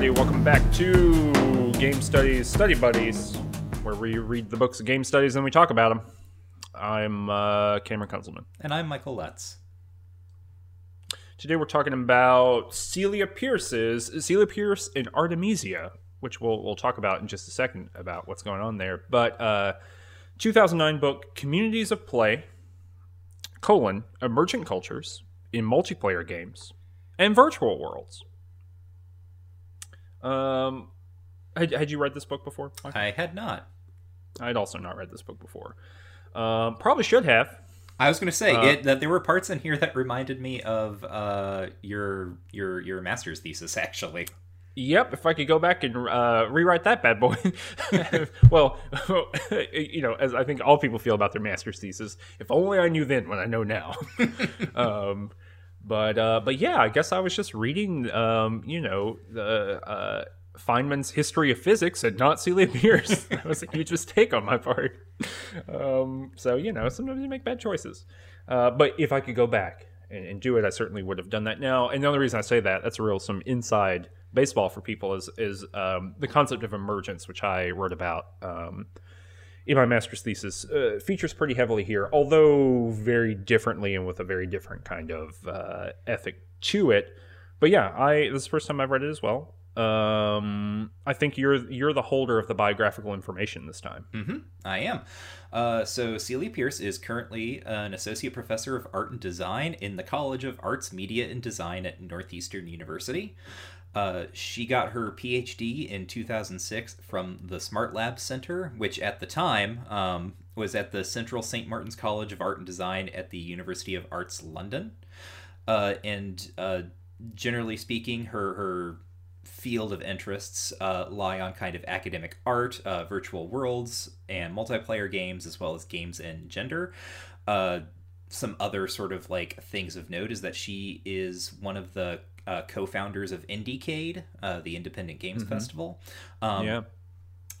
everybody. Welcome back to Game Studies Study Buddies, where we read the books of game studies and we talk about them. I'm uh, Cameron Kunzelman. And I'm Michael Lutz. Today we're talking about Celia Pearce's Celia Pearce in Artemesia, which we'll we'll talk about in just a second about what's going on there. But uh, 2009 book Communities of Play: colon Emergent Cultures in Multiplayer Games and Virtual Worlds. Um, had, had you read this book before? I had not. I'd also not read this book before. Um, probably should have. I was going to say uh, it, that there were parts in here that reminded me of uh, your your your master's thesis, actually. Yep, if I could go back and uh, rewrite that bad boy. well, you know, as I think all people feel about their master's thesis. If only I knew then what I know now. um, but uh, but yeah, I guess I was just reading, um, you know, the uh, Feynman's History of Physics and not Celia Pearce. that was a huge mistake on my part. Um, so you know, sometimes you make bad choices. Uh, but if I could go back and, and, do it, I certainly would have done that now. And the only reason I say that that's a real some inside baseball for people is is um, the concept of emergence, which I wrote about. Um, in my master's thesis uh, features pretty heavily here, although very differently and with a very different kind of uh, ethic to it. But yeah, I this is the first time I've read it as well. Um, I think you're you're the holder of the biographical information this time. Mm-hmm, I am. Uh, so Celia Pearce is currently an associate professor of art and design in the College of Arts, Media, and Design at Northeastern University. Uh, she got her PhD in 2006 from the Smart Lab Center, which at the time um, was at the Central St. Martin's College of Art and Design at the University of Arts London. Uh, and uh, generally speaking, her, her field of interests uh, lie on kind of academic art, uh, virtual worlds, and multiplayer games, as well as games and gender uh, some other sort of like things of note is that she is one of the uh, co-founders of Indiecade, uh, the Independent Games mm-hmm. Festival. Um, yeah.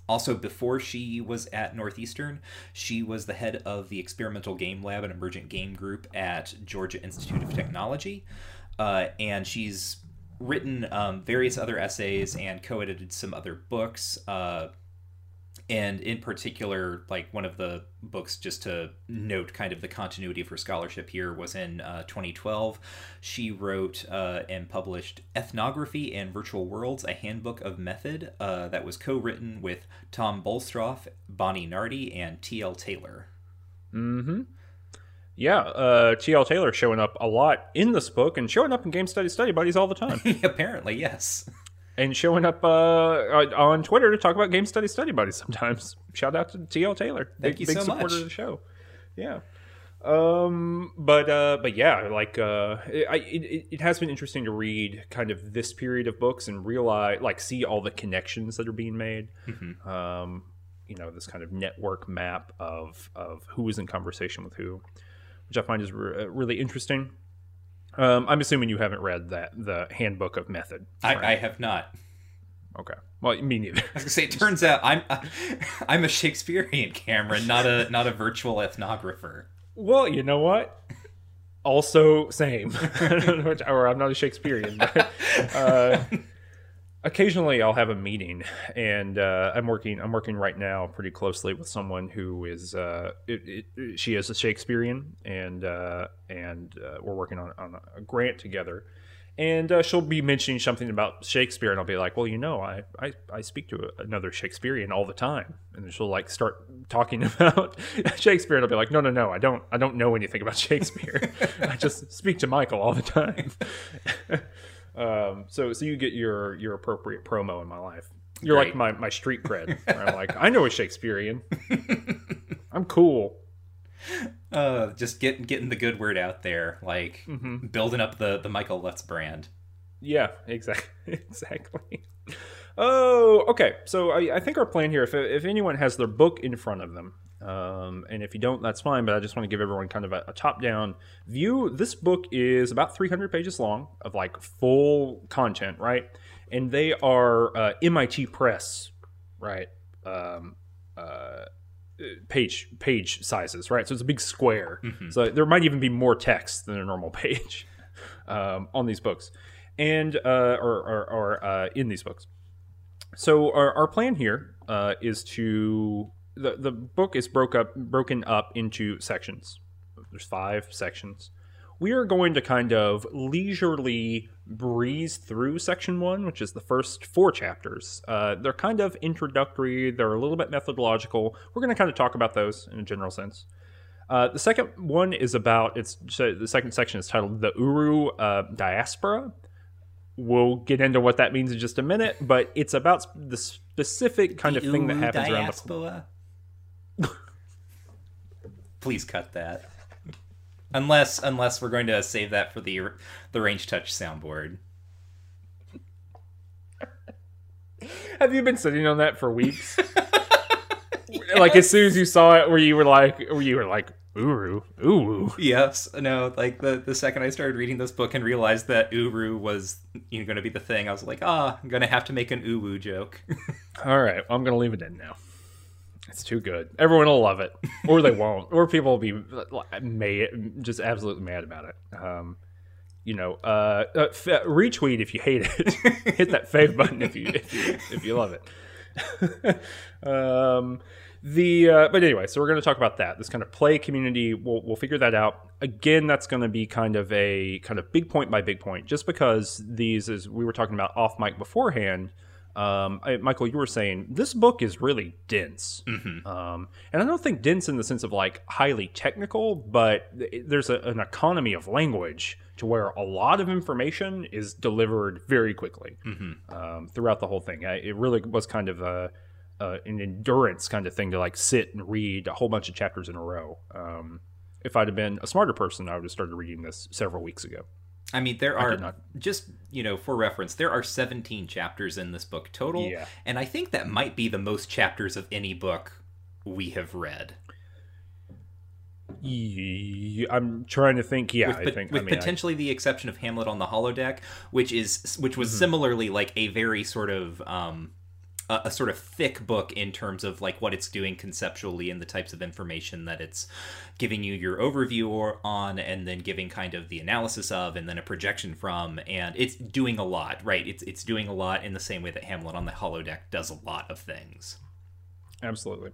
Also, before she was at Northeastern, she was the head of the Experimental Game Lab and Emergent Game Group at Georgia Institute of Technology. Uh, and she's written um, various other essays and co-edited some other books. Uh, and in particular like one of the books just to note kind of the continuity of her scholarship here was in uh, 2012 she wrote uh, and published ethnography and virtual worlds a handbook of method uh, that was co-written with tom boellstorff bonnie nardi and tl taylor mm-hmm yeah, uh, T.L. Taylor showing up a lot in this book and showing up in Game Study Study Buddies all the time. Apparently, yes and showing up uh, on Twitter to talk about Game Study Study Buddies sometimes. Shout out to T.L. Taylor, Thank big, you big so supporter much. of the show. Yeah. Um, but uh, but yeah, like uh, it, it, it has been interesting to read kind of this period of books and realize, like, see all the connections that are being made. Mm-hmm. Um, you know, this kind of network map of of who is in conversation with who, which I find is re- uh, really interesting. Um, I'm assuming you haven't read that the Handbook of Method. I, I have not. Okay. Well, me neither. I was gonna say, it turns out I'm I'm a Shakespearean Cameron, not a not a virtual ethnographer. Well, you know what? Also, same. or I'm not a Shakespearean, but uh, occasionally I'll have a meeting, and uh, I'm working. I'm working right now pretty closely with someone who is. Uh, it, it, she is a Shakespearean, and uh, and uh, we're working on, on a grant together. And uh, she'll be mentioning something about Shakespeare, and I'll be like, "Well, you know, I I, I speak to another Shakespearean all the time." And she'll like start talking about Shakespeare, and I'll be like, "No, no, no, I don't I don't know anything about Shakespeare. I just speak to Michael all the time." Um, so so you get your your appropriate promo in my life. You're Great. like my, my street cred. I'm like, I know a Shakespearean. I'm cool. Uh, just getting getting the good word out there, like mm-hmm. building up the the Michael Lutz brand. Yeah, exactly, exactly. Oh, okay. So I, I think our plan here, if if anyone has their book in front of them, Um, and if you don't, that's fine. But I just want to give everyone kind of a, a top-down view. This book is about 300 pages long of like full content, right? And they are uh, MIT Press, right? Um, uh, page page sizes, right? So it's a big square. So there might even be more text than a normal page um, on these books, and uh, or or, or uh, in these books. So our, our plan here uh, is to the the book is broke up broken up into sections. There's five sections. We are going to kind of leisurely breeze through section one, which is the first four chapters. Uh, they're kind of introductory. They're a little bit methodological. We're going to kind of talk about those in a general sense. Uh, the second one is about it's so the second section is titled the Uru uh, diaspora. We'll get into what that means in just a minute, but it's about the specific kind of thing that Ooh, happens around the. Please cut that. Unless unless we're going to save that for the the ranged touch soundboard. Have you been sitting on that for weeks? Like as soon as you saw it, where you were like, where you were like, Uru, ooh, Yes, no, like the the second I started reading this book and realized that Uru was you know, going to be the thing, I was like, ah, I'm going to have to make an Uwu joke. All right, I'm gonna leave it in now. It's too good. Everyone will love it, or they won't, or people will be may just absolutely mad about it. Um, you know, uh, uh, f- retweet if you hate it. Hit that fave button if you if you if you love it. um, the uh, but anyway, so we're going to talk about that. This kind of play community. We'll we'll figure that out. Again, that's going to be kind of a kind of big point by big point, just because these, as we were talking about off mic beforehand. Um, I, Michael, you were saying this book is really dense, um, and I don't think dense in the sense of like highly technical, but th- there's a, an economy of language to where a lot of information is delivered very quickly um, throughout the whole thing. I, it really was kind of a, a an endurance kind of thing to like sit and read a whole bunch of chapters in a row. Um, if I'd have been a smarter person, I would have started reading this several weeks ago. I mean, there are just you know for reference, there are 17 chapters in this book total, Yeah. and I think that might be the most chapters of any book we have read. I'm trying to think. Yeah, with, I think. with I mean, I- potentially the exception of Hamlet on the holodeck, which is which was Mm-hmm. similarly like a very sort of um, a, sort of thick book in terms of like what it's doing conceptually and the types of information that it's giving you your overview or on, and then giving kind of the analysis of, and then a projection from, and it's doing a lot, right? It's it's doing a lot in the same way that Hamlet on the holodeck does a lot of things. Absolutely.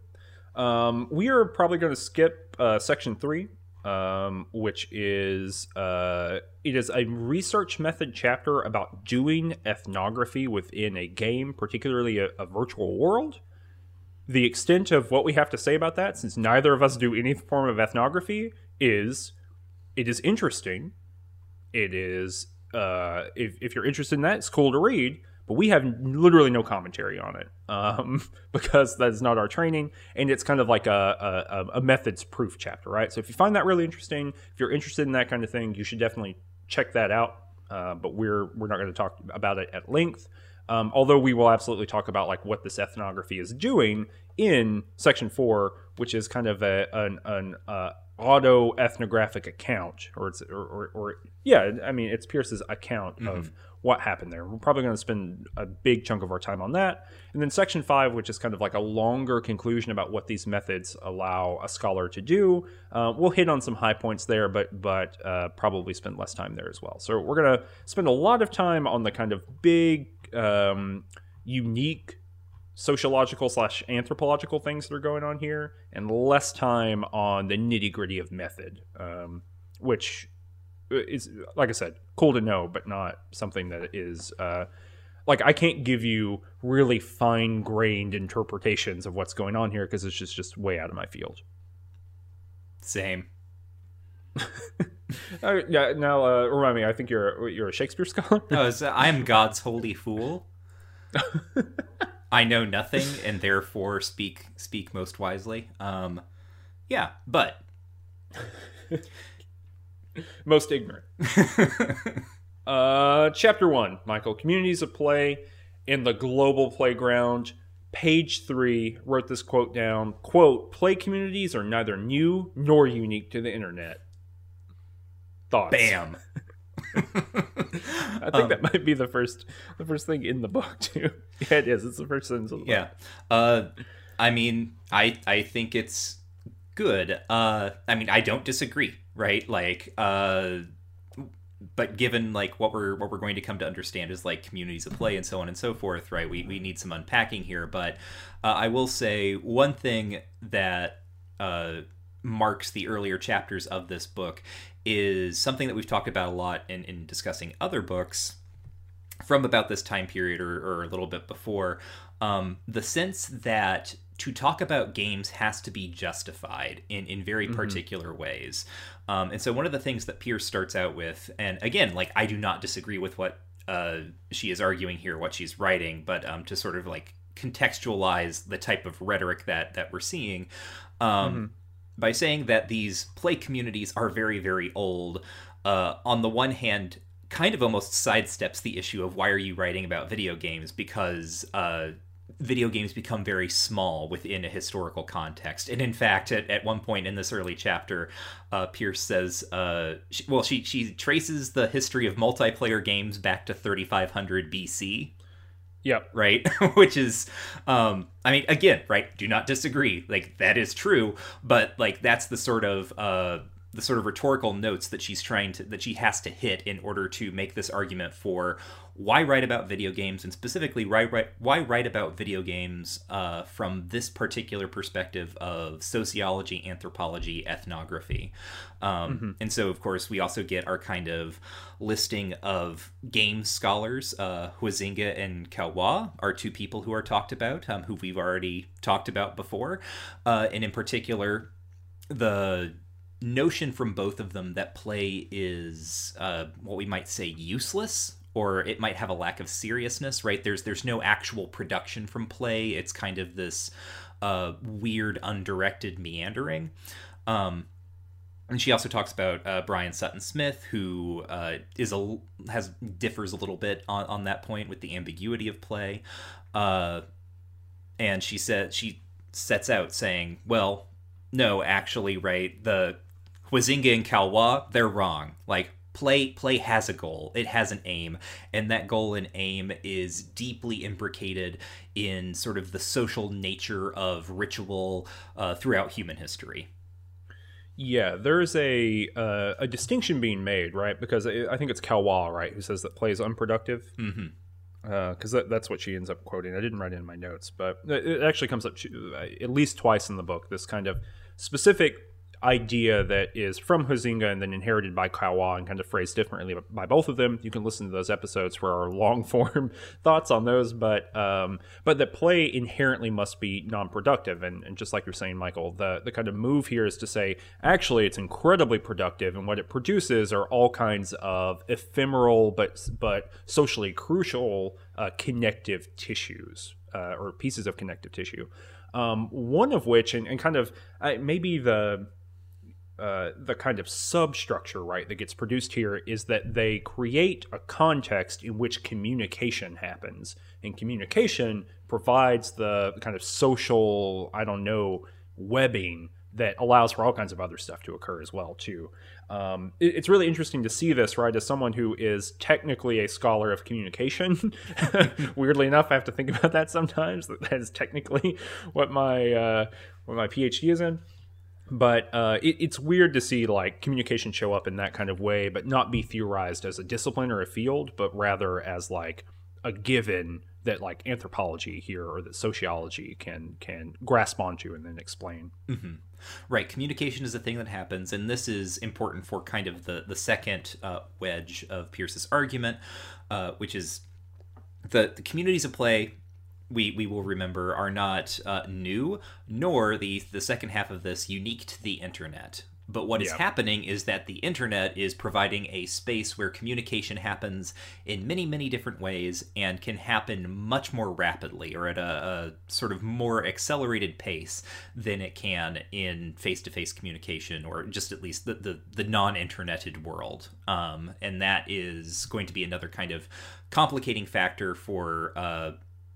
Um, we are probably going to skip uh, section three, um, which is uh, it is a research method chapter about doing ethnography within a game, particularly a, a virtual world. The extent of what we have to say about that, since neither of us do any form of ethnography, is it is interesting. It is uh, if if you're interested in that, it's cool to read. But we have literally no commentary on it um, because that is not our training, and it's kind of like a, a, a methods proof chapter, right? So if you find that really interesting, if you're interested in that kind of thing, you should definitely check that out. Uh, but we're we're not going to talk about it at length. Um, although we will absolutely talk about like what this ethnography is doing in section four, which is kind of a, an, an uh, auto ethnographic account, or it's or, or, or yeah, I mean it's Pearce's account of what happened there. We're probably going to spend a big chunk of our time on that, and then section five, which is kind of like a longer conclusion about what these methods allow a scholar to do. Uh, we'll hit on some high points there, but but uh, probably spend less time there as well. So we're going to spend a lot of time on the kind of big, um, unique sociological slash anthropological things that are going on here, and less time on the nitty gritty of method, um, which is, like I said, cool to know, but not something that is. Uh, like I can't give you really fine grained interpretations of what's going on here because it's just just way out of my field. Same. Uh, yeah. Now, uh, remind me. I think you're you're a Shakespeare scholar. No, it's, I am God's holy fool. I know nothing, and therefore speak speak most wisely. Um, yeah, but Most ignorant. Uh, chapter one, Michael. Communities of play in the global playground. page three, wrote this quote down. Quote, play communities are neither new nor unique to the internet. Thoughts. Bam. I think um, that might be the first the first thing in the book too. Yeah, it is. It's the first sentence of the yeah. book. Yeah. Uh I mean, I I think it's good. Uh I mean, I don't disagree, right? Like uh but given like what we're what we're going to come to understand is like communities of play and so on and so forth, right? We we need some unpacking here, but uh, I will say one thing that uh, marks the earlier chapters of this book is something that we've talked about a lot in, in discussing other books from about this time period or, or a little bit before. Um, the sense that to talk about games has to be justified in, in very mm-hmm. particular ways. Um, and so one of the things that Pearce starts out with, and again, like I do not disagree with what uh, she is arguing here, what she's writing, but um, to sort of like contextualize the type of rhetoric that that we're seeing. Um, mm-hmm. By saying that these play communities are very, very old, uh, on the one hand, kind of almost sidesteps the issue of why are you writing about video games because uh, video games become very small within a historical context. And in fact, at, at one point in this early chapter, uh, Pearce says, uh, she, well, she, she traces the history of multiplayer games back to 3500 BC. Yep. Right. Which is, um, I mean, again, right. Do not disagree. Like that is true, but like that's the sort of uh, the sort of rhetorical notes that she's trying to that she has to hit in order to make this argument for why write about video games and specifically why write, why write about video games uh, from this particular perspective of sociology anthropology ethnography um, mm-hmm. and so of course we also get our kind of listing of game scholars uh, Huizinga and Caillois are two people who are talked about um, who we've already talked about before uh, and in particular the notion from both of them that play is uh, what we might say useless or it might have a lack of seriousness right? There's there's no actual production from play. It's kind of this uh, weird undirected meandering. Um, and she also talks about uh, Brian Sutton Smith, who uh, is a has differs a little bit on, on that point with the ambiguity of play, uh, and she said she sets out saying, "Well, no, actually, right the Huizinga and Caillois, they're wrong. Like play play has a goal. It has an aim. And that goal and aim is deeply imbricated in sort of the social nature of ritual uh, throughout human history. Yeah there's a uh, a distinction being made right? Because i think it's Caillois right who says that play is unproductive. Mm-hmm. Because uh, that, that's what she ends up quoting. I didn't write it in my notes, but it actually comes up at least twice in the book. This kind of specific idea that is from Huizinga and then inherited by Caillois and kind of phrased differently by both of them. You can listen to those episodes for our long form thoughts on those, but um, but that play inherently must be non-productive. And, and just like you're saying, Michael, the the kind of move here is to say actually it's incredibly productive, and what it produces are all kinds of ephemeral but but socially crucial uh, connective tissues uh, or pieces of connective tissue. Um, one of which, and, and kind of uh, maybe the uh, the kind of substructure, right, that gets produced here is that they create a context in which communication happens. And communication provides the kind of social, I don't know, webbing that allows for all kinds of other stuff to occur as well, too. Um, it, it's really interesting to see this, right, as someone who is technically a scholar of communication. Weirdly enough, I have to think about that sometimes. That, that is technically what my uh, what my PhD is in but uh, it, it's weird to see like communication show up in that kind of way, but not be theorized as a discipline or a field, but rather as like a given that like anthropology here or that sociology can can grasp onto and then explain. Mm-hmm. Right, communication is a thing that happens, and this is important for kind of the the second uh, wedge of Pearce's argument, uh, which is the the communities of play we we will remember are not uh, new, nor the the second half of this unique to the internet. But what is happening is that the internet is providing a space where communication happens in many, many different ways and can happen much more rapidly or at a, a sort of more accelerated pace than it can in face to face communication or just at least the, the, the non interneted world. Um, and that is going to be another kind of complicating factor for uh,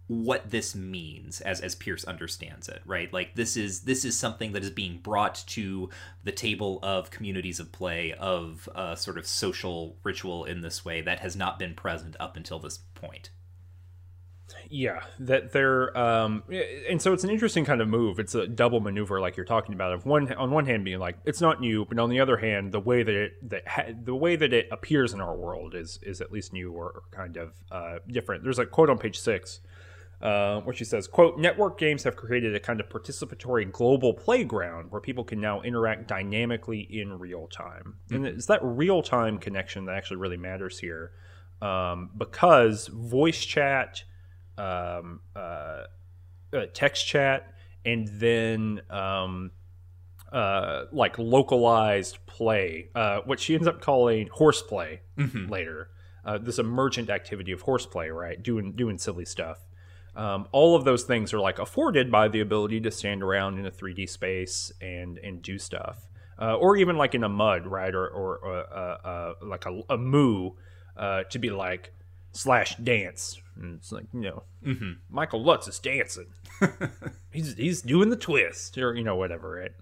what this means as as Pearce understands it, right? Like this is this is something that is being brought to the table of communities of play of uh, sort of social ritual in this way that has not been present up until this point. Yeah, that they're um, and so it's an interesting kind of move. It's a double maneuver, like you're talking about. Of one on one hand, being like it's not new, but on the other hand, the way that it that ha- the way that it appears in our world is is at least new or, or kind of uh, different. There's a quote on page six uh, where she says, "quote Network games have created a kind of participatory global playground where people can now interact dynamically in real time, mm-hmm. and it's that real time connection that actually really matters here, um, because voice chat, um, uh, uh, text chat, and then." Um, uh, like localized play, uh, what she ends up calling horseplay mm-hmm. later. Uh, this emergent activity of horseplay, right? Doing doing silly stuff. Um, all of those things are like afforded by the ability to stand around in a 3D space and and do stuff, uh, or even like in a mud, right, or or uh, uh, uh like a, a moo uh, to be like slash dance. And it's like you know, mm-hmm. Michael Lutz is dancing. he's he's doing the twist, or you know whatever, right?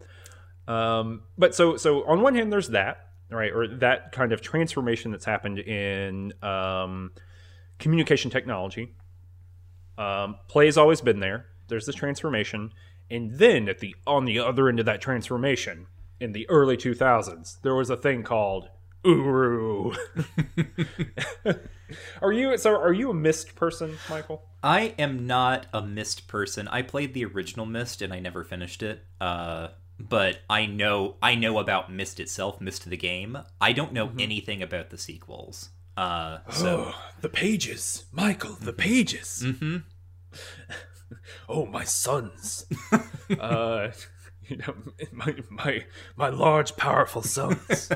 Um, but so so on one hand, there's that right, or that kind of transformation that's happened in um, communication technology um, play's always been there. There's the transformation, and then at the on the other end of that transformation, in the early 2000s, there was a thing called Uru. are you so? Are you a Myst person, Michael? I am not a Myst person. I played the original Myst and I never finished it. Uh, but I know I know about Myst itself, Myst the game. I don't know mm-hmm. anything about the sequels. Uh, so oh, the pages, Michael, the pages. Mm-hmm. oh, my sons. uh, you know, my my my large, powerful sons.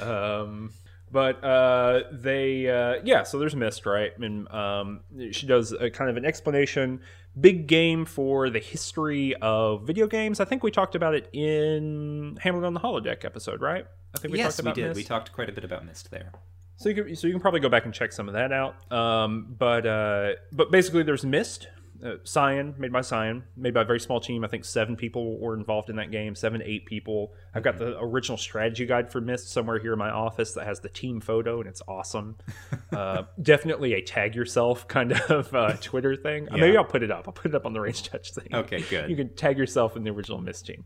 um, but uh, they, uh, yeah. So there's Myst, right? And um, she does a kind of an explanation. Big game for the history of video games. I think we talked about it in Hamlet on the Holodeck episode, right? I think we yes, talked about we did. We talked quite a bit about Myst there. So you can so you can probably go back and check some of that out. Um, but uh, but basically, there's Myst, uh, Cyan, made by Cyan, made by a very small team. I think seven people were involved in that game, seven eight people. I've got the original strategy guide for Myst somewhere here in my office that has the team photo, and it's awesome. uh, definitely a tag yourself kind of uh, Twitter thing. Yeah. Maybe I'll put it up. I'll put it up on the Ranged Touch thing. Okay, good. You can tag yourself in the original Myst team.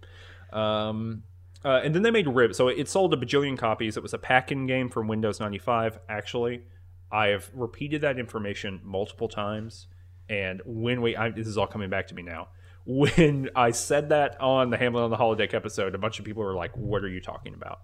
Um, uh, and then they made Rib. So it sold a bajillion copies. It was a pack-in game from Windows 95. Actually, I have repeated that information multiple times. And when we, I, this is all coming back to me now. When I said that on the Hamlet on the Holodeck episode, a bunch of people were like, "What are you talking about?"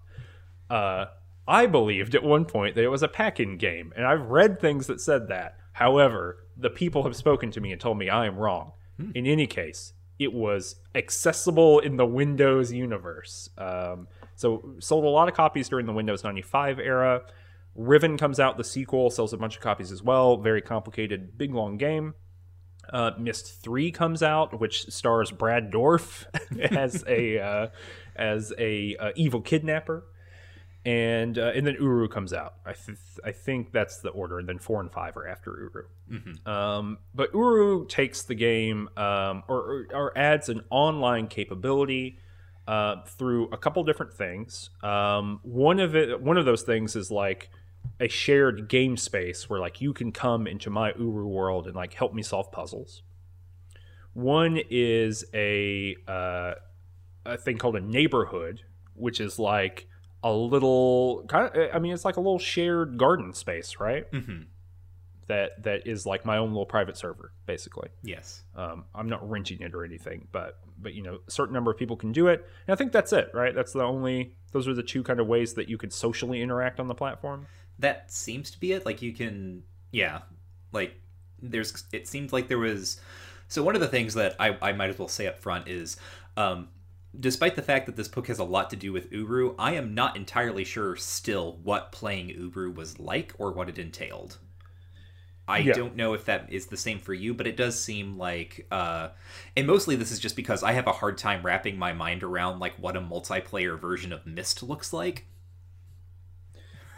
Uh, I believed at one point that it was a pack-in game, and I've read things that said that. However, the people have spoken to me and told me I am wrong. Hmm. In any case, it was accessible in the Windows universe. Um, so sold a lot of copies during the Windows 95 era. Riven comes out, the sequel sells a bunch of copies as well. Very complicated, big long game. Uh, Myst Three comes out, which stars Brad Dourif as a uh, as a uh, evil kidnapper and uh, and then Uru comes out. I th- I think that's the order, and then four and five are after Uru. Mm-hmm. Um, but Uru takes the game um, or, or, or, adds an online capability uh, through a couple different things. Um, one of it, one of those things is like a shared game space where like you can come into my Uru world and like help me solve puzzles. One is a uh, a thing called a neighborhood, which is like a little kind of i mean it's like a little shared garden space right? Mm-hmm. that that is like my own little private server basically. Yes. Um, i'm not renting it or anything but but you know a certain number of people can do it. And i think that's it right? That's the only those are the two kind of ways that you can socially interact on the platform. That seems to be it. Like you can yeah like there's it seems like there was so one of the things that i, I might as well say up front is um, despite the fact that this book has a lot to do with Uru, I am not entirely sure still what playing Uru was like or what it entailed. I yeah. don't know if that is the same for you, but it does seem like, uh, and mostly this is just because I have a hard time wrapping my mind around like what a multiplayer version of Myst looks like.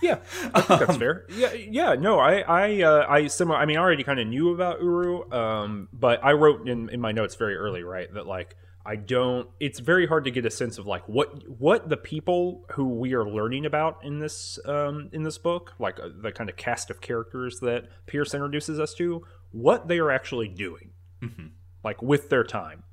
Yeah, I think that's fair. Yeah, yeah. No, I, I, uh, I similar. I mean, I already kind of knew about Uru, um, but I wrote in in my notes very early, right, that like I don't. It's very hard to get a sense of like what what the people who we are learning about in this um, in this book, like uh, the kind of cast of characters that Pearce introduces us to, what they are actually doing, like with their time.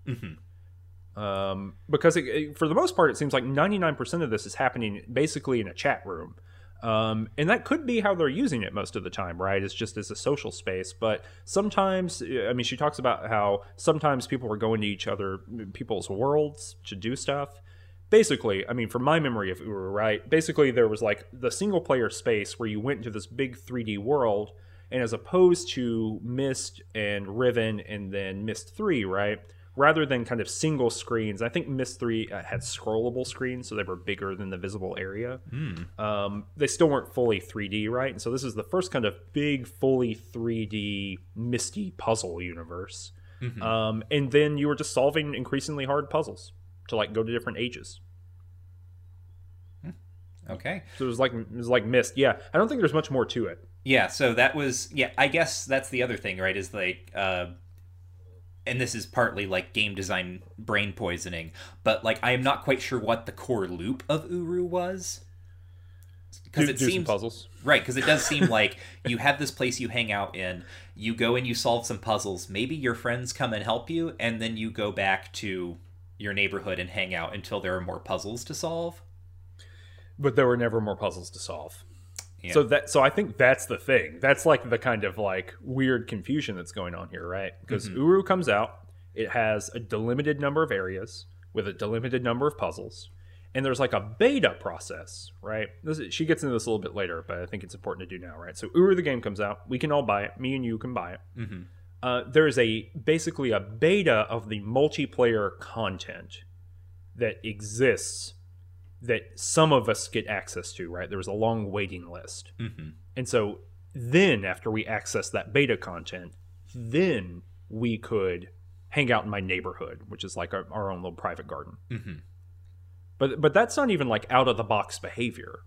Um, because it, it- for the most part, it seems like 99% of this is happening basically in a chat room. Um, and that could be how they're using it most of the time, right? It's just as a social space. But sometimes, I mean, she talks about how sometimes people were going to each other, people's worlds to do stuff. Basically, I mean, from my memory of Uru, right? Basically, there was like the single player space where you went into this big 3D world, and as opposed to Myst and Riven and then Myst 3, right? Rather than kind of single screens, I think Myst 3 uh, had scrollable screens, so they were bigger than the visible area um, they still weren't fully 3D, right? And so this is the first kind of big, fully 3D, misty puzzle universe. Um, and then you were just solving increasingly hard puzzles to like go to different ages. Okay. So it was like it was like Myst. Yeah, I don't think there's much more to it. Yeah, so that was yeah, I guess that's the other thing, right? Is like uh and this is partly like game design brain poisoning, but like I am not quite sure what the core loop of Uru was. Because it seems puzzles. right, because it does seem like you have this place you hang out in, you go and you solve some puzzles, maybe your friends come and help you, and then you go back to your neighborhood and hang out until there are more puzzles to solve. but there were never more puzzles to solve. Yeah. So that so I think that's the thing. That's like the kind of like weird confusion that's going on here, right? Because Uru comes out, it has a delimited number of areas with a delimited number of puzzles, and there's like a beta process, right? This she gets into this a little bit later, but I think it's important to do now, right? So Uru the game comes out, we can all buy it. Me and you can buy it. Uh, there is a basically a beta of the multiplayer content that exists that some of us get access to, right? There was a long waiting list. Mhm. And so then after we access that beta content, then we could hang out in my neighborhood, which is like our, our own little private garden. Mhm. But but that's not even like out of the box behavior.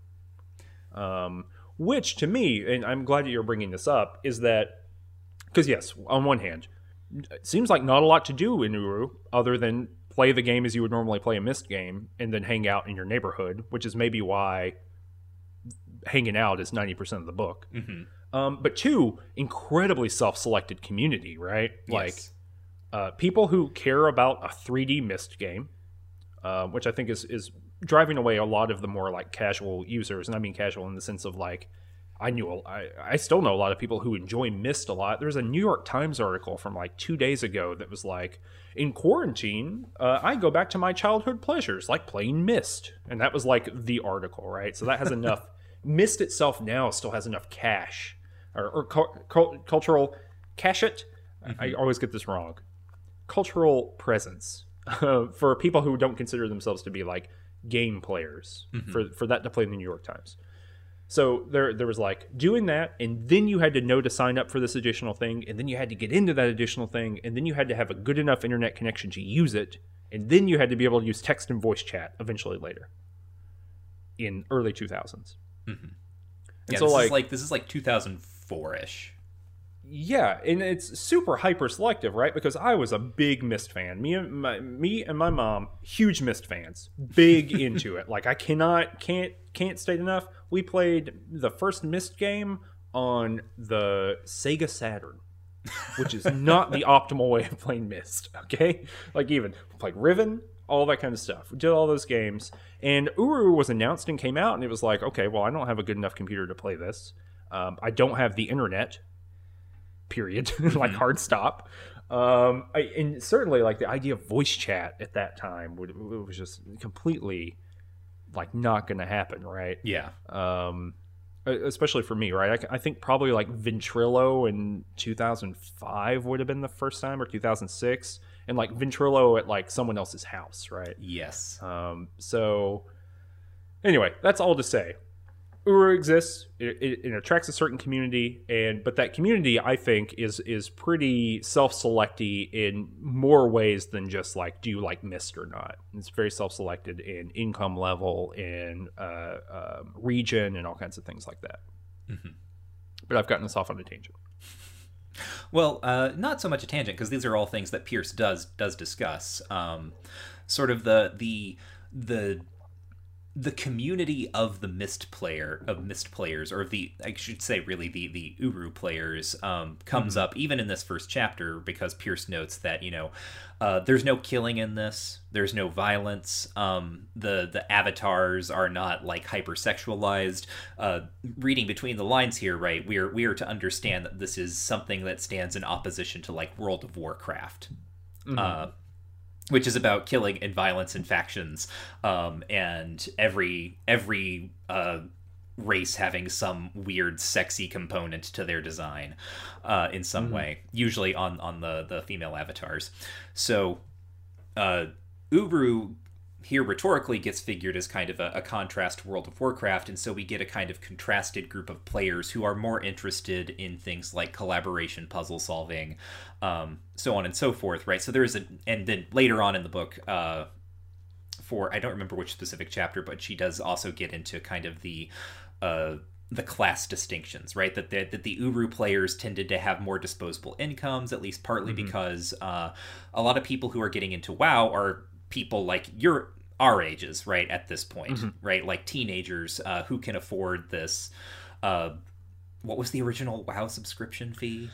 Um, which to me, and I'm glad that you're bringing this up, is that because yes, on one hand, it seems like not a lot to do in Uru other than play the game as you would normally play a Myst game and then hang out in your neighborhood, which is maybe why hanging out is 90% of the book. Mhm. Um, but two, incredibly self-selected community, right? Like uh, people who care about a 3D Myst game, uh, which I think is is driving away a lot of the more like casual users, and I mean casual in the sense of like I knew a, I, I still know a lot of people who enjoy Myst a lot. There's a New York Times article from like two days ago that was like, in quarantine, uh, I go back to my childhood pleasures like playing Myst, and that was like the article, right? So that has enough. Myst itself now still has enough cash or, or cul- cul- cultural cash it. I mm-hmm. always get this wrong. Cultural presence uh, for people who don't consider themselves to be like game players mm-hmm. for for that to play in the New York Times. So there there was like doing that, and then you had to know to sign up for this additional thing, and then you had to get into that additional thing, and then you had to have a good enough internet connection to use it, and then you had to be able to use text and voice chat eventually later. In early two thousands. Mm-hmm. And Yeah, so this like, is like this is like 2004 ish. Yeah, and it's super hyper selective, right? Because I was a big Myst fan. Me and my me and my mom, huge Myst fans, big into it. Like I cannot can't can't state enough. We played the first Myst game on the Sega Saturn, which is not the optimal way of playing Myst. Okay, like even played Riven, all that kind of stuff. We did all those games, and Uru was announced and came out, and it was like, okay, well, I don't have a good enough computer to play this. Um, I don't have the internet period like hard stop um I, and certainly like the idea of voice chat at that time would, it was just completely like not gonna happen right Yeah. um especially for me right I, I think probably like ventrilo in 2005 would have been the first time or 2006 and like ventrilo at like someone else's house right Yes. um, so, anyway, that's all to say. Uru exists. It, it, it, attracts a certain community, and but that community, I think, is is pretty self-selecty in more ways than just like, do you like Myst or not? It's very self-selected in income level, in uh, uh, region, and all kinds of things like that. Mm-hmm. But I've gotten us off on a tangent. Well, uh, not so much a tangent because these are all things that Pearce does does discuss. Um, sort of the the the the community of the Myst player of Myst players or the i should say really the the uru players um, comes mm-hmm. up even in this first chapter because pearce notes that you know uh, there's no killing in this there's no violence um, the the avatars are not like hypersexualized uh, reading between the lines here right we are we are to understand that this is something that stands in opposition to like world of warcraft mm-hmm. uh, which is about killing and violence and factions, um, and every every uh, race having some weird sexy component to their design uh, in some mm-hmm. way, usually on on the the female avatars. So, uh, Uru here rhetorically gets figured as kind of a, a, contrast to World of Warcraft, and so we get a kind of contrasted group of players who are more interested in things like collaboration, puzzle solving, um, so on and so forth, right? So there is a, and then later on in the book, uh, for I don't remember which specific chapter, but she does also get into kind of the uh, the class distinctions, right? That the, that the Uru players tended to have more disposable incomes, at least partly mm-hmm. because uh, a lot of people who are getting into WoW are people like your our ages, right? At this point, mm-hmm. right? Like teenagers uh, who can afford this. Uh, what was the original WoW subscription fee?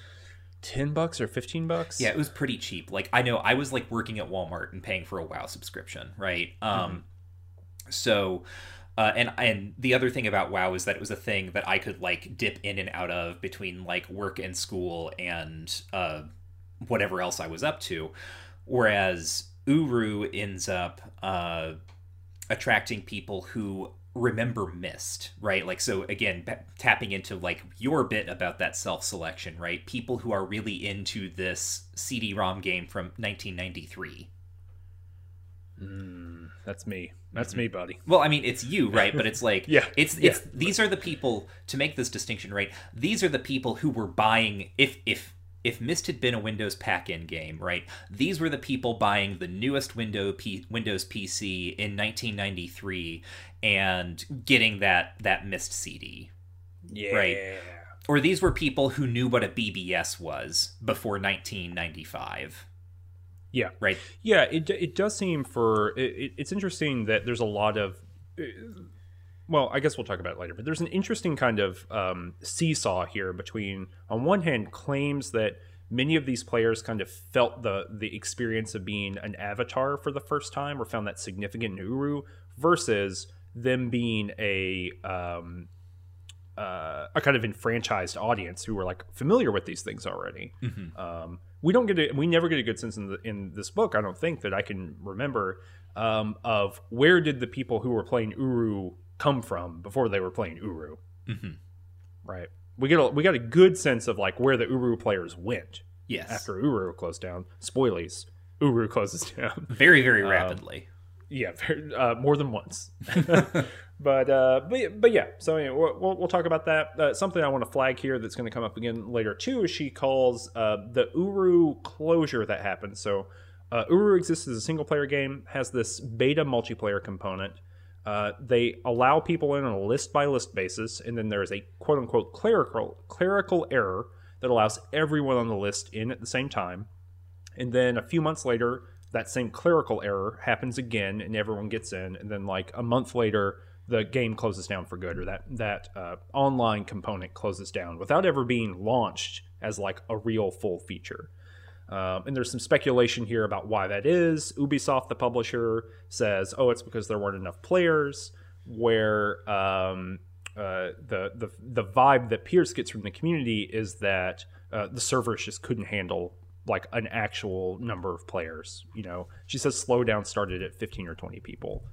10 bucks or 15 bucks yeah it was pretty cheap like i know i was like working at walmart and paying for a wow subscription right um mm-hmm. so uh, and and the other thing about WoW is that it was a thing that I could like dip in and out of between like work and school and uh, whatever else I was up to, whereas Uru ends up uh, attracting people who remember myst right? Like, so again, p- tapping into like your bit about that self selection, right? People who are really into this CD ROM game from 1993. Mm, that's me. That's mm-hmm. me, buddy. Well, I mean, it's you, right? But it's like, yeah, it's it's yeah. these are the people to make this distinction, right? These are the people who were buying if if if Myst had been a Windows pack-in game, right? These were the people buying the newest Windows P- Windows PC in 1993 and getting that that Myst CD. Yeah. Right. Or these were people who knew what a BBS was before 1995. Yeah. Right. Yeah, it it does seem for it, it's interesting that there's a lot of well, I guess we'll talk about it later, but there's an interesting kind of um, seesaw here between, on one hand, claims that many of these players kind of felt the the experience of being an avatar for the first time or found that significant in Uru versus them being a um, uh, a kind of enfranchised audience who were like familiar with these things already. Mm-hmm. Um, we don't get a, we never get a good sense in the, in this book. I don't think that I can remember um, of where did the people who were playing Uru come from before they were playing Uru. Mm-hmm. Right. We get a, we got a good sense of like where the Uru players went. Yes. After Uru closed down, spoilies. Uru closes down very very um, rapidly. Yeah, very, uh, more than once. but uh, but but yeah. So anyway, we'll, we'll talk about that. Uh, something I want to flag here that's going to come up again later too is she calls uh, the Uru closure that happened. So uh, Uru exists as a single player game, has this beta multiplayer component uh, they allow people in on a list by list basis, and then there is a quote unquote clerical clerical error that allows everyone on the list in at the same time. And then a few months later, that same clerical error happens again, and everyone gets in. And then like a month later, the game closes down for good, or that that uh, online component closes down without ever being launched as like a real full feature. Um, and there's some speculation here about why that is. Ubisoft, the publisher, says, "Oh, it's because there weren't enough players." Where um, uh, the the the vibe that Pearce gets from the community is that uh, the servers just couldn't handle like an actual number of players. You know, she says slowdown started at 15 or 20 people.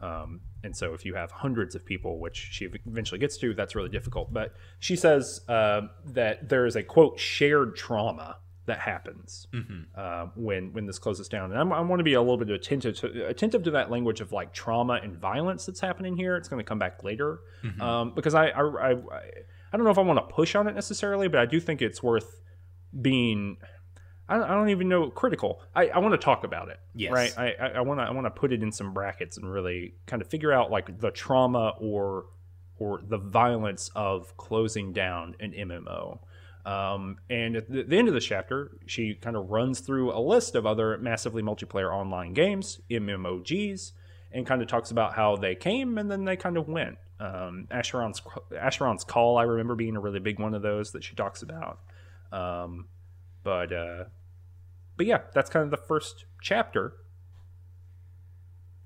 Um, and so if you have hundreds of people, which she eventually gets to, that's really difficult. But she says uh, that there is a quote shared trauma that happens Mhm. uh, when when this closes down. And I'm, I want to be a little bit attentive to, attentive to that language of like trauma and violence that's happening here. It's going to come back later Mhm. um, because I I, I I don't know if I want to push on it necessarily, but I do think it's worth being. I don't, I don't even know critical. I, I want to talk about it. Yes. Right. I I- I want to I want to put it in some brackets and really kind of figure out like the trauma or or the violence of closing down an MMO. Um, and at the, end of the chapter, she kind of runs through a list of other massively multiplayer online games, MMOGs, and kind of talks about how they came and then they kind of went. Um, Asheron's Asheron's Call, I remember being a really big one of those that she talks about. Um, but uh, but yeah, that's kind of the first chapter.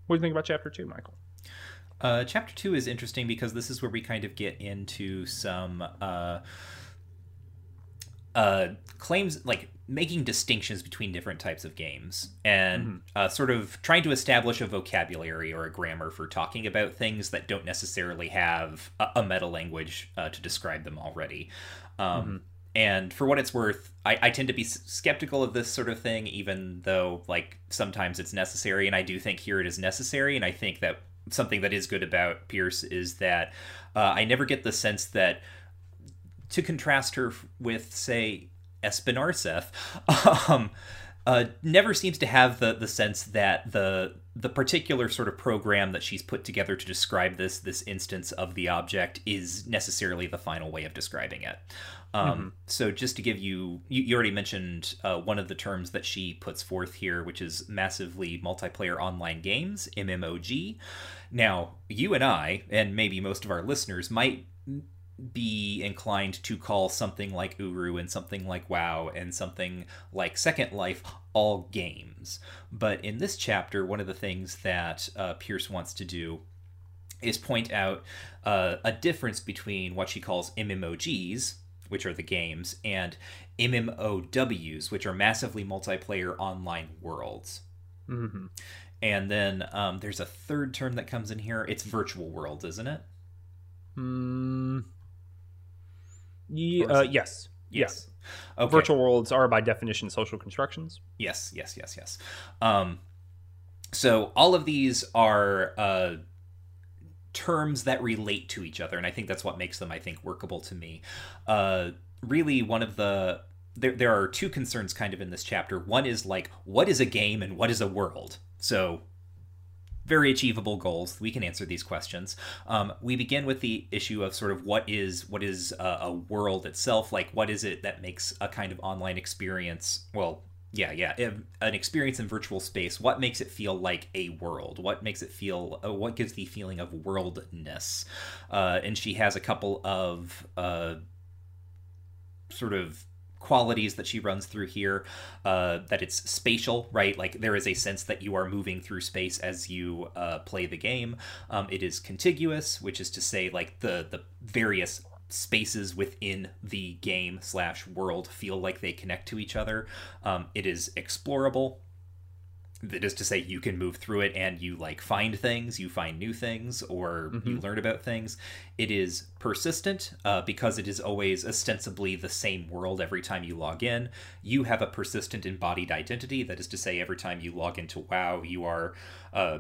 What do you think about chapter two, Michael? Uh, chapter two is interesting because this is where we kind of get into some uh, uh, claims, like making distinctions between different types of games and uh, sort of trying to establish a vocabulary or a grammar for talking about things that don't necessarily have a, a meta language uh, to describe them already. Um, And for what it's worth, I, I tend to be skeptical of this sort of thing, even though, like, sometimes it's necessary. And I do think here it is necessary. And I think that something that is good about Pearce is that uh, I never get the sense that, to contrast her with, say, Espen Aarseth, um, uh, never seems to have the the sense that the the particular sort of program that she's put together to describe this this instance of the object is necessarily the final way of describing it. Um, So just to give you, you, you already mentioned uh, one of the terms that she puts forth here, which is massively multiplayer online games, MMOG. Now, you and I, and maybe most of our listeners, might be inclined to call something like Uru and something like WoW and something like Second Life all games. But in this chapter, one of the things that uh, Pearce wants to do is point out uh, a difference between what she calls MMOGs, which are the games, and MMOWs, which are massively multiplayer online worlds. Mm-hmm. And then um, there's a third term that comes in here. It's virtual world, isn't it? Mm, ye- uh, yes. Yes. Okay. Virtual worlds are by definition social constructions. Yes, yes, yes, yes. Um, so all of these are uh, terms that relate to each other, and I think that's what makes them, I think, workable to me. Uh, really, one of the there there are two concerns kind of in this chapter. One is like, what is a game and what is a world? So very achievable goals. We can answer these questions. Um, we begin with the issue of sort of what is what is a, a world itself. Like, what is it that makes a kind of online experience? Well, yeah, yeah, an experience in virtual space. What makes it feel like a world? What makes it feel? Uh, what gives the feeling of worldness? Uh, and she has a couple of uh, sort of qualities that she runs through here uh, that it's spatial right? Like there is a sense that you are moving through space as you uh, play the game. Um, it is contiguous which is to say like the the various spaces within the game slash world feel like they connect to each other. Um, it is explorable that is to say you can move through it and you like find things you find new things or you learn about things. It is persistent uh, because it is always ostensibly the same world every time you log in. You have a persistent embodied identity. That is to say every time you log into wow you are uh,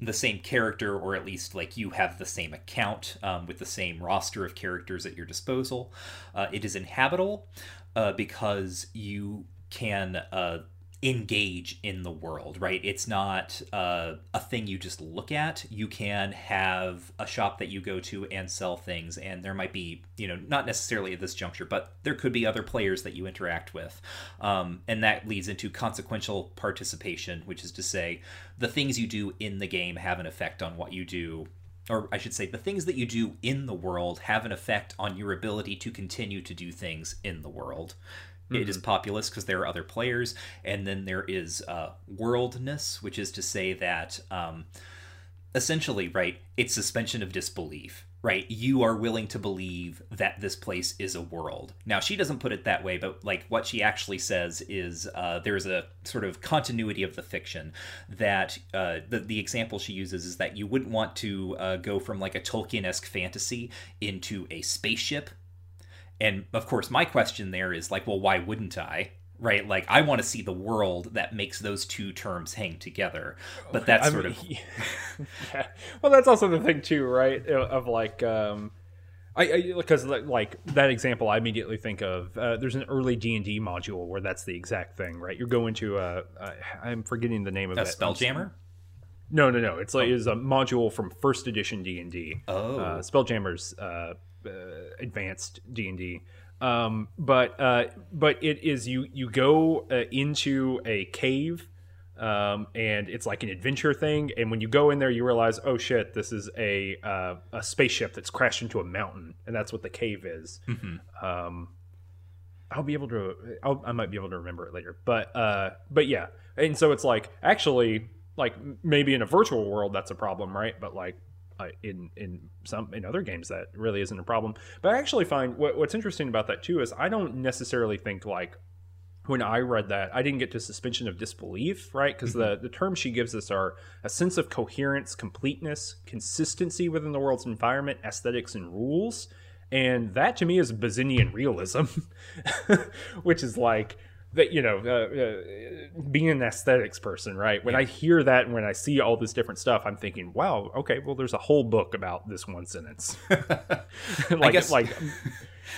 the same character or at least like you have the same account um, with the same roster of characters at your disposal. Uh, it is inhabitable uh, because you can uh, engage in the world, right? It's not uh, a thing you just look at. You can have a shop that you go to and sell things, and there might be, you know, not necessarily at this juncture, but there could be other players that you interact with. Um, and that leads into consequential participation, which is to say, the things you do in the game have an effect on what you do or I should say, the things that you do in the world have an effect on your ability to continue to do things in the world. It is populous because there are other players, and then there is uh, worldness, which is to say that um, essentially, right, it's suspension of disbelief, right? You are willing to believe that this place is a world. Now, she doesn't put it that way, but like what she actually says is uh, there's a sort of continuity of the fiction that uh, the, the example she uses is that you wouldn't want to uh, go from like a Tolkien esque fantasy into a spaceship. And of course, my question there is like, well, why wouldn't I? right? Like I want to see the world that makes those two terms hang together. But that's I sort mean, of yeah. Well, that's also the thing too, right? Of like, um, I because like that example, I immediately think of uh, there's an early D and D module where that's the exact thing, right? You're going to a, a I'm forgetting the name of a it. spelljammer. No, no, no. It's like it's a module from first edition D and D. Oh. uh, Spelljammer's uh, uh, advanced D and D. Um, but uh, but it is you you go uh, into a cave, um, and it's like an adventure thing. And when you go in there, you realize, oh shit, this is a uh, a spaceship that's crashed into a mountain, and that's what the cave is. Um, I'll be able to. I'll, I might be able to remember it later. But uh, but yeah, and so it's like actually like maybe in a virtual world that's a problem, right? But like uh, in in some in other games that really isn't a problem. But I actually find what, what's interesting about that too is I don't necessarily think like when I read that, I didn't get to suspension of disbelief, right? Because the, the terms she gives us are a sense of coherence, completeness, consistency within the world's environment, aesthetics, and rules. And that to me is Bazinian realism, which is like that, you know, uh, uh, being an aesthetics person, right? When I hear that and when I see all this different stuff, I'm thinking, wow, okay, well, there's a whole book about this one sentence. like, guess- like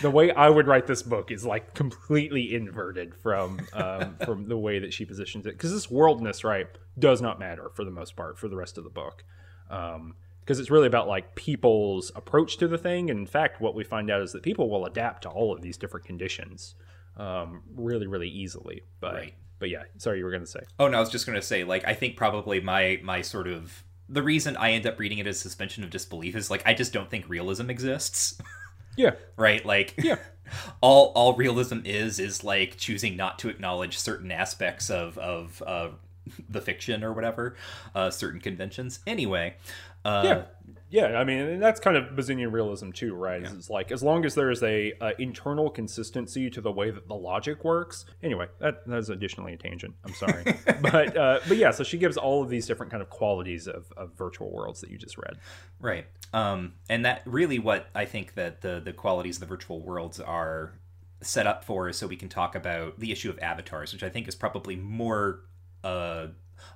the way I would write this book is like completely inverted from um, from the way that she positions it. Because this worldness, right, does not matter for the most part for the rest of the book. Um, because it's really about like people's approach to the thing. And in fact, what we find out is that people will adapt to all of these different conditions um, really, really easily. But Right. but yeah, sorry, you were going to say. Oh no, I was just gonna say, like, I think probably my my sort of the reason I end up reading it as suspension of disbelief is like I just don't think realism exists. Yeah, right? Like Yeah. all all realism is is like choosing not to acknowledge certain aspects of of uh, the fiction or whatever, uh, certain conventions. Anyway, uh, yeah, yeah. I mean, and that's kind of Bazinian realism too, right? Is It's like as long as there is a uh, internal consistency to the way that the logic works. Anyway, that that's additionally a tangent. I'm sorry, but uh, but yeah. So she gives all of these different kind of qualities of, of virtual worlds that you just read. Right. Um, and that really what I think that the the qualities of the virtual worlds are set up for is so we can talk about the issue of avatars, which I think is probably more uh,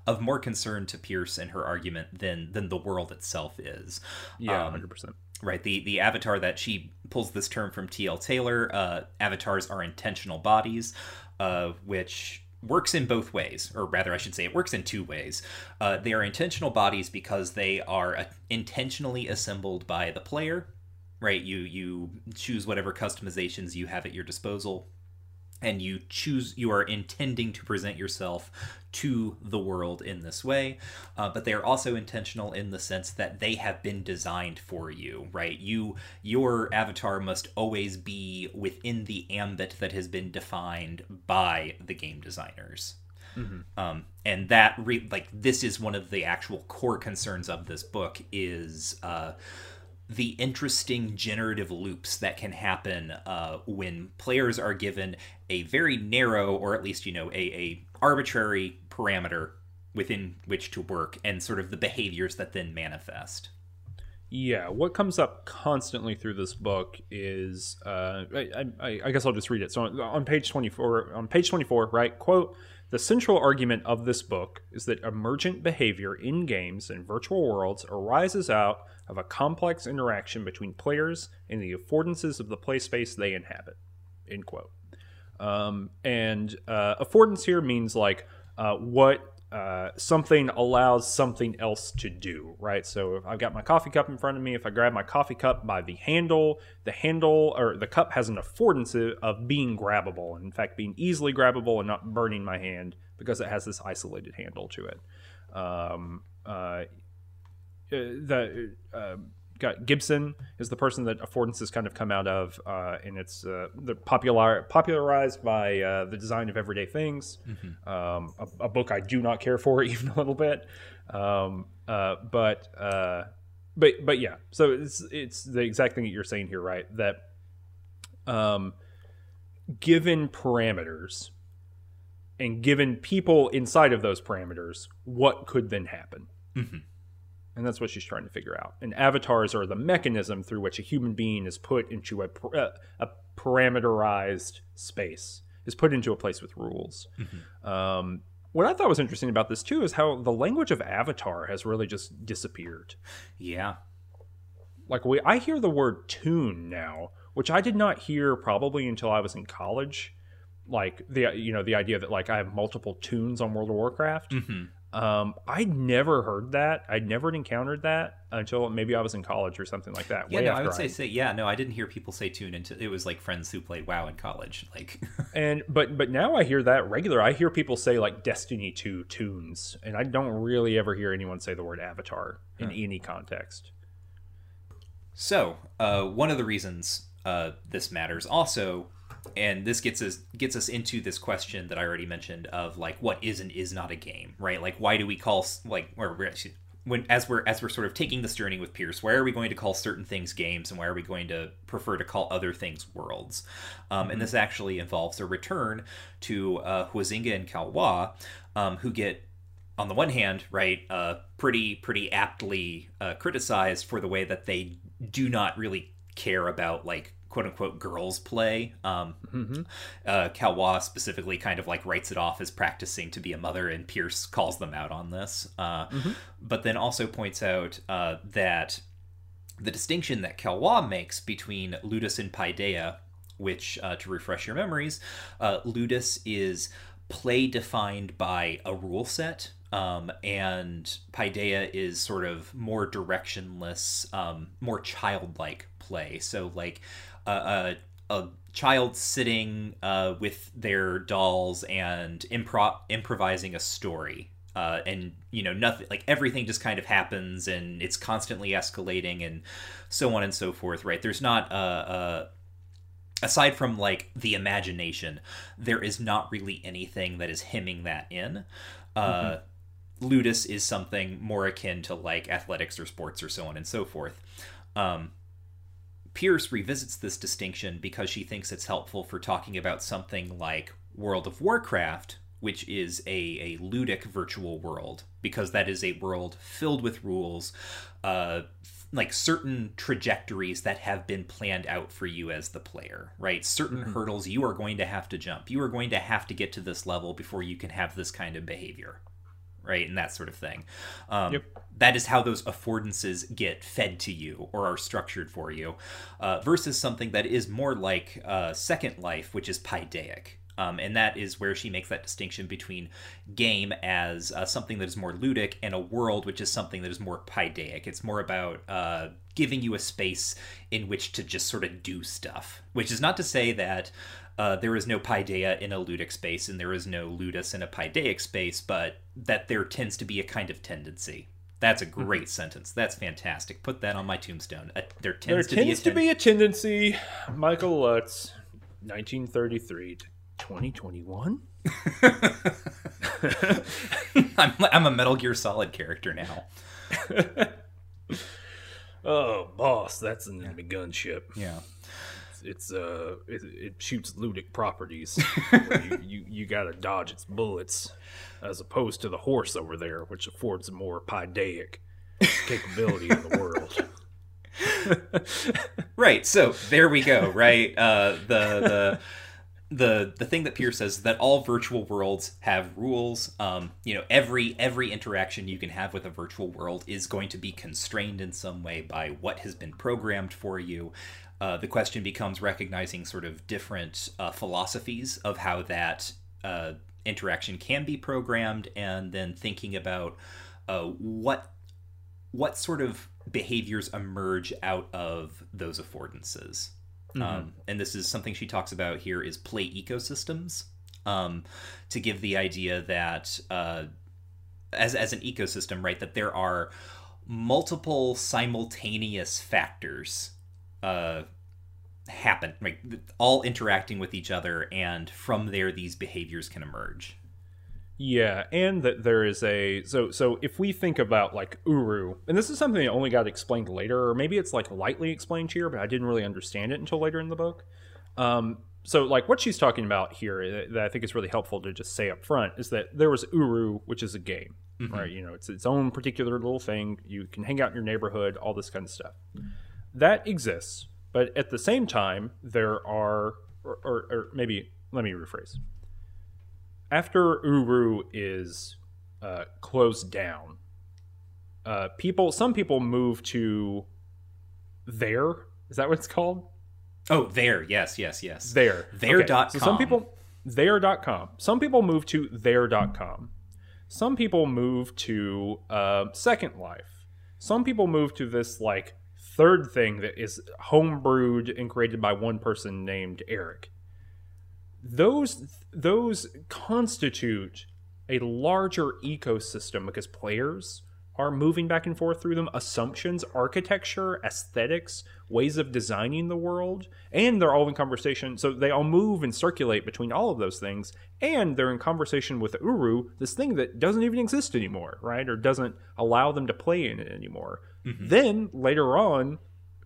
of more concern to Pearce and her argument than than the world itself is. Yeah, Um, hundred percent. right the the avatar that she pulls this term from tl taylor uh, avatars are intentional bodies uh, which works in both ways or rather i should say it works in two ways uh, they are intentional bodies because they are uh, intentionally assembled by the player right you you choose whatever customizations you have at your disposal and you choose you are intending to present yourself to the world in this way uh, but they are also intentional in the sense that they have been designed for you right? You your avatar must always be within the ambit that has been defined by the game designers. Um, and that re- like this is one of the actual core concerns of this book is uh, the interesting generative loops that can happen uh, when players are given a very narrow or at least you know a, a arbitrary parameter within which to work and sort of the behaviors that then manifest Yeah, what comes up constantly through this book is, uh, I, I, I guess I'll just read it. So on, on page twenty four, on page twenty four, right? Quote: The central argument of this book is that emergent behavior in games and virtual worlds arises out of a complex interaction between players and the affordances of the play space they inhabit. End quote. Um, and uh, affordance here means like uh, what uh, something allows something else to do, right? So if I've got my coffee cup in front of me, if I grab my coffee cup by the handle, the handle or the cup has an affordance of being grabbable, in fact, being easily grabbable and not burning my hand because it has this isolated handle to it. Um, uh, the uh, got Gibson is the person that affordances kind of come out of, uh, and it's uh, the popular popularized by uh, the design of everyday things. Um, a, a book I do not care for even a little bit, um, uh, but uh, but but yeah. So it's it's the exact thing that you're saying here, right? That um, given parameters and given people inside of those parameters, what could then happen? And that's what she's trying to figure out. And avatars are the mechanism through which a human being is put into a, uh, a parameterized space. is put into a place with rules. Um, what I thought was interesting about this too is how the language of Avatar has really just disappeared. Yeah. Like we, I hear the word toon now, which I did not hear probably until I was in college. Like the you know the idea that like I have multiple toons on World of Warcraft. hmm Um, I never heard that. I'd never encountered that until maybe I was in college or something like that. Yeah, no, I would say, say, yeah, no, I didn't hear people say tune into. it was like friends who played WoW in college. Like, and but but now I hear that regular. I hear people say like Destiny 2 toons, and I don't really ever hear anyone say the word Avatar in any context. So, uh, one of the reasons uh, this matters also, and this gets us gets us into this question that I already mentioned of like what is and is not a game, right? Like, why do we call like or when as we're as we're sort of taking this journey with Pearce, why are we going to call certain things games, and why are we going to prefer to call other things worlds? Um, And this actually involves a return to uh, Huizinga and Caillois, um, who get on the one hand, right, uh, pretty pretty aptly uh, criticized for the way that they do not really care about like quote unquote girls play. Um, Mm-hmm. uh, Caillois specifically kind of like writes it off as practicing to be a mother, and Pearce calls them out on this. Uh, But then also points out uh, that the distinction that Caillois makes between Ludus and Paideia, which, uh, to refresh your memories, uh, Ludus is play defined by a rule set, um, and Paideia is sort of more directionless, um, more childlike play. So, like, uh, a, a child sitting uh, with their dolls and impro- improvising a story. Uh, and you know nothing like everything just kind of happens and it's constantly escalating and so on and so forth right? There's not a, a aside from like the imagination there is not really anything that is hemming that in. Uh ludus is something more akin to like athletics or sports or so on and so forth. Um Pearce revisits this distinction because she thinks it's helpful for talking about something like World of Warcraft, which is a, a ludic virtual world, because that is a world filled with rules, uh, like certain trajectories that have been planned out for you as the player, right? Certain hurdles you are going to have to jump. You are going to have to get to this level before you can have this kind of behavior, right? And that sort of thing. Um, Yep. That is how those affordances get fed to you or are structured for you, uh, versus something that is more like uh, Second Life, which is Paideia. Um, and that is where she makes that distinction between game as uh, something that is more ludic and a world which is something that is more Paideia. It's more about uh, giving you a space in which to just sort of do stuff, which is not to say that uh, there is no Paideia in a ludic space and there is no ludus in a Paidaic space, but that there tends to be a kind of tendency. That's a great sentence. That's fantastic. Put that on my tombstone. Uh, there tends There to tends be to a be a tendency. Michael Lutz, 1933 to 2021. I'm, I'm a Metal Gear Solid character now. Oh, boss, that's an enemy gunship. Yeah. It's uh, it, it shoots ludic properties. you, you you gotta dodge its bullets, as opposed to the horse over there, which affords a more paideia capability in the world. Right. So there we go. Right. Uh, the the the the thing that Pearce says is that all virtual worlds have rules. Um, you know, every every interaction you can have with a virtual world is going to be constrained in some way by what has been programmed for you. Uh, the question becomes recognizing sort of different uh, philosophies of how that uh, interaction can be programmed, and then thinking about uh, what what sort of behaviors emerge out of those affordances. Um, and this is something she talks about here is play ecosystems um, to give the idea that uh, as, as an ecosystem, right, that there are multiple simultaneous factors uh, happen, right, all interacting with each other, and from there these behaviors can emerge. Yeah, and that there is a so so if we think about like Uru, and this is something that only got explained later, or maybe it's like lightly explained here, but I didn't really understand it until later in the book. Um, so like what she's talking about here uh, that I think is really helpful to just say up front is that there was Uru, which is a game, right? You know, it's its own particular little thing. You can hang out in your neighborhood, all this kind of stuff. That exists, but at the same time, there are, or, or, or maybe let me rephrase. After Uru is uh, closed down, uh, people some people move to there. Is that what it's called? Oh, there. Yes, yes, yes. There. There Okay, dot So some people there.com. Some people move to there.com. Some people move to uh, Second Life. Some people move to this like third thing that is homebrewed and created by one person named Eric. Those those constitute a larger ecosystem because players are moving back and forth through them assumptions architecture aesthetics ways of designing the world and they're all in conversation. So they all move and circulate between all of those things and they're in conversation with uru this thing that doesn't even exist anymore right? Or doesn't allow them to play in it anymore. Then later on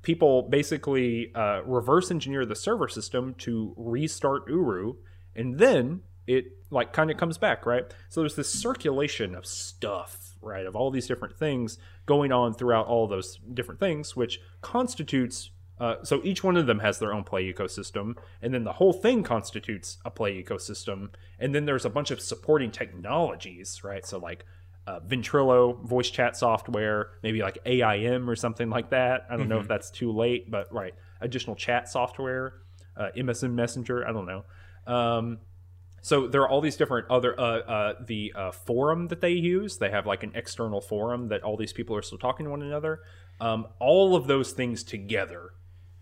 people basically uh, reverse engineer the server system to restart uru and then it like kind of comes back right? So there's this circulation of stuff right of all these different things going on throughout all those different things which constitutes uh, so each one of them has their own play ecosystem and then the whole thing constitutes a play ecosystem and then there's a bunch of supporting technologies right so like uh, Ventrilo voice chat software, maybe like AIM or something like that. I don't know if that's too late, but right, additional chat software, uh, MSN Messenger. I don't know. Um, so there are all these different other uh, uh, the uh, forum that they use. They have like an external forum that all these people are still talking to one another. Um, all of those things together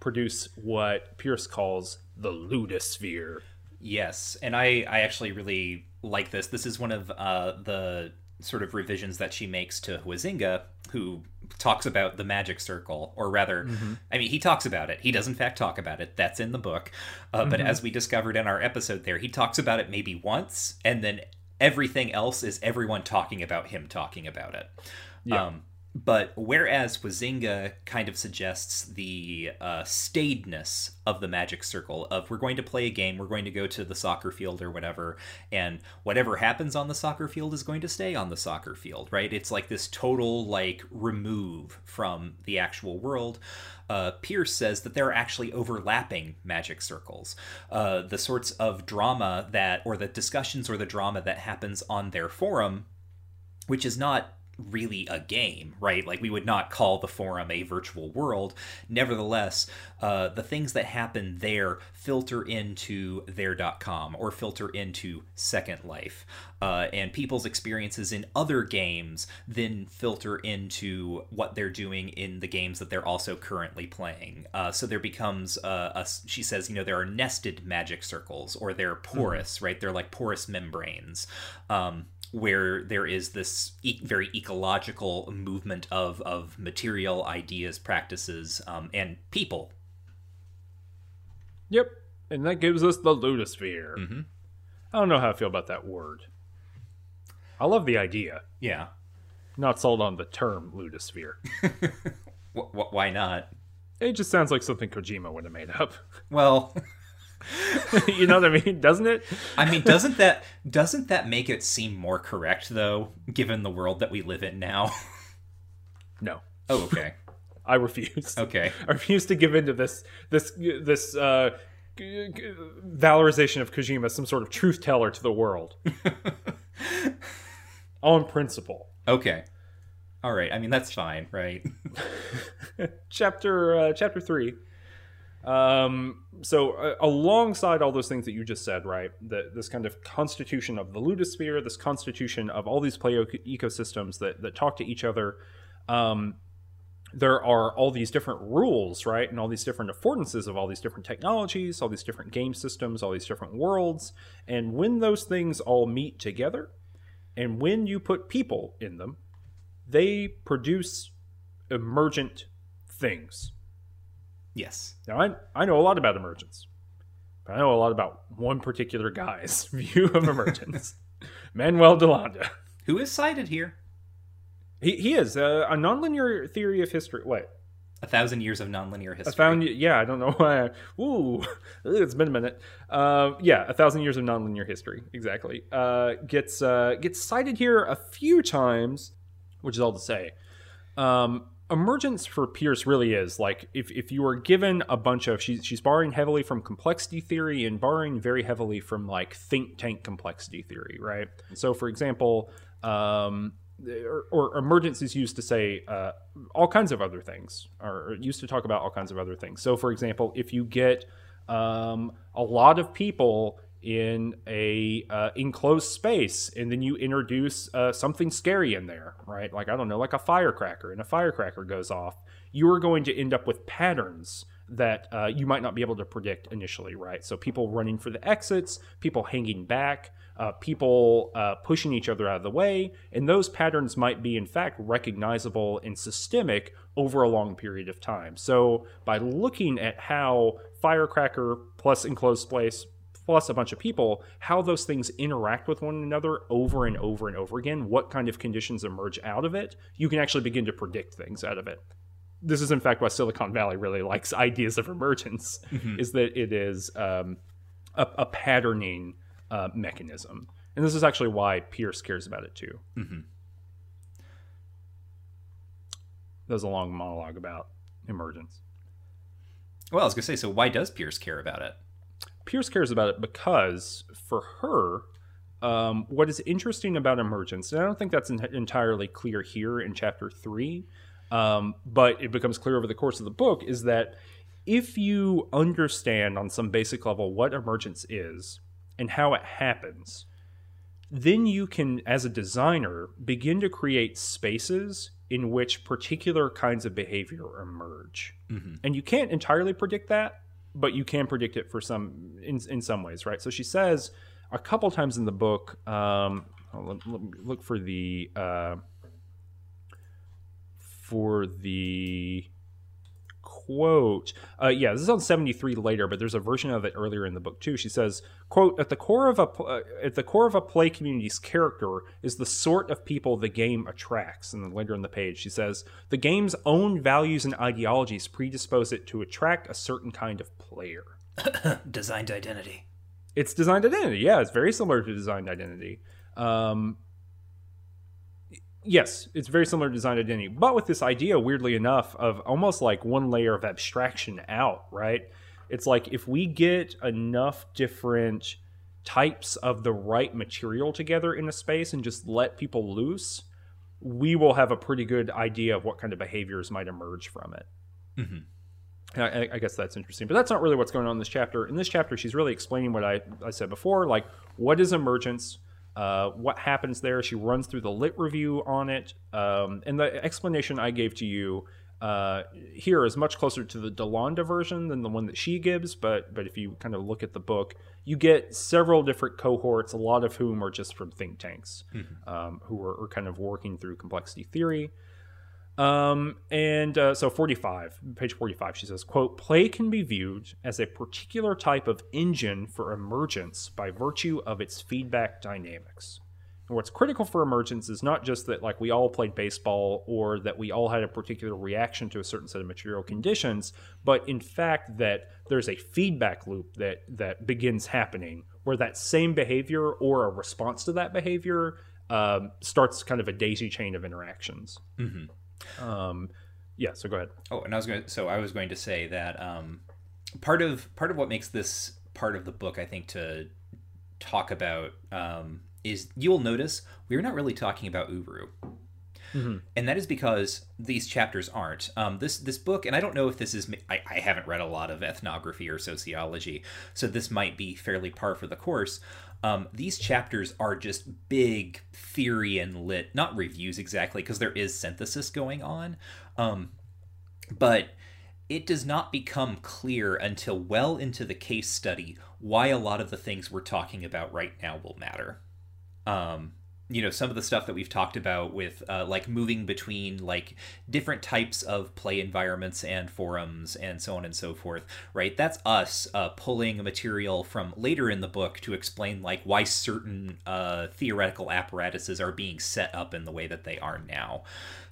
produce what Pearce calls the ludosphere. Yes, and I I actually really like this. This is one of uh, the sort of revisions that she makes to Huizinga, who talks about the magic circle, or rather, I mean, he talks about it. He does in fact talk about it. That's in the book. Uh, But as we discovered in our episode there, he talks about it maybe once, and then everything else is everyone talking about him talking about it. Yeah. Um, but whereas Huizinga kind of suggests the uh, staidness of the magic circle of we're going to play a game, we're going to go to the soccer field or whatever, and whatever happens on the soccer field is going to stay on the soccer field, right? It's like this total like remove from the actual world. Uh, Pearce says that there are actually overlapping magic circles. Uh, the sorts of drama that, or the discussions or the drama that happens on their forum which is not really a game, right? Like we would not call the forum a virtual world. Nevertheless, uh, the things that happen there filter into There.com or filter into Second Life. Uh, and people's experiences in other games then filter into what they're doing in the games that they're also currently playing. Uh, so there becomes, a, she says, you know, there are nested magic circles or they're porous, right? They're like porous membranes. Um, where there is this e- very ecological movement of of material ideas, practices, um, and people. Yep. And that gives us the ludosphere. Mm-hmm. I don't know how I feel about that word. I love the idea. Yeah. Not sold on the term ludosphere. W- w- why not? it just sounds like something Kojima would have made up. Well, you know what I mean? Doesn't it? I mean, doesn't that doesn't that make it seem more correct though, given the world that we live in now? No. oh, okay. I refuse. Okay. I refuse to give in to this this this uh valorization of Kojima as some sort of truth teller to the world. On principle. Okay. All right. I mean, that's fine, right? chapter uh, chapter three. Um, so uh, alongside all those things that you just said, right? The, this kind of constitution of the ludosphere, this constitution of all these play ecosystems that that talk to each other. Um, there are all these different rules, right? And all these different affordances of all these different technologies, all these different game systems, all these different worlds. And when those things all meet together, and when you put people in them, they produce emergent things. Yes. Now, I, I know a lot about emergence, but I know a lot about one particular guy's view of emergence Manuel Delanda. Who is cited here? He, he is uh, a nonlinear theory of history. Wait, A thousand years of nonlinear history. found yeah. I don't know why. I, ooh, it's been a minute. Uh, yeah, a thousand years of nonlinear history. Exactly. Uh, gets uh, gets cited here a few times, which is all to say. Um, emergence for Pearce really is like if, if you are given a bunch of she's she's borrowing heavily from complexity theory and borrowing very heavily from like think tank complexity theory, right? So for example, um, or, or, emergence is used to say uh, all kinds of other things, or used to talk about all kinds of other things. So for example, if you get um, a lot of people in a uh, enclosed space and then you introduce uh, something scary in there right? Like i don't know like a firecracker and a firecracker goes off. You are going to end up with patterns that uh, you might not be able to predict initially right? So people running for the exits people hanging back uh, people uh, pushing each other out of the way and those patterns might be in fact recognizable and systemic over a long period of time. So by looking at how firecracker plus enclosed space plus a bunch of people, how those things interact with one another over and over and over again, what kind of conditions emerge out of it, you can actually begin to predict things out of it. This is, in fact, why Silicon Valley really likes ideas of emergence, mm-hmm. is that it is um, a, a, patterning uh, mechanism. And this is actually why Pearce cares about it too. Mm-hmm. That was a long monologue about emergence. Well, I was going to say, so why does Pearce care about it? Pearce cares about it because for her, um, what is interesting about emergence, and I don't think that's in- entirely clear here in chapter three, um, but it becomes clear over the course of the book, is that if you understand on some basic level what emergence is and how it happens, then you can, as a designer, begin to create spaces in which particular kinds of behavior emerge. Mm-hmm. And you can't entirely predict that, but you can predict it for some in in some ways, right? So she says a couple times in the book. Um, look for the uh, for the quote. Uh, yeah, this is on 73 later, but there's a version of it earlier in the book too. She says, "quote At the core of a uh, at the core of a play community's character is the sort of people the game attracts." And then later in the page, she says, "The game's own values and ideologies predispose it to attract a certain kind of player." designed identity. It's designed identity. Yeah, it's very similar to designed identity. Um, yes, it's very similar to design identity, but with this idea, weirdly enough, of almost like one layer of abstraction out, right? It's like if we get enough different types of the right material together in a space and just let people loose, we will have a pretty good idea of what kind of behaviors might emerge from it. Mm-hmm. I, I, guess that's interesting, but that's not really what's going on in this chapter. In this chapter, she's really explaining what I, I said before, like what is emergence, uh, what happens there. She runs through the lit review on it, um, and the explanation I gave to you uh, here is much closer to the Delanda version than the one that she gives. But but if you kind of look at the book, you get several different cohorts, a lot of whom are just from think tanks, mm-hmm. um, who are, are, kind of working through complexity theory. Um, and uh, so 45, page 45, she says, quote, play can be viewed as a particular type of engine for emergence by virtue of its feedback dynamics. And what's critical for emergence is not just that like we all played baseball or that we all had a particular reaction to a certain set of material conditions, but in fact that there's a feedback loop that that begins happening where that same behavior or a response to that behavior um, starts kind of a daisy chain of interactions. Mm-hmm. Um, yeah. So go ahead. Oh, and I was going. To, so I was going to say that um, part of part of what makes this part of the book, I think, to talk about um, is you'll notice we're not really talking about Uru. Mm-hmm. And that is because these chapters aren't. Um, this this book, and I don't know if this is. I, I haven't read a lot of ethnography or sociology, so this might be fairly par for the course. Um, these chapters are just big theory and lit, not reviews exactly, because there is synthesis going on. Um, but it does not become clear until well into the case study why a lot of the things we're talking about right now will matter. Um, you know some of the stuff that we've talked about with uh, like moving between like different types of play environments and forums and so on and so forth right that's us uh, pulling material from later in the book to explain like why certain uh, theoretical apparatuses are being set up in the way that they are now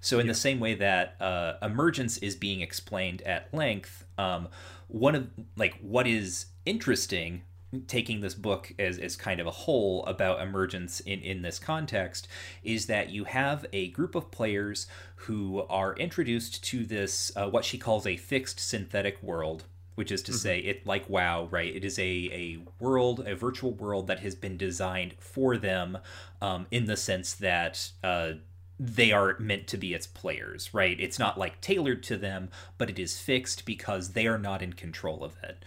so in yeah. the same way that uh, emergence is being explained at length um, one of like what is interesting taking this book as, as kind of a whole about emergence in, in this context is that you have a group of players who are introduced to this uh, what she calls a fixed synthetic world which is to mm-hmm. say it like wow right? It is a, a world a virtual world that has been designed for them um, in the sense that uh, they are meant to be its players right? It's not like tailored to them but it is fixed because they are not in control of it.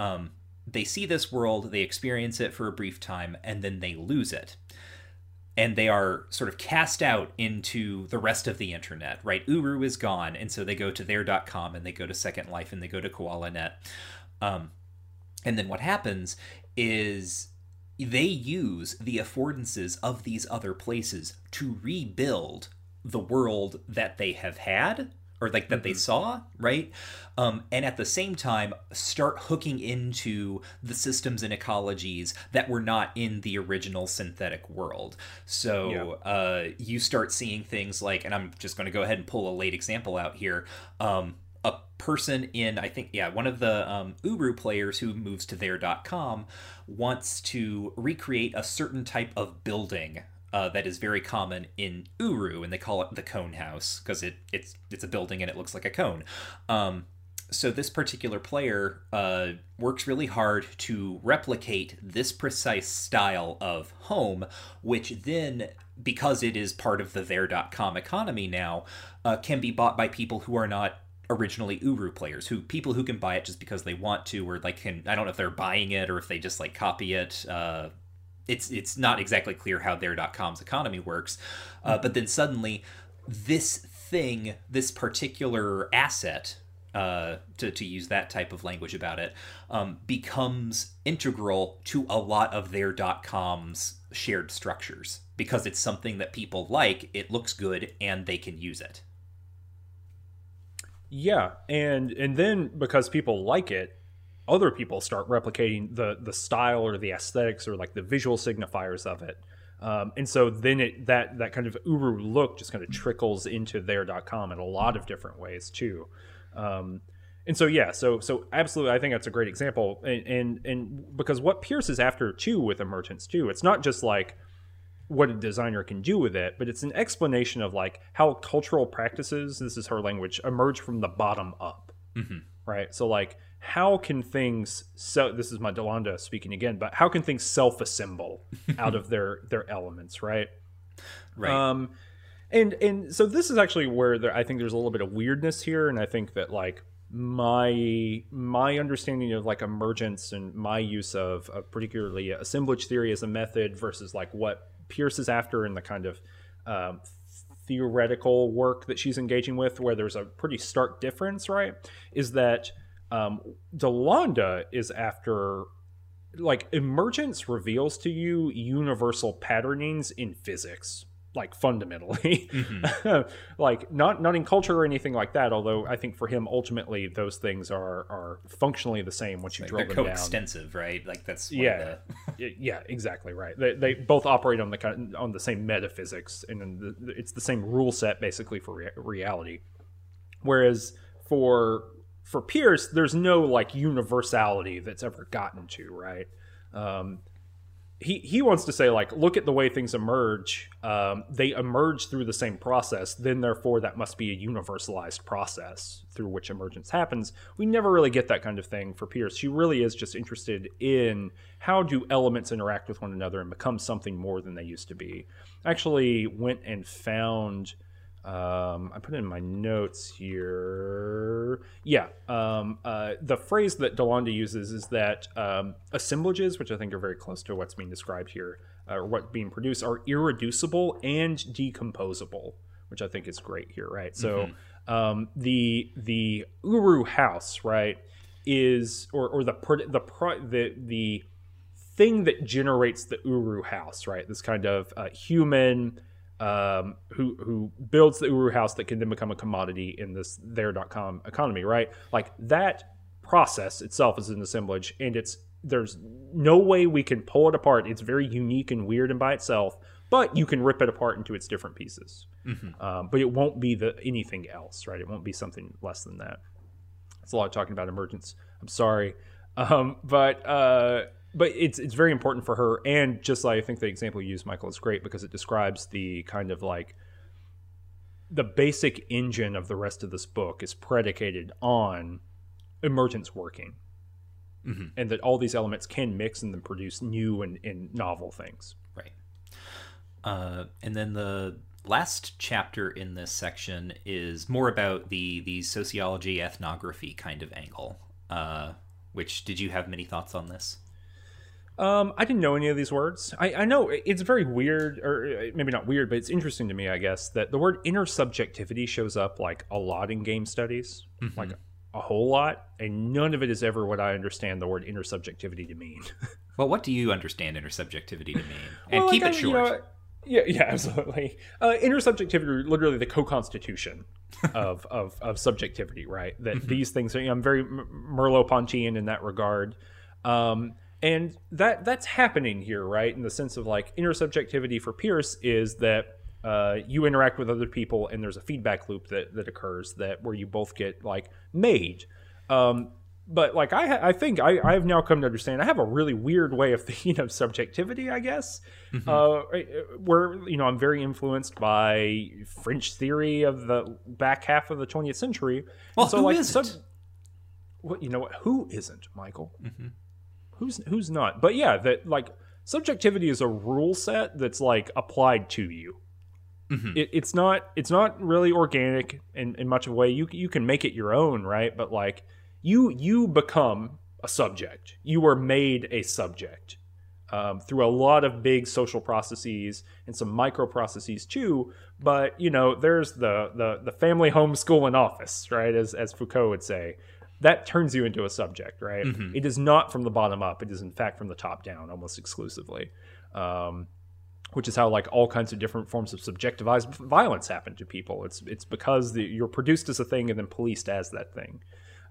Um, they see this world they experience it for a brief time and then they lose it and they are sort of cast out into the rest of the internet, right? Uru is gone, and so they go to There.com and they go to Second Life and they go to KoalaNet. Um, and then what happens is they use the affordances of these other places to rebuild the world that they have had or like that mm-hmm. they saw, right? Um, and at the same time, start hooking into the systems and ecologies that were not in the original synthetic world. So yeah. uh, you start seeing things like, and I'm just going to go ahead and pull a late example out here. Um, a person in i think yeah one of the um, uru players who moves to There.com wants to recreate a certain type of building uh, that is very common in Uru, and they call it the Cone House because it it's it's a building and it looks like a cone. Um, so this particular player uh, works really hard to replicate this precise style of home, which then, because it is part of the There.com economy now, uh, can be bought by people who are not originally Uru players, who people who can buy it just because they want to, or like can I don't know if they're buying it or if they just like copy it. Uh, it's it's not exactly clear how There.com's economy works uh, but then suddenly this thing this particular asset uh, to, to use that type of language about it um, becomes integral to a lot of There.com's shared structures. Because it's something that people like it looks good and they can use it. Yeah and and then because people like it other people start replicating the the style or the aesthetics or like the visual signifiers of it. Um, and so then it that that kind of uru look just kind of trickles into There.com in a lot of different ways too. Um, and so yeah, so so absolutely, I think that's a great example. And and, and because what Pearce is after too with emergence too, it's not just like what a designer can do with it, but it's an explanation of like how cultural practices, this is her language, emerge from the bottom up. Mm-hmm. Right. So like how can things so this is my Delanda speaking again, but how can things self-assemble out of their their elements, right? Right. Um and and so this is actually where there, I think there's a little bit of weirdness here and I think that like my my understanding of like emergence and my use of, of particularly assemblage theory as a method versus like what Pearce is after and the kind of um, theoretical work that she's engaging with, where there's a pretty stark difference, right? Is that um, Delanda is after like emergence reveals to you universal patternings in physics like fundamentally. Mm-hmm. like not not in culture or anything like that although i think for him ultimately those things are are functionally the same once you like drill them down. extensive right? Like that's yeah. the... yeah exactly right. They, they both operate on the kind on the same metaphysics and the, it's the same rule set basically for re- reality. Whereas for for Pearce, there's no like universality that's ever gotten to, right? Um, he he wants to say like, look at the way things emerge. Um, they emerge through the same process. Then therefore, that must be a universalized process through which emergence happens. We never really get that kind of thing for Pearce. She really is just interested in how do elements interact with one another and become something more than they used to be. Actually, went and found um, I put in my notes here. Yeah, um, uh, the phrase that Delanda uses is that um, assemblages, which I think are very close to what's being described here, uh, or what's being produced, are irreducible and decomposable, which I think is great here, right? So mm-hmm. Um, the the Uru house, right, is or or the the the the thing that generates the Uru house, right? This kind of uh, human um, who who builds the Uru house that can then become a commodity in this There.com economy, right? Like that process itself is an assemblage, and it's there's no way we can pull it apart. It's very unique and weird and by itself, but you can rip it apart into its different pieces. Mm-hmm. Um, but it won't be the anything else, right? It won't be something less than that. It's a lot of talking about emergence. I'm sorry, um, but uh, but it's it's very important for her, and just like I think the example you use, Michael, is great because it describes the kind of like the basic engine of the rest of this book is predicated on emergence working, mm-hmm. and that all these elements can mix and then produce new and, and novel things. Right. Uh, and then the last chapter in this section is more about the the sociology ethnography kind of angle. Uh, which did you have many thoughts on this? Um, I didn't know any of these words. I, I know it's very weird, or uh, maybe not weird, but it's interesting to me, I guess, that the word intersubjectivity shows up like a lot in game studies, Mhm. like a whole lot, and none of it is ever what I understand the word intersubjectivity to mean. Well, what do you understand intersubjectivity to mean? And Well, keep like, it short. you know, yeah, yeah, absolutely. Uh, intersubjectivity, literally the co-constitution of, of of subjectivity, right? That Mm-hmm. these things are. You know, I'm very Merleau-Pontian in that regard, um, and that that's happening here, right? In the sense of like intersubjectivity for Pearce is that. Uh, you interact with other people, and there's a feedback loop that, that occurs that where you both get like made. Um, but like I, ha- I think I, I have now come to understand I have a really weird way of thinking of subjectivity. I guess uh, where you know I'm very influenced by French theory of the back half of the 20th century. Well, And so who like isn't? sub- what you know what? Who isn't Michael? Mhm. Who's who's not? But yeah, that like subjectivity is a rule set that's like applied to you. Mhm. It, it's not it's not really organic in, in much of a way. You you can make it your own, right? But like you you become a subject. You were made a subject um, through a lot of big social processes and some micro processes too. But you know, there's the the the family home school and office, right? As as Foucault would say, that turns you into a subject, right? Mhm. It is not from the bottom up. It is in fact from the top down, almost exclusively. Um, which is how like all kinds of different forms of subjectivized violence happen to people. It's it's because the, you're produced as a thing and then policed as that thing.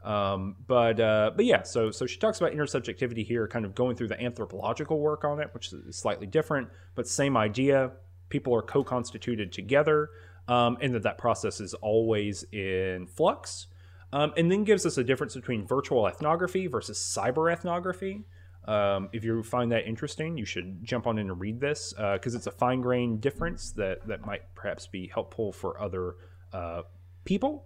Um, but uh, but yeah, so so she talks about intersubjectivity here, kind of going through the anthropological work on it, which is slightly different, but same idea. People are co-constituted together, um, and that that process is always in flux. Um, and then gives us a difference between virtual ethnography versus cyber ethnography. Um, if you find that interesting, you should jump on in and read this because it's a fine grained difference that that might perhaps be helpful for other uh, people.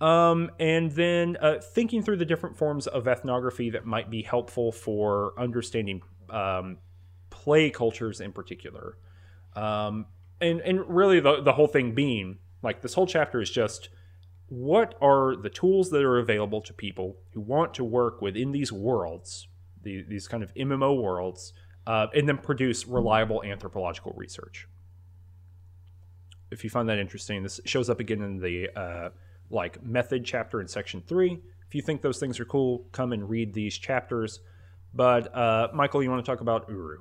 Um, and then uh, thinking through the different forms of ethnography that might be helpful for understanding um, play cultures in particular. Um, and and really the the whole thing being like this whole chapter is just what are the tools that are available to people who want to work within these worlds, the, these kind of MMO worlds, uh, and then produce reliable anthropological research. If you find that interesting, this shows up again in the uh, like method chapter in section three. If you think those things are cool, come and read these chapters. But uh, Michael, you want to talk about Uru?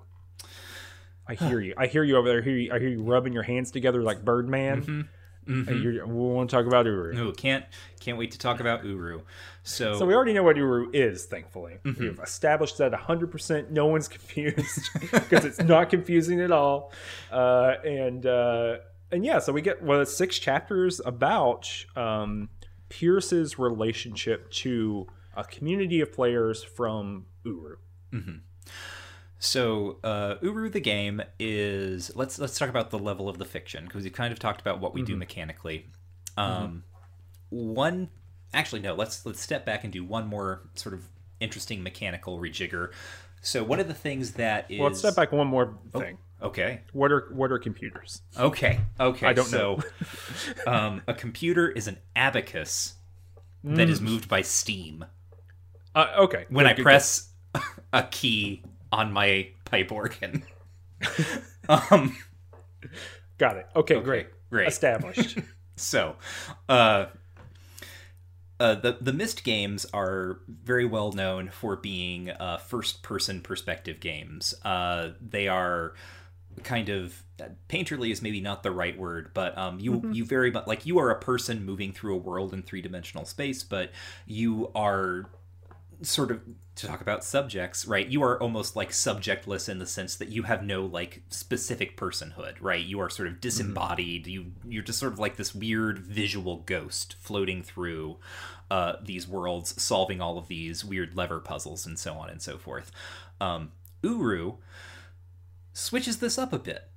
I hear you. I hear you over there. I hear you, I hear you rubbing your hands together like Birdman. Mhm. You're, we want to talk about Uru. Ooh, can't can't wait to talk about Uru. So, So we already know what Uru is, thankfully. Mm-hmm. We've established that 100%. No one's confused because it's not confusing at all. Uh, and uh, and yeah, so we get well, six chapters about um, Pearce's relationship to a community of players from Uru. So, uh, Uru the game is let's let's talk about the level of the fiction because we've kind of talked about what we do mechanically. Um, One, actually, no. Let's let's step back and do one more sort of interesting mechanical rejigger. So, one of the things that is Well, let's step back one more thing. Okay, What are what are computers? okay, okay. I don't so, um, a computer is an abacus that is moved by steam. Uh, okay. when Good, I good, press a key on my pipe organ. um, got it. Okay, great. great. Established. so, uh, uh, the the Myst games are very well known for being uh, first person perspective games. Uh, they are kind of painterly is maybe not the right word, but um, you you very much like you are a person moving through a world in three dimensional space, but you are sort of to talk about subjects, right? You are almost like subjectless in the sense that you have no like specific personhood, right? You are sort of disembodied. You you're just sort of like this weird visual ghost floating through uh, these worlds, solving all of these weird lever puzzles and so on and so forth. Um, Uru switches this up a bit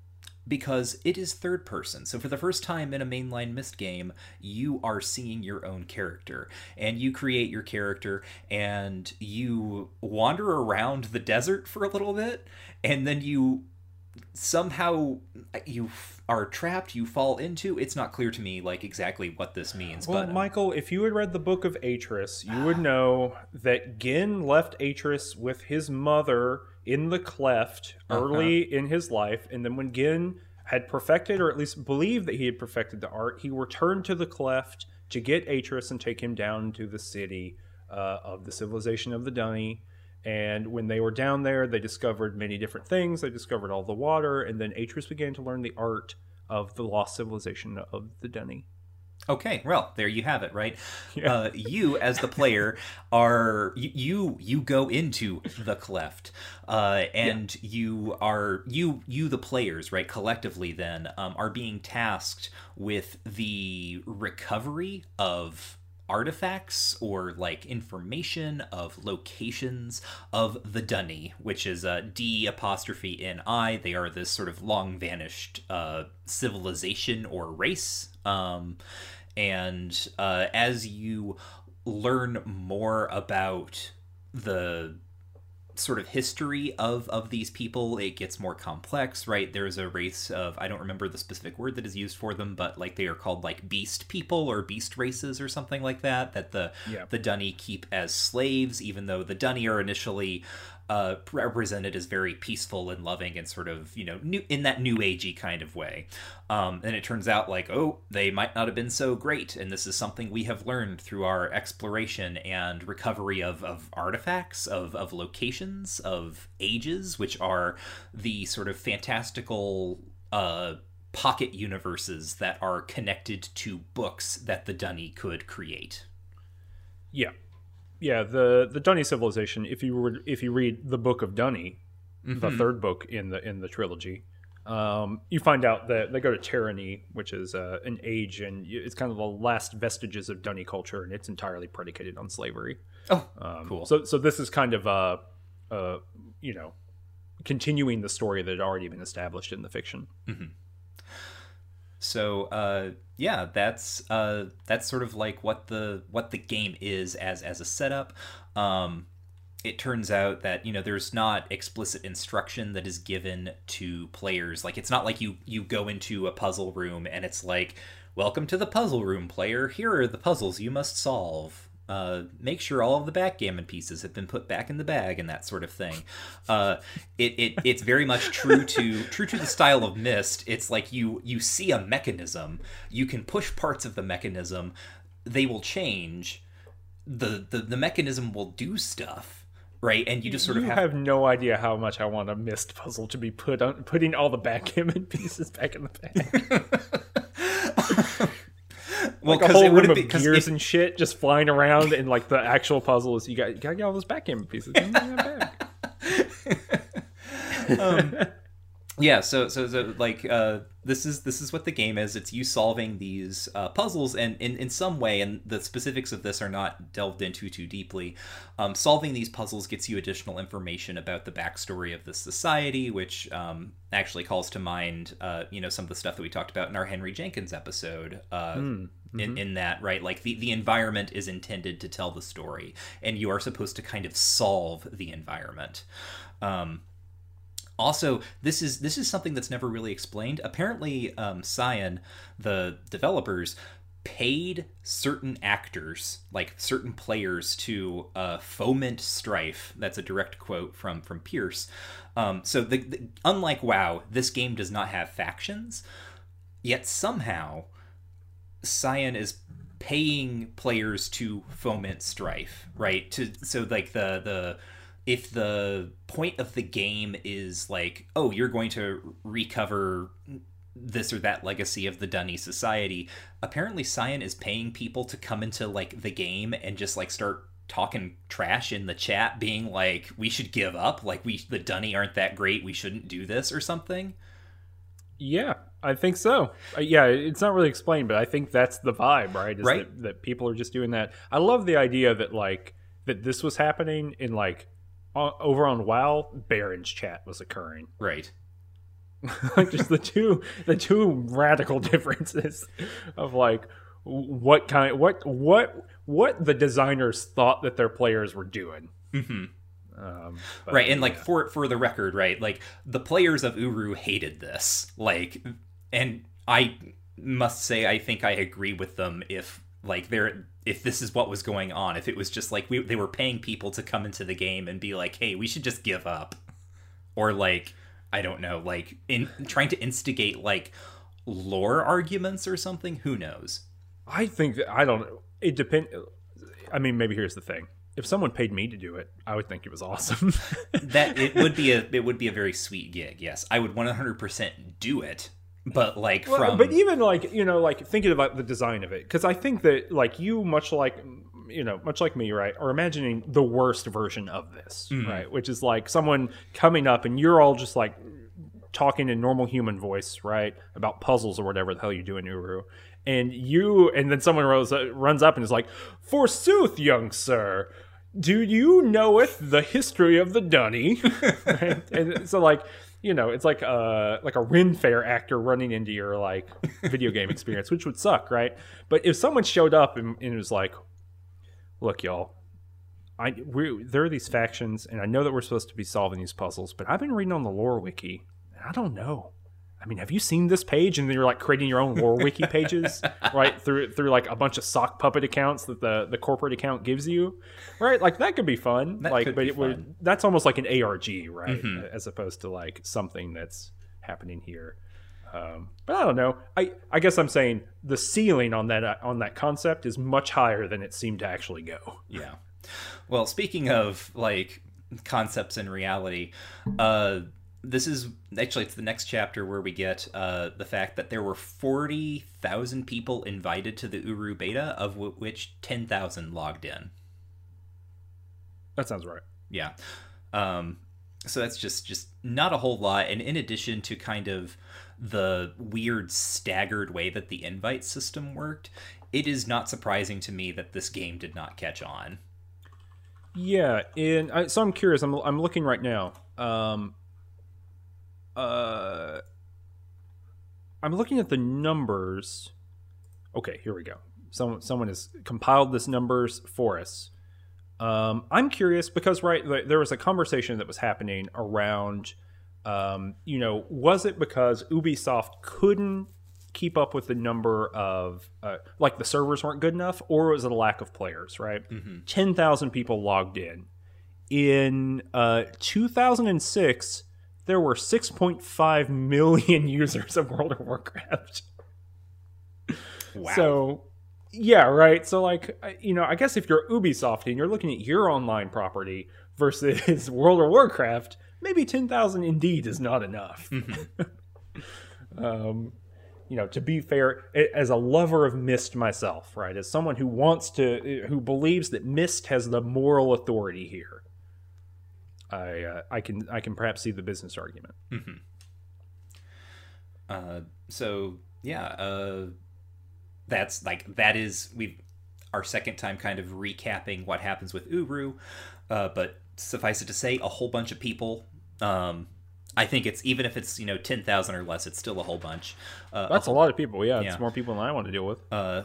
because it is third person. So for the first time in a mainline Myst game, you are seeing your own character and you create your character and you wander around the desert for a little bit and then you somehow you are trapped you fall into it's not clear to me like exactly what this means well but um, michael if you had read the book of atrus you would know that gehn left atrus with his mother in the cleft early uh-huh. in his life and then when gehn had perfected or at least believed that he had perfected the art he returned to the cleft to get atrus and take him down to the city uh, of the civilization of the d'ni and when they were down there, they discovered many different things. They discovered all the water, and then Atrus began to learn the art of the lost civilization of the D'ni. Okay, well, there you have it, right? Yeah. Uh, you, as the player, are you you go into the cleft, uh, and yeah. you are you you the players, right? Collectively, then um, are being tasked with the recovery of artifacts or like information of locations of the D'ni, which is a D apostrophe N I. They are this sort of long vanished uh, civilization or race. Um, and uh, as you learn more about the sort of history of of these people it gets more complex right there's a race of i don't remember the specific word that is used for them but like they are called like beast people or beast races or something like that that the yeah. the d'ni keep as slaves even though the d'ni are initially uh, represented as very peaceful and loving and sort of you know new in that new agey kind of way. Um, and it turns out like oh they might not have been so great, and this is something we have learned through our exploration and recovery of, of artifacts, of of locations, of ages, which are the sort of fantastical. Uh, pocket universes that are connected to books that the D'ni could create. Yeah, yeah, the the D'ni civilization. If you were if you read the Book of D'ni, mm-hmm. the third book in the in the trilogy, um, you find out that they go to Terahnee, which is uh, an age, and it's kind of the last vestiges of D'ni culture, and it's entirely predicated on slavery. Oh, um, cool. So so this is kind of uh, uh, you know, continuing the story that had already been established in the fiction. Mm-hmm. So uh, yeah, that's uh, that's sort of like what the what the game is as as a setup. Um, it turns out that you know there's not explicit instruction that is given to players. Like it's not like you you go into a puzzle room and it's like, "Welcome to the puzzle room, player. Here are the puzzles you must solve." Uh, make sure all of the backgammon pieces have been put back in the bag and that sort of thing. Uh, it, it it's very much true to true to the style of Myst. It's like you you see a mechanism, you can push parts of the mechanism, they will change. The, the, the mechanism will do stuff right? And you just sort of you have... have... no idea how much I want a Myst puzzle to be put on putting all the backgammon pieces back in the bag. well, like a whole room of gears and shit just flying around, and like the actual puzzle is you got you got to get all those backgammon pieces. um, yeah, so so so like uh, this is this is what the game is. It's you solving these uh, puzzles, and in, in some way, and the specifics of this are not delved into too deeply. Um, solving these puzzles gets you additional information about the backstory of the society, which um, actually calls to mind, uh, you know, some of the stuff that we talked about in our Henry Jenkins episode. Mm, mm-hmm. In, in that, right? Like the, the environment is intended to tell the story, and you are supposed to kind of solve the environment. Um, also this is this is something that's never really explained apparently um, cyan the developers paid certain actors like certain players to uh, foment strife that's a direct quote from from pearce um, so the, the, unlike wow this game does not have factions yet somehow cyan is paying players to foment strife right? To so like the the if the point of the game is like, oh, you're going to recover this or that legacy of the D'ni society, apparently Cyan is paying people to come into like the game and just like start talking trash in the chat, being like, we should give up, like we the D'ni aren't that great, we shouldn't do this or something. Yeah, I think so. Uh, yeah, it's not really explained, but I think that's the vibe, right? Is right. That, that people are just doing that. I love the idea that like that this was happening in like over on WoW, Barrens chat was occurring. Right. like just the two the two radical differences of like what kind what what what the designers thought that their players were doing. hmm Um, but, right and like yeah. for for the record right like the players of uru hated this like and i must say i think i agree with them if like they're if this is what was going on if it was just like we, they were paying people to come into the game and be like hey we should just give up or like i don't know like in trying to instigate like lore arguments or something who knows I think that I don't know. It depend. I mean, maybe here's the thing: if someone paid me to do it, I would think it was awesome. that it would be a it would be a very sweet gig yes i would 100% do it but like Well, from but even like you know, like thinking about the design of it, because I think that like you, much like you know, much like me, right, are imagining the worst version of this, Mm-hmm. right, which is like someone coming up and you're all just like talking in normal human voice, right, about puzzles or whatever the hell you do in Uru. And you, and then someone rose, runs up and is like, "Forsooth, young sir, do you knoweth the history of the d'ni?" Right? And so, like, you know, it's like a like a Ren Fair actor running into your like video game experience, which would suck, right? But if someone showed up and, and was like, "Look, y'all, I we there are these factions, and I know that we're supposed to be solving these puzzles, but I've been reading on the lore wiki, and I don't know." I mean, have you seen this page? And then you're like creating your own lore wiki pages, right? Through through like a bunch of sock puppet accounts that the the corporate account gives you, right? Like that could be fun. That like, but it would that's almost like an ARG, right? Mhm. As opposed to like something that's happening here. Um, but I don't know. I I guess I'm saying the ceiling on that on that concept is much higher than it seemed to actually go. Yeah. Well, speaking of like concepts and reality, uh this is actually it's the next chapter where we get uh the fact that there were 40,000 people invited to the Uru beta of w- which 10,000 logged in. That sounds right. Yeah. Um so that's just just not a whole lot and in addition to kind of the weird staggered way that the invite system worked, it is not surprising to me that this game did not catch on. Yeah, and I, so I'm curious. I'm I'm looking right now. Um, uh, I'm looking at the numbers. Okay, here we go. Someone someone has compiled this numbers for us. Um, I'm curious because right there was a conversation that was happening around. Um, you know, was it because Ubisoft couldn't keep up with the number of uh, like the servers weren't good enough, or was it a lack of players? Right, ten thousand people logged in. In uh, 2006, there were 6.5 million users of World of Warcraft. Wow. So, yeah, right. So, like, you know, I guess if you're Ubisoft and you're looking at your online property versus World of Warcraft, maybe 10,000 indeed is not enough. um, you know, to be fair, as a lover of Myst myself, right, as someone who wants to, who believes that Myst has the moral authority here, I uh, I can I can perhaps see the business argument. Uh, so yeah, uh, that's like that is we our second time kind of recapping what happens with Uru, uh, but suffice it to say, a whole bunch of people. Um, I think it's even if it's you know ten thousand or less, it's still a whole bunch. Uh, That's a lot of people. Yeah, Yeah. it's more people than I want to deal with. uh,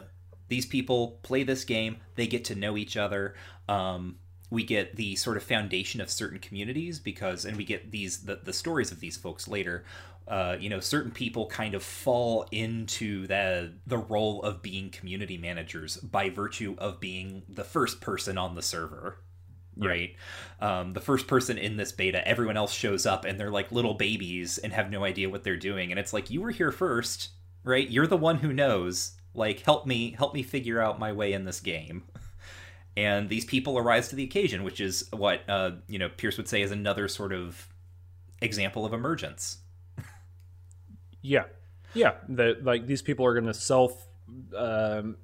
these people play this game they get to know each other um, we get the sort of foundation of certain communities because and we get these the, the stories of these folks later uh, you know certain people kind of fall into the the role of being community managers by virtue of being the first person on the server right? Um, the first person in this beta everyone else shows up and they're like little babies and have no idea what they're doing. And it's like you were here first right? You're the one who knows. Like help me help me figure out my way in this game and these people arise to the occasion which is what uh, you know pearce would say is another sort of example of emergence Yeah, yeah. That like these people are going to self, um,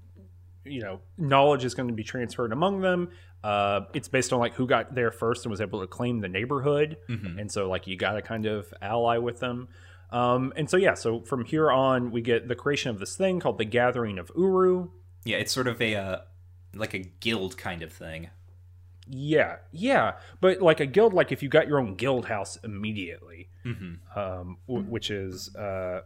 you know, knowledge is going to be transferred among them. Uh, it's based on like who got there first and was able to claim the neighborhood, and so like you got to kind of ally with them. Um, and so yeah, so from here on, we get the creation of this thing called the Gathering of Uru. yeah it's sort of a uh, like a guild kind of thing Yeah, yeah, but like a guild, like if you got your own guild house immediately, Mm-hmm. um, w- which is, uh,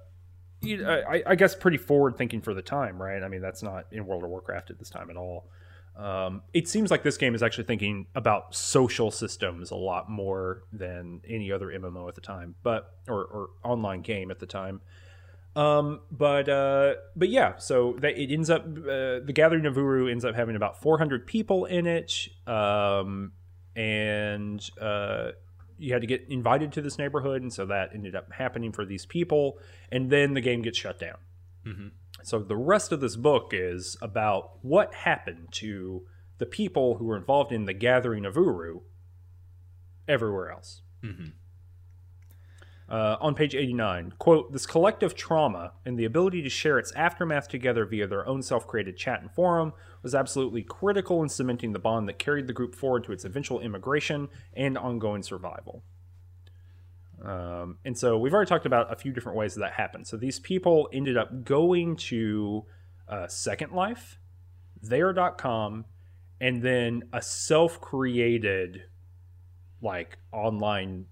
you, I, I guess, pretty forward thinking for the time, right? I mean, that's not in World of Warcraft at this time at all. Um, it seems like this game is actually thinking about social systems a lot more than any other MMO at the time, but or, or online game at the time. Um, but uh, but yeah, so that it ends up uh, the Gathering of Uru ends up having about 400 people in it, um, and uh, you had to get invited to this neighborhood, and so that ended up happening for these people, and then the game gets shut down. Mhm. So the rest of this book is about what happened to the people who were involved in the Gathering of Uru everywhere else. Mm-hmm. Uh, on page 89, quote, this collective trauma and the ability to share its aftermath together via their own self created chat and forum was absolutely critical in cementing the bond that carried the group forward to its eventual immigration and ongoing survival. Um, and so we've already talked about a few different ways that that happened. So these people ended up going to uh, Second Life, there.com, and then a self created, like, online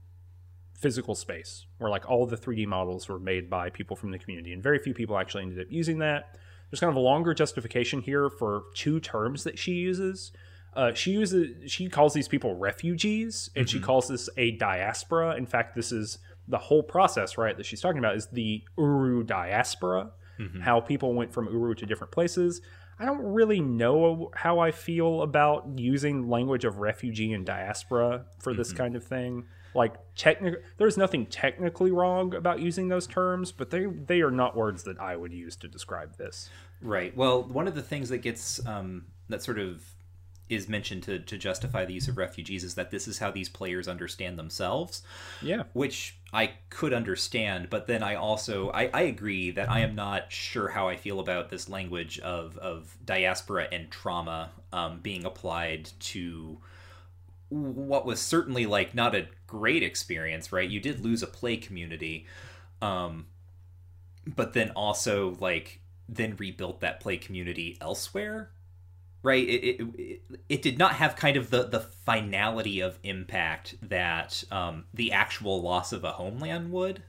physical space where like all the 3D models were made by people from the community, and very few people actually ended up using that. There's kind of a longer justification here for two terms that she uses. Uh, she uses she calls these people refugees, and she mm-hmm. calls this a diaspora. In fact, this is the whole process, right? That she's talking about is the Uru diaspora, mm-hmm. how people went from Uru to different places. I don't really know how I feel about using language of refugee and diaspora for this mm-hmm. kind of thing. Like technical, there's nothing technically wrong about using those terms, but they they are not words that I would use to describe this. Right. Well, one of the things that gets um, that sort of is mentioned to, to justify the use of refugees is that this is how these players understand themselves, Yeah, which I could understand. But then I also I, I agree that I am not sure how I feel about this language of of diaspora and trauma um, being applied to what was certainly like not a great experience. Right. You did lose a play community. Um, but then also like then rebuilt that play community elsewhere right it, it, it, did not have kind of the the finality of impact that um, the actual loss of a homeland would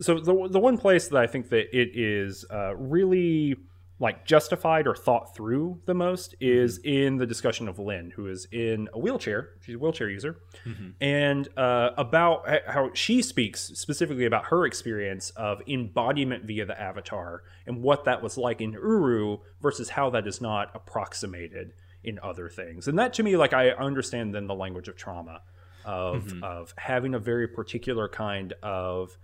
so the the one place that I think that it is uh, really like justified or thought through the most is mm-hmm. in the discussion of Lynn, who is in a wheelchair. She's a wheelchair user, mm-hmm. and uh, about how she speaks specifically about her experience of embodiment via the avatar and what that was like in Uru versus how that is not approximated in other things. And that to me, like I understand then the language of trauma of mm-hmm. of having a very particular kind of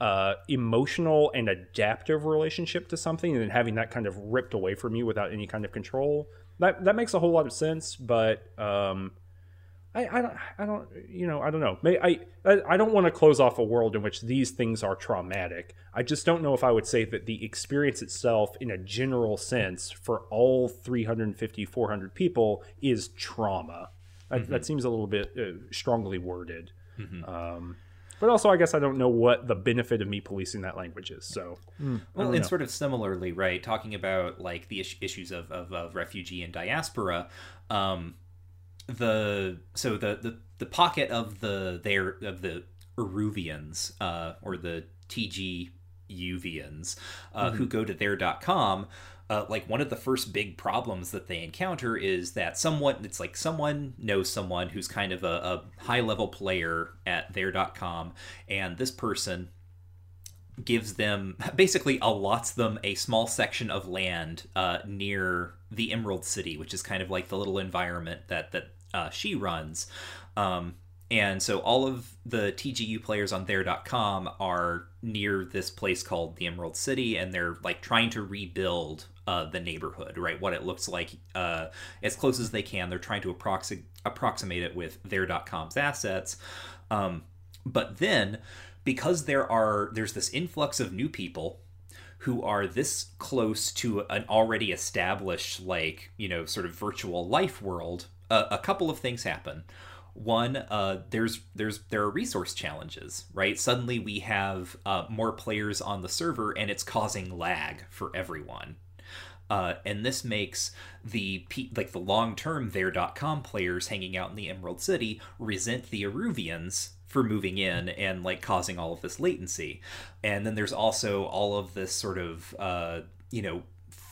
uh, emotional and adaptive relationship to something, and then having that kind of ripped away from you without any kind of control. That that makes a whole lot of sense, but um, I, I don't I don't you know I don't know. May I I I don't want to close off a world in which these things are traumatic. I just don't know if I would say that the experience itself, in a general sense, for all 350 400 people, is trauma. That, that seems a little bit uh, strongly worded. Um, but also, I guess I don't know what the benefit of me policing that language is. So, well and sort of similarly right talking about like the is- issues of, of, of refugee and diaspora um the so the the, the pocket of the there of the Eruvians uh or the TGUvians uh, who go to there.com uh, like one of the first big problems that they encounter is that someone it's like someone knows someone who's kind of a, a high level player at there.com and this person gives them basically allots them a small section of land uh, near the Emerald City, which is kind of like the little environment that that uh, she runs. Um, and so all of the TGU players on there.com are near this place called the Emerald City, and they're like trying to rebuild uh, the neighborhood, right? What it looks like uh, as close as they can. They're trying to approxi- approximate it with there.com's assets. Um, but then because there are there's this influx of new people who are this close to an already established like you know sort of virtual life world uh, a couple of things happen one uh, there's there's there are resource challenges right suddenly we have uh, more players on the server and it's causing lag for everyone Uh, and this makes the like the long-term there.com players hanging out in the Emerald City resent the Eruvians for moving in and like causing all of this latency. And then there's also all of this sort of uh, you know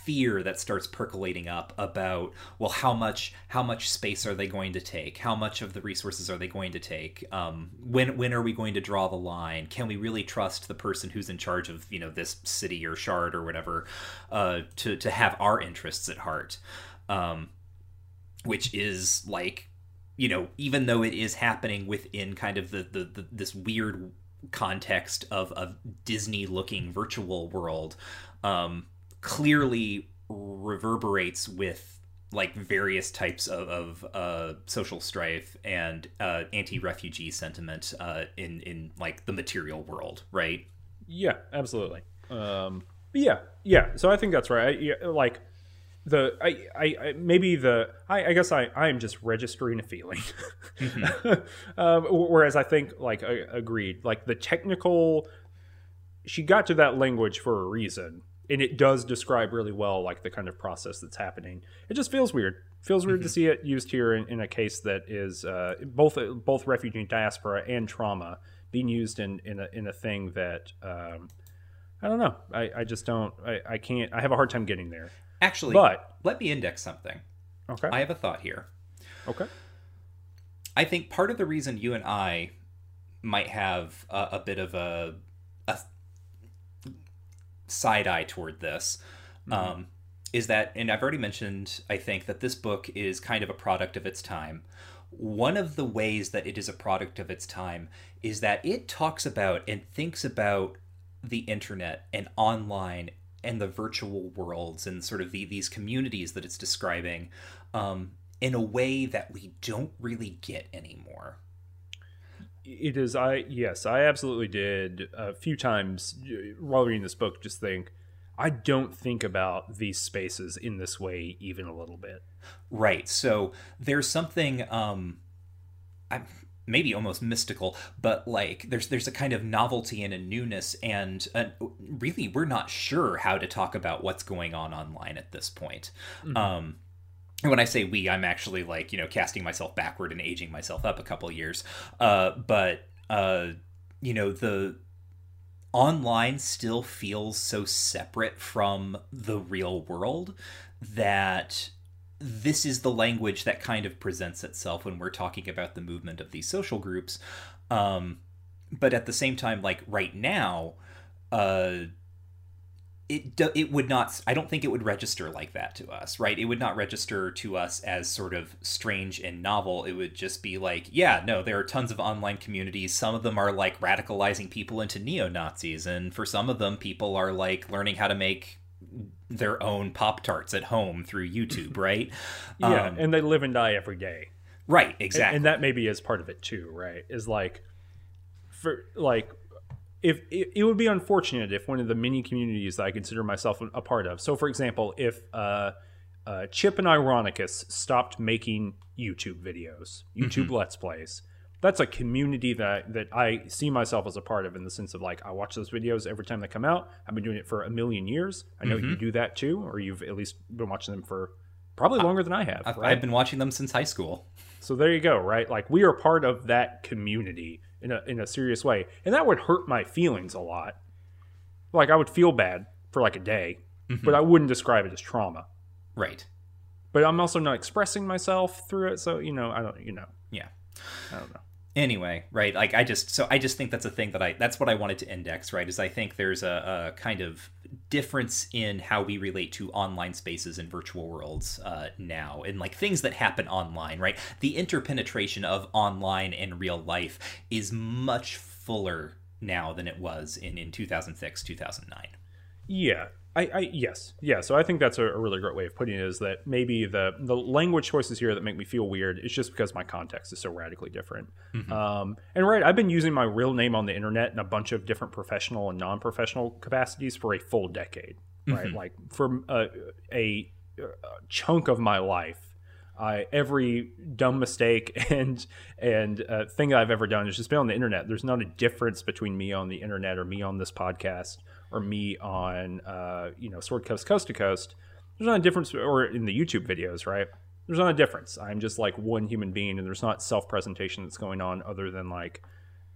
fear that starts percolating up about well how much how much space are they going to take? How much of the resources are they going to take? Um, when when are we going to draw the line? Can we really trust the person who's in charge of you know this city or shard or whatever uh, to to have our interests at heart? Um, which is like you know even though it is happening within kind of the, the, the this weird context of a disney looking virtual world um, clearly reverberates with like various types of, of uh, social strife and uh, anti-refugee sentiment uh, in in like the material world, right? Yeah, absolutely. Um, yeah, yeah. So I think that's right. I, yeah, like the I, I, I maybe the I, I guess I I am just registering a feeling. Mm-hmm. um, whereas I think like I, agreed like the technical. She got to that language for a reason and it does describe really well like the kind of process that's happening. It just feels weird. Feels weird mm-hmm. to see it used here in, in a case that is uh, both both refugee diaspora and trauma being used in in a, in a thing that um, I don't know. I, I just don't. I, I can't. I have a hard time getting there. Actually, but let me index something. Okay. I have a thought here. Okay. I think part of the reason you and I might have a, a bit of a side eye toward this mm-hmm. um, is that, and I've already mentioned, I think, that this book is kind of a product of its time. One of the ways that it is a product of its time is that it talks about and thinks about the internet and online and the virtual worlds and sort of the, these communities that it's describing um, in a way that we don't really get anymore it is i yes i absolutely did a few times while reading this book just think i don't think about these spaces in this way even a little bit right so there's something um i'm maybe almost mystical but like there's there's a kind of novelty and a newness and uh, really we're not sure how to talk about what's going on online at this point mm-hmm. um when I say we, I'm actually like you know casting myself backward and aging myself up a couple years. Uh, but uh, you know the online still feels so separate from the real world that this is the language that kind of presents itself when we're talking about the movement of these social groups. Um, but at the same time, like right now, uh, it do, it would not i don't think it would register like that to us right? It would not register to us as sort of strange and novel. It would just be like yeah no there are tons of online communities. Some of them are like radicalizing people into neo-nazis and for some of them people are like learning how to make their own pop tarts at home through youtube right? Yeah um, and they live and die every day. Right exactly and, and that maybe is part of it too right? Is like for like if it, it, would be unfortunate if one of the many communities that I consider myself a part of. So, for example, if uh, uh, Chip and Ironicus stopped making YouTube videos, YouTube mm-hmm. Let's Plays, that's a community that that I see myself as a part of in the sense of like I watch those videos every time they come out. I've been doing it for a million years. I know mm-hmm. you do that too, or you've at least been watching them for probably longer than I have. I've, right? I've been watching them since high school. So there you go, right? Like we are part of that community in a in a serious way, and that would hurt my feelings a lot. Like I would feel bad for like a day, mm-hmm. but I wouldn't describe it as trauma. Right. But I'm also not expressing myself through it, so you know, I don't, you know. Yeah. I don't know anyway right like i just so i just think that's a thing that i that's what i wanted to index right is i think there's a, a kind of difference in how we relate to online spaces and virtual worlds uh, now and like things that happen online right? The interpenetration of online and real life is much fuller now than it was in in 2006 2009 yeah I, I, yes yeah so i think that's a, a, really great way of putting it is that maybe the the language choices here that make me feel weird is just because my context is so radically different mm-hmm. um, and right i've been using my real name on the internet in a bunch of different professional and non-professional capacities for a full decade right mm-hmm. like for a, a, a, chunk of my life I, every dumb mistake and and uh, thing I've ever done has just been on the internet. There's not a difference between me on the internet or me on this podcast or me on uh, you know Sword Coast Coast to Coast. there's not a difference, or in the YouTube videos, right? There's not a difference. I'm just like one human being, and there's not self presentation that's going on other than like,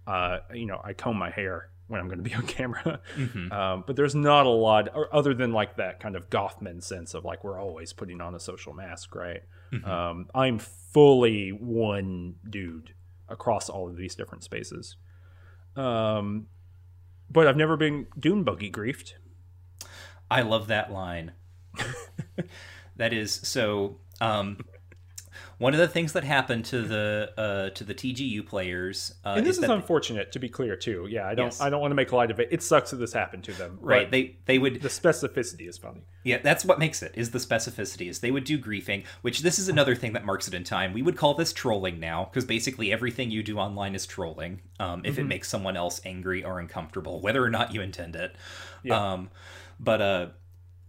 uh, you know, I comb my hair when I'm going to be on camera. Mm-hmm. Um, but there's not a lot, or other than like that kind of Goffman sense of like we're always putting on a social mask, right? Mm-hmm. Um, I'm fully one dude across all of these different spaces. Um, but I've never been dune buggy griefed. I love that line. that is so. Um, one of the things that happened to the uh, to the TGU players, uh, and this is, is unfortunate to be clear too. Yeah, I don't yes. I don't want to make light of it. It sucks that this happened to them. Right? They they would the specificity is funny. Yeah, that's what makes it is the specificity. Is they would do griefing, which this is another thing that marks it in time. We would call this trolling now because basically everything you do online is trolling. Um, if mm-hmm. it makes someone else angry or uncomfortable, whether or not you intend it. Yeah. Um, but uh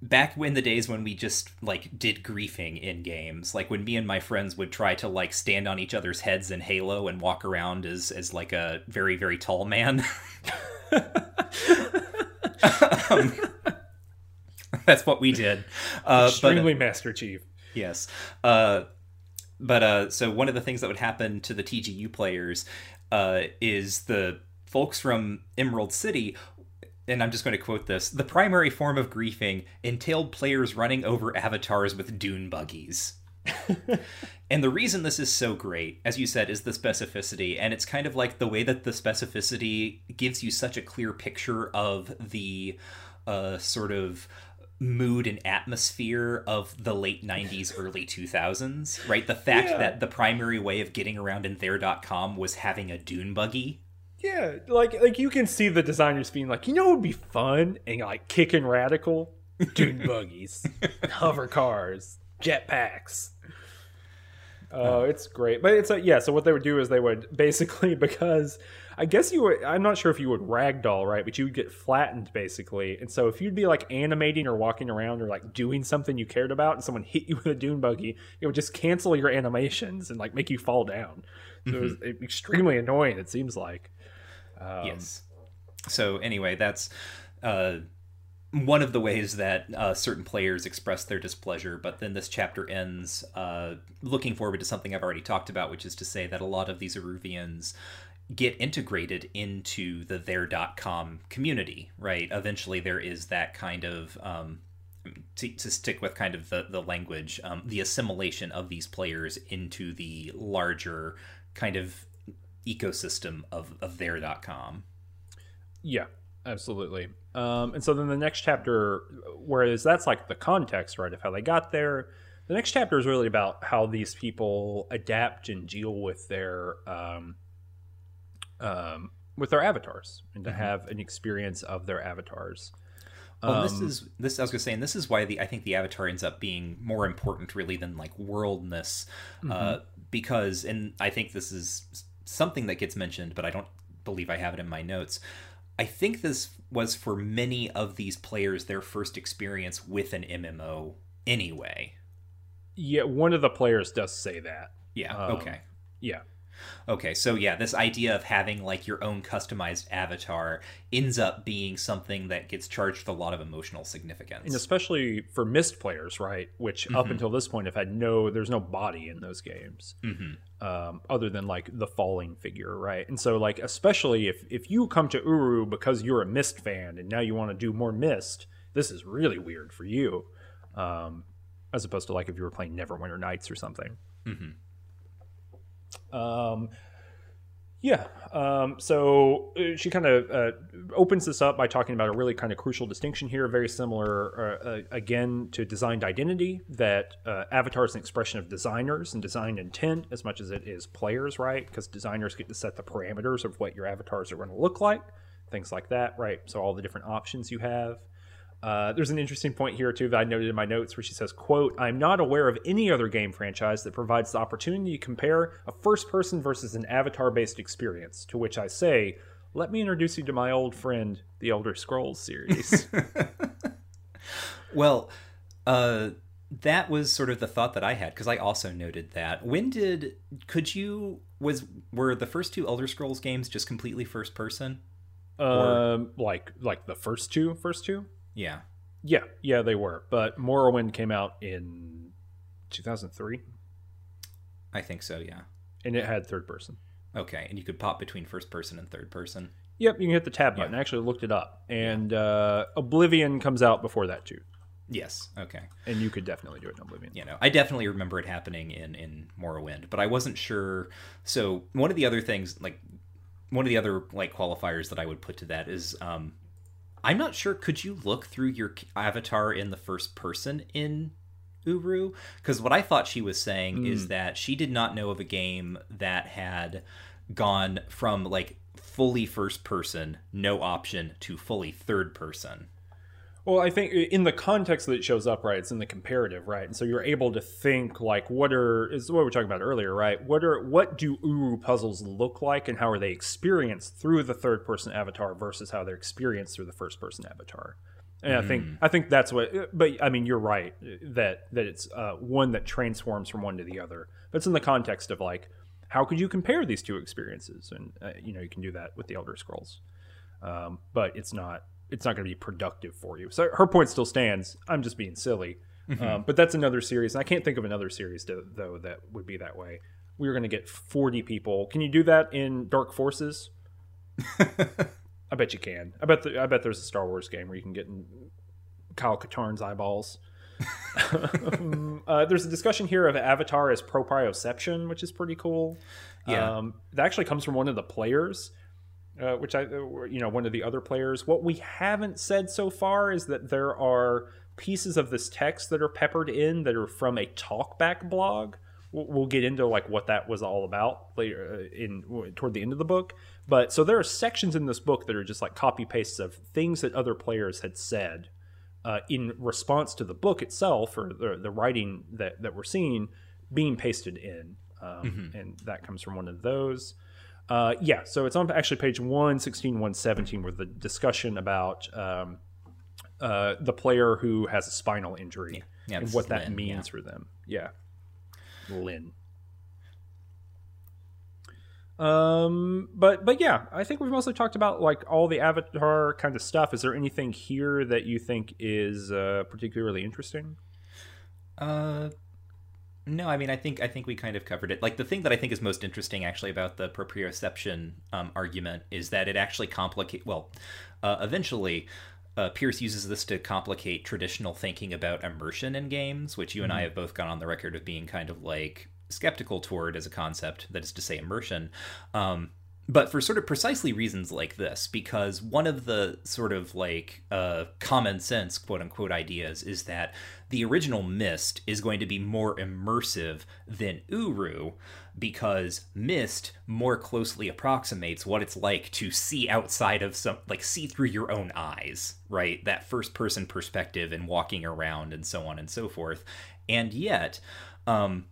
back when the days when we just like did griefing in games like when me and my friends would try to like stand on each other's heads in halo and walk around as as like a very very tall man. Um, that's what we did. Uh, extremely but, master chief. Yes. Uh, but uh, so one of the things that would happen to the tgu players uh, is the folks from emerald city and I'm just going to quote this the primary form of griefing entailed players running over avatars with dune buggies. and the reason this is so great, as you said, is the specificity. And it's kind of like the way that the specificity gives you such a clear picture of the uh, sort of mood and atmosphere of the late 90s early 2000s right the fact yeah. that the primary way of getting around in there.com was having a dune buggy yeah, like like you can see the designers being like, you know, it would be fun and like kicking radical, dune buggies, hover cars, jetpacks. Oh, uh, it's great, but it's a, yeah. So what they would do is they would basically because I guess you would. I'm not sure if you would ragdoll right, but you would get flattened basically. And so if you'd be like animating or walking around or like doing something you cared about, and someone hit you with a dune buggy, it would just cancel your animations and like make you fall down. So mm-hmm. it was mm-hmm. extremely annoying. It seems like. Um, yes. So anyway, that's uh, one of the ways that uh, certain players express their displeasure. But then this chapter ends uh, looking forward to something I've already talked about, which is to say that a lot of these Eruvians get integrated into the there.com community, right? Eventually, there is that kind of. Um, to, to, stick with kind of the, the language, um, the assimilation of these players into the larger kind of ecosystem of, of there.com. Yeah, absolutely. Um, and so then the next chapter, whereas that's like the context, right, of how they got there, the next chapter is really about how these people adapt and deal with their um, um, with their avatars and to mm-hmm. have an experience of their avatars. Well, this um, is this. I was going to say, and this is why the I think the avatar ends up being more important, really, than like worldness, uh, mm-hmm. uh, because, and I think this is something that gets mentioned, but I don't believe I have it in my notes. I think this was for many of these players their first experience with an MMO anyway. Yeah, one of the players does say that. Yeah, um, okay. Yeah. Okay, so yeah, this idea of having like your own customized avatar ends up being something that gets charged with a lot of emotional significance. And especially for Myst players, right? Which mm-hmm. up until this point have had no, there's no body in those games, mm-hmm. Um, other than like the falling figure, right? And so like, especially if if you come to Uru because you're a Myst fan and now you want to do more Myst, this is really weird for you, um, as opposed to like if you were playing Neverwinter Nights or something. Mm-hmm. Um, yeah. Um, so uh, she kind of uh, opens this up by talking about a really kind of crucial distinction here, very similar, uh, uh, again, to designed identity, that uh, Avatar is an expression of designers and design intent as much as it is players, right? Because designers get to set the parameters of what your avatars are going to look like, things like that, right? So all the different options you have. Uh, there's an interesting point here too that I noted in my notes where she says, "quote I'm not aware of any other game franchise that provides the opportunity to compare a first-person versus an avatar-based experience." To which I say, "Let me introduce you to my old friend, the Elder Scrolls series." well, uh, that was sort of the thought that I had because I also noted that. When did could you was were the first two Elder Scrolls games just completely first person? Um, or... like like the first two, first two. Yeah. Yeah, yeah, they were. But Morrowind came out in 2003, I think so, yeah. and it had third person. Okay, and you could pop between first person and third person. Yep, you can hit the tab button. I actually looked it up, and uh, Oblivion comes out before that too, Yes, okay. and you could definitely do it in Oblivion. you know i definitely remember it happening in in morrowind but i wasn't sure so one of the other things like one of the other like qualifiers that i would put to that is um i'm not sure could you look through your avatar in the first person in uru? Because what i thought she was saying is hmm. that she did not know of a game that had gone from like fully first person no option to fully third person Well, I think in the context that it shows up, right, it's in the comparative, right, and so you're able to think like, what are is what we were talking about earlier, right? What are what do Uru puzzles look like, and how are they experienced through the third person avatar versus how they're experienced through the first person avatar? And I think I think that's what. But I mean, you're right that that it's uh, one that transforms from one to the other. But it's in the context of like, how could you compare these two experiences? And uh, you know, you can do that with the Elder Scrolls, um, but it's not it's not going to be productive for you. So her point still stands. I'm just being silly. Um, but that's another series. And I can't think of another series to, though that would be that way. We are going to get 40 people. Can you do that in Dark Forces? I bet you can. I bet the, I bet there's a Star Wars game where you can get in Kyle Katarn's eyeballs. Um, uh, there's a discussion here of Avatar as proprioception, which is pretty cool. Yeah. Um, that actually comes from one of the players, uh, which I, uh, you know, one of the other players. What we haven't said so far is that there are pieces of this text that are peppered in that are from a talkback blog. We'll, get into like what that was all about later uh, in toward the end of the book. But so there are sections in this book that are just like copy pastes of things that other players had said uh, in response to the book itself or the, the writing that, that we're seeing being pasted in. Um, And that comes from one of those. Uh, yeah, so it's on actually page 116, 117, with the discussion about um, uh, the player who has a spinal injury Yeah, and what that Lynn, means yeah. for them. Yeah. Lynn. Um, but but yeah, I think we've mostly talked about like all the Avatar kind of stuff. Is there anything here that you think is uh, particularly interesting? Uh, no, I mean, I think I think we kind of covered it. Like the thing that I think is most interesting, actually, about the proprioception um, argument is that it actually complicate. Well, uh, eventually, uh, Pearce uses this to complicate traditional thinking about immersion in games, which you and I have both gone on the record of being kind of like skeptical toward as a concept. That is to say, immersion. Um, but for sort of precisely reasons like this because one of the sort of like uh, common sense quote unquote ideas is that the original myst is going to be more immersive than uru because myst more closely approximates what it's like to see outside of some like see through your own eyes right? That first person perspective and walking around and so on and so forth. And yet um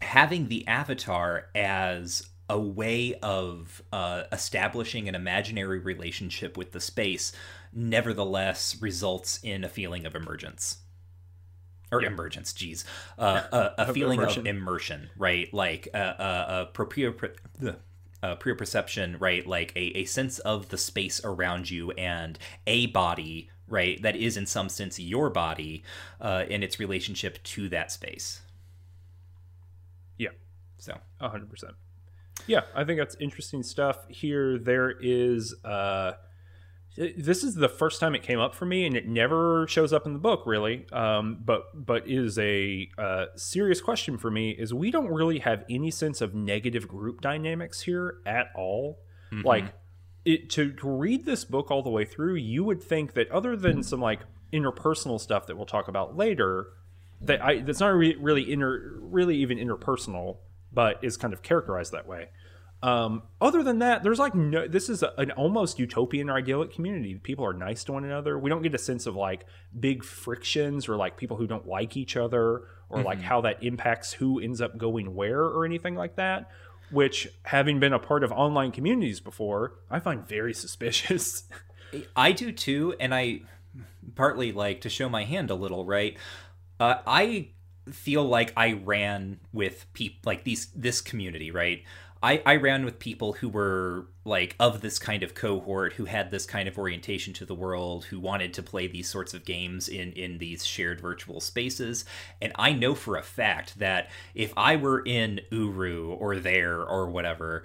having the avatar as a way of uh, establishing an imaginary relationship with the space nevertheless results in a feeling of emergence. Or emergence geez. Uh, a, a feeling immersion. of immersion. right? Like a, a, a proprio uh, perception right? Like a, a sense of the space around you and a body right? That is in some sense your body uh, in its relationship to that space. Yeah, so. A hundred percent. Yeah, I think that's interesting stuff. Here, there is. Uh, this is the first time it came up for me, and it never shows up in the book, really. Um, but but is a uh, serious question for me. Is we don't really have any sense of negative group dynamics here at all. Like it to, to read this book all the way through, you would think that other than some like interpersonal stuff that we'll talk about later, that I that's not re- really inter really even interpersonal, but is kind of characterized that way. Um, other than that, there's like no. This is a, an almost utopian or idyllic community. People are nice to one another. We don't get a sense of like big frictions or like people who don't like each other or like how that impacts who ends up going where or anything like that. Which, having been a part of online communities before, I find very suspicious. I do too, and I partly like to show my hand a little, right? Uh, I feel like I ran with people like these this community, right? I, I ran with people who were like of this kind of cohort who had this kind of orientation to the world who wanted to play these sorts of games in in these shared virtual spaces and i know for a fact that if i were in uru or there or whatever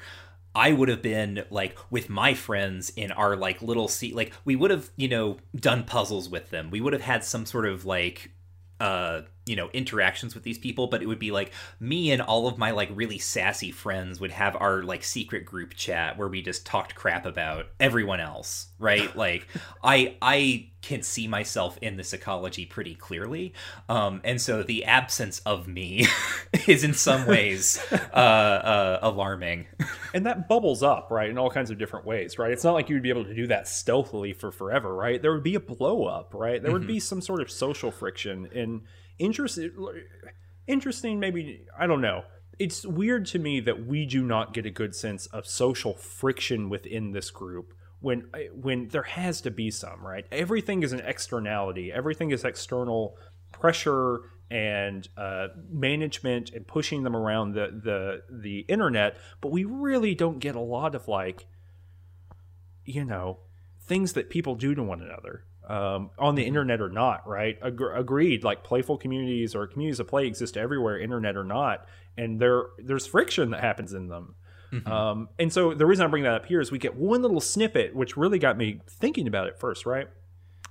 I would have been like with my friends in our like little seat like we would have, you know, done puzzles with them. We would have had some sort of like uh you know interactions with these people but it would be like me and all of my like really sassy friends would have our like secret group chat where we just talked crap about everyone else right? Like i i can see myself in this ecology pretty clearly um and so the absence of me is in some ways uh, uh alarming. And that bubbles up right in all kinds of different ways right? It's not like you'd be able to do that stealthily for forever right? There would be a blow up right? There would mm-hmm. be some sort of social friction and interesting interesting maybe i don't know. It's weird to me that we do not get a good sense of social friction within this group when when there has to be some right? Everything is an externality. Everything is external pressure and uh, management and pushing them around the the the internet. But we really don't get a lot of like you know things that people do to one another um, on the mm-hmm. internet or not, right? Ag- agreed. Like playful communities or communities of play exist everywhere, internet or not, and there there's friction that happens in them. Mm-hmm. Um, and so the reason I bring that up here is we get one little snippet, which really got me thinking about it first, right?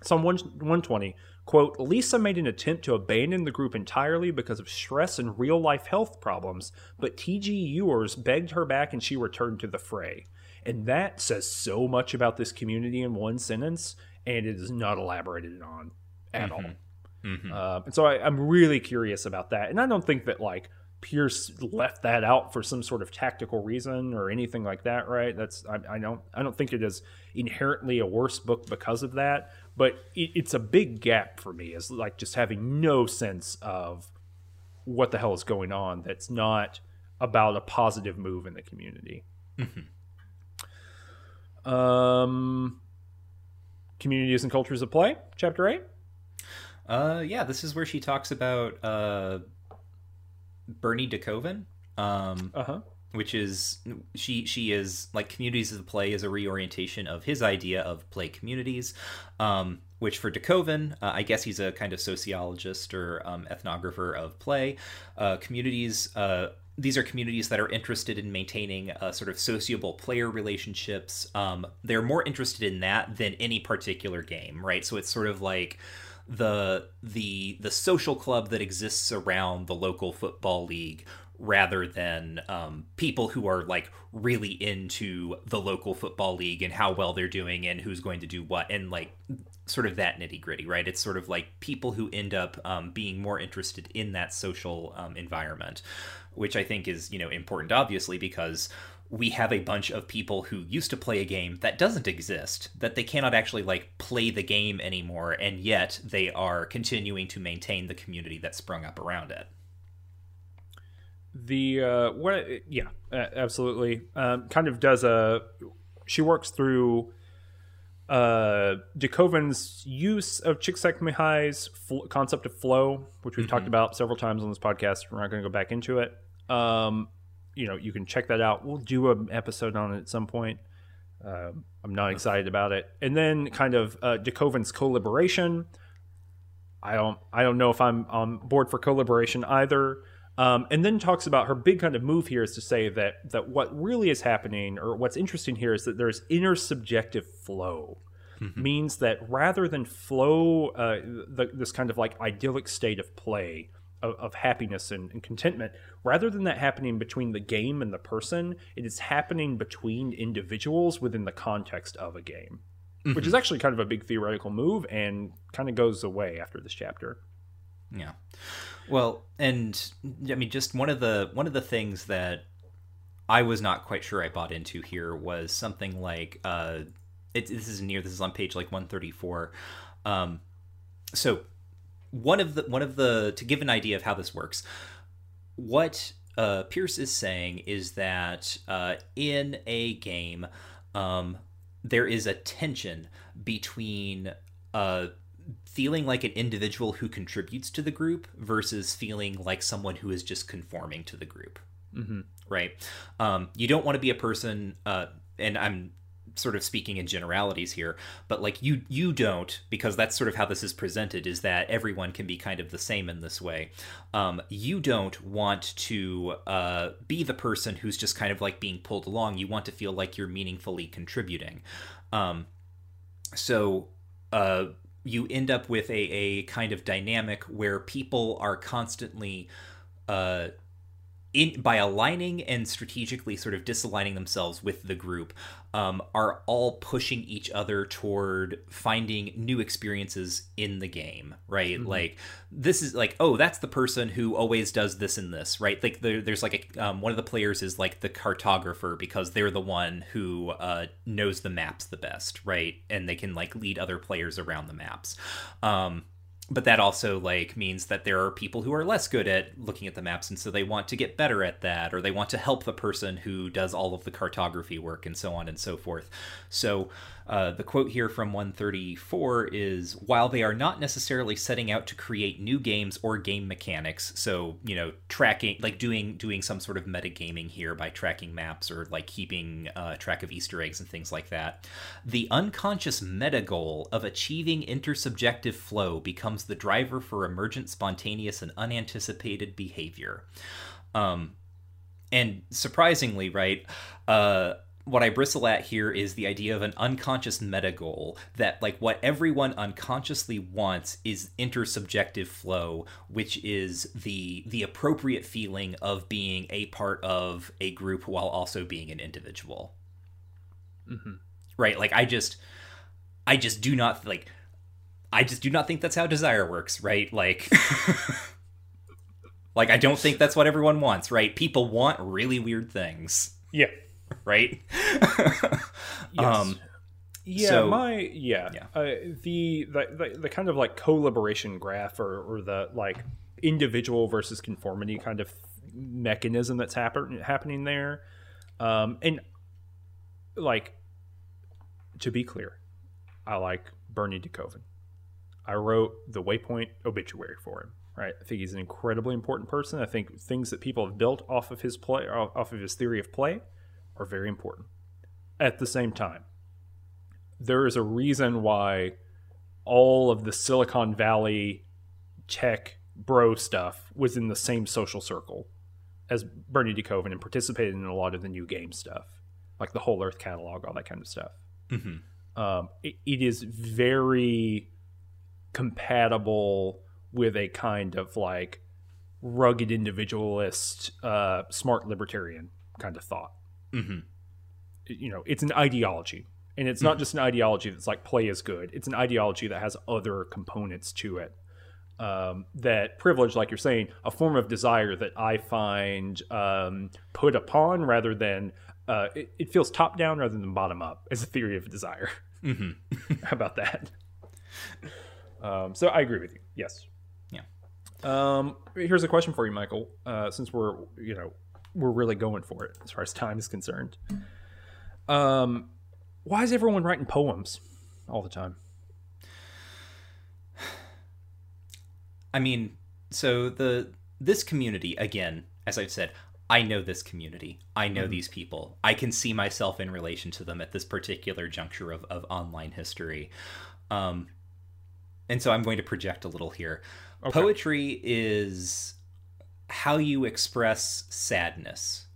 So on 120, quote, Lisa made an attempt to abandon the group entirely because of stress and real life health problems, but TGUers begged her back and she returned to the fray. And that says so much about this community in one sentence and it is not elaborated on at mm-hmm. all. Mm-hmm. Uh, and so I, I'm really curious about that. And I don't think that like Pearce left that out for some sort of tactical reason or anything like that, right? That's I, I don't I don't think it is inherently a worse book because of that, but it, it's a big gap for me is like just having no sense of what the hell is going on. That's not about a positive move in the community. Mm-hmm. Um, Communities and Cultures of Play, Chapter 8? Uh, yeah, this is where she talks about uh, Bernie DeKoven. Um, uh-huh. Which is she she is like communities of the play is a reorientation of his idea of play communities, um, which for DeKoven, uh, I guess he's a kind of sociologist or um, ethnographer of play. Uh, communities uh, these are communities that are interested in maintaining uh, sort of sociable player relationships. Um, they're more interested in that than any particular game, right? So it's sort of like the the the social club that exists around the local football league rather than um, people who are like really into the local football league and how well they're doing and who's going to do what and like sort of that nitty gritty right it's sort of like people who end up um, being more interested in that social um, environment which I think is, you know, important obviously because we have a bunch of people who used to play a game that doesn't exist, that they cannot actually like play the game anymore, and yet they are continuing to maintain the community that sprung up around it. The uh, what? Yeah, absolutely. Um, kind of does a. She works through uh DeKoven's use of Csikszentmihalyi's fl- concept of flow, which we've mm-hmm. talked about several times on this podcast. We're not going to go back into it. Um, you know, you can check that out. We'll do an episode on it at some point. Uh, I'm not excited about it. And then kind of uh, DeKoven's co-liberation. I don't I don't know if I'm on board for co-liberation either. Um, and then talks about her big kind of move here is to say that that what really is happening or what's interesting here is that there's intersubjective flow. Mm-hmm. Means that rather than flow, uh, the, this kind of like idyllic state of play, of, of happiness and, and, contentment rather than that happening between the game and the person it is happening between individuals within the context of a game mm-hmm. which is actually kind of a big theoretical move and kind of goes away after this chapter yeah well and i mean just one of the one of the things that i was not quite sure i bought into here was something like uh it, this is near this is on page like 134 um so one of the one of the to give an idea of how this works what uh, pearce is saying is that uh, in a game um, there is a tension between uh, feeling like an individual who contributes to the group versus feeling like someone who is just conforming to the group mm-hmm. right? Um, you don't want to be a person, uh, and I'm sort of speaking in generalities here but like you you don't because that's sort of how this is presented is that everyone can be kind of the same in this way um, you don't want to uh, be the person who's just kind of like being pulled along you want to feel like you're meaningfully contributing um, so uh, you end up with a, a kind of dynamic where people are constantly uh, in by aligning and strategically sort of disaligning themselves with the group um, are all pushing each other toward finding new experiences in the game right? Mm-hmm. like this is like oh that's the person who always does this and this right? Like there, there's like a, um, one of the players is like the cartographer because they're the one who uh, knows the maps the best right? And they can like lead other players around the maps. Um, but that also like means that there are people who are less good at looking at the maps and so they want to get better at that or they want to help the person who does all of the cartography work and so on and so forth. So uh, the quote here from 134 is While they are not necessarily setting out to create new games or game mechanics, so, you know, tracking, like doing doing some sort of metagaming here by tracking maps or like keeping uh, track of Easter eggs and things like that, the unconscious meta goal of achieving intersubjective flow becomes the driver for emergent, spontaneous, and unanticipated behavior. Um, and surprisingly, right, uh, what I bristle at here is the idea of an unconscious meta goal that like what everyone unconsciously wants is intersubjective flow, which is the the appropriate feeling of being a part of a group while also being an individual. Mm-hmm. Right? Like I just I just do not like I just do not think that's how desire works, right? Like like I don't think that's what everyone wants, right? People want really weird things. Yeah. Right? yes. Um, yeah, so, my yeah, yeah. Uh, the, the, the the kind of like co-liberation graph or or the like individual versus conformity kind of mechanism that's happen, happening there, um, and like to be clear, I like Bernie DeKoven. I wrote the Waypoint obituary for him. Right, I think he's an incredibly important person. I think things that people have built off of his play, off of his theory of play, are very important. At the same time, there is a reason why all of the Silicon Valley tech bro stuff was in the same social circle as Bernie DeKoven and participated in a lot of the new game stuff, like the Whole Earth catalog, all that kind of stuff. Mm-hmm. Um, it, it is very compatible with a kind of like rugged individualist, uh, smart libertarian kind of thought. Mm-hmm. You know, it's an ideology, and it's not mm-hmm. just an ideology that's like play is good. It's an ideology that has other components to it. Um, that privilege, like you're saying, a form of desire that I find um, put upon rather than uh, it, it, feels top down rather than bottom up as a theory of desire. Mm-hmm. How about that? Um, so I agree with you. Yes. Yeah. Um, here's a question for you, Michael. Uh, since we're you know we're really going for it as far as time is concerned. Um, why is everyone writing poems all the time? I mean, so the this community again, as I've said, I know this community. I know mm-hmm. these people. I can see myself in relation to them at this particular juncture of, of online history. Um, and so I'm going to project a little here. Okay. Poetry is how you express sadness,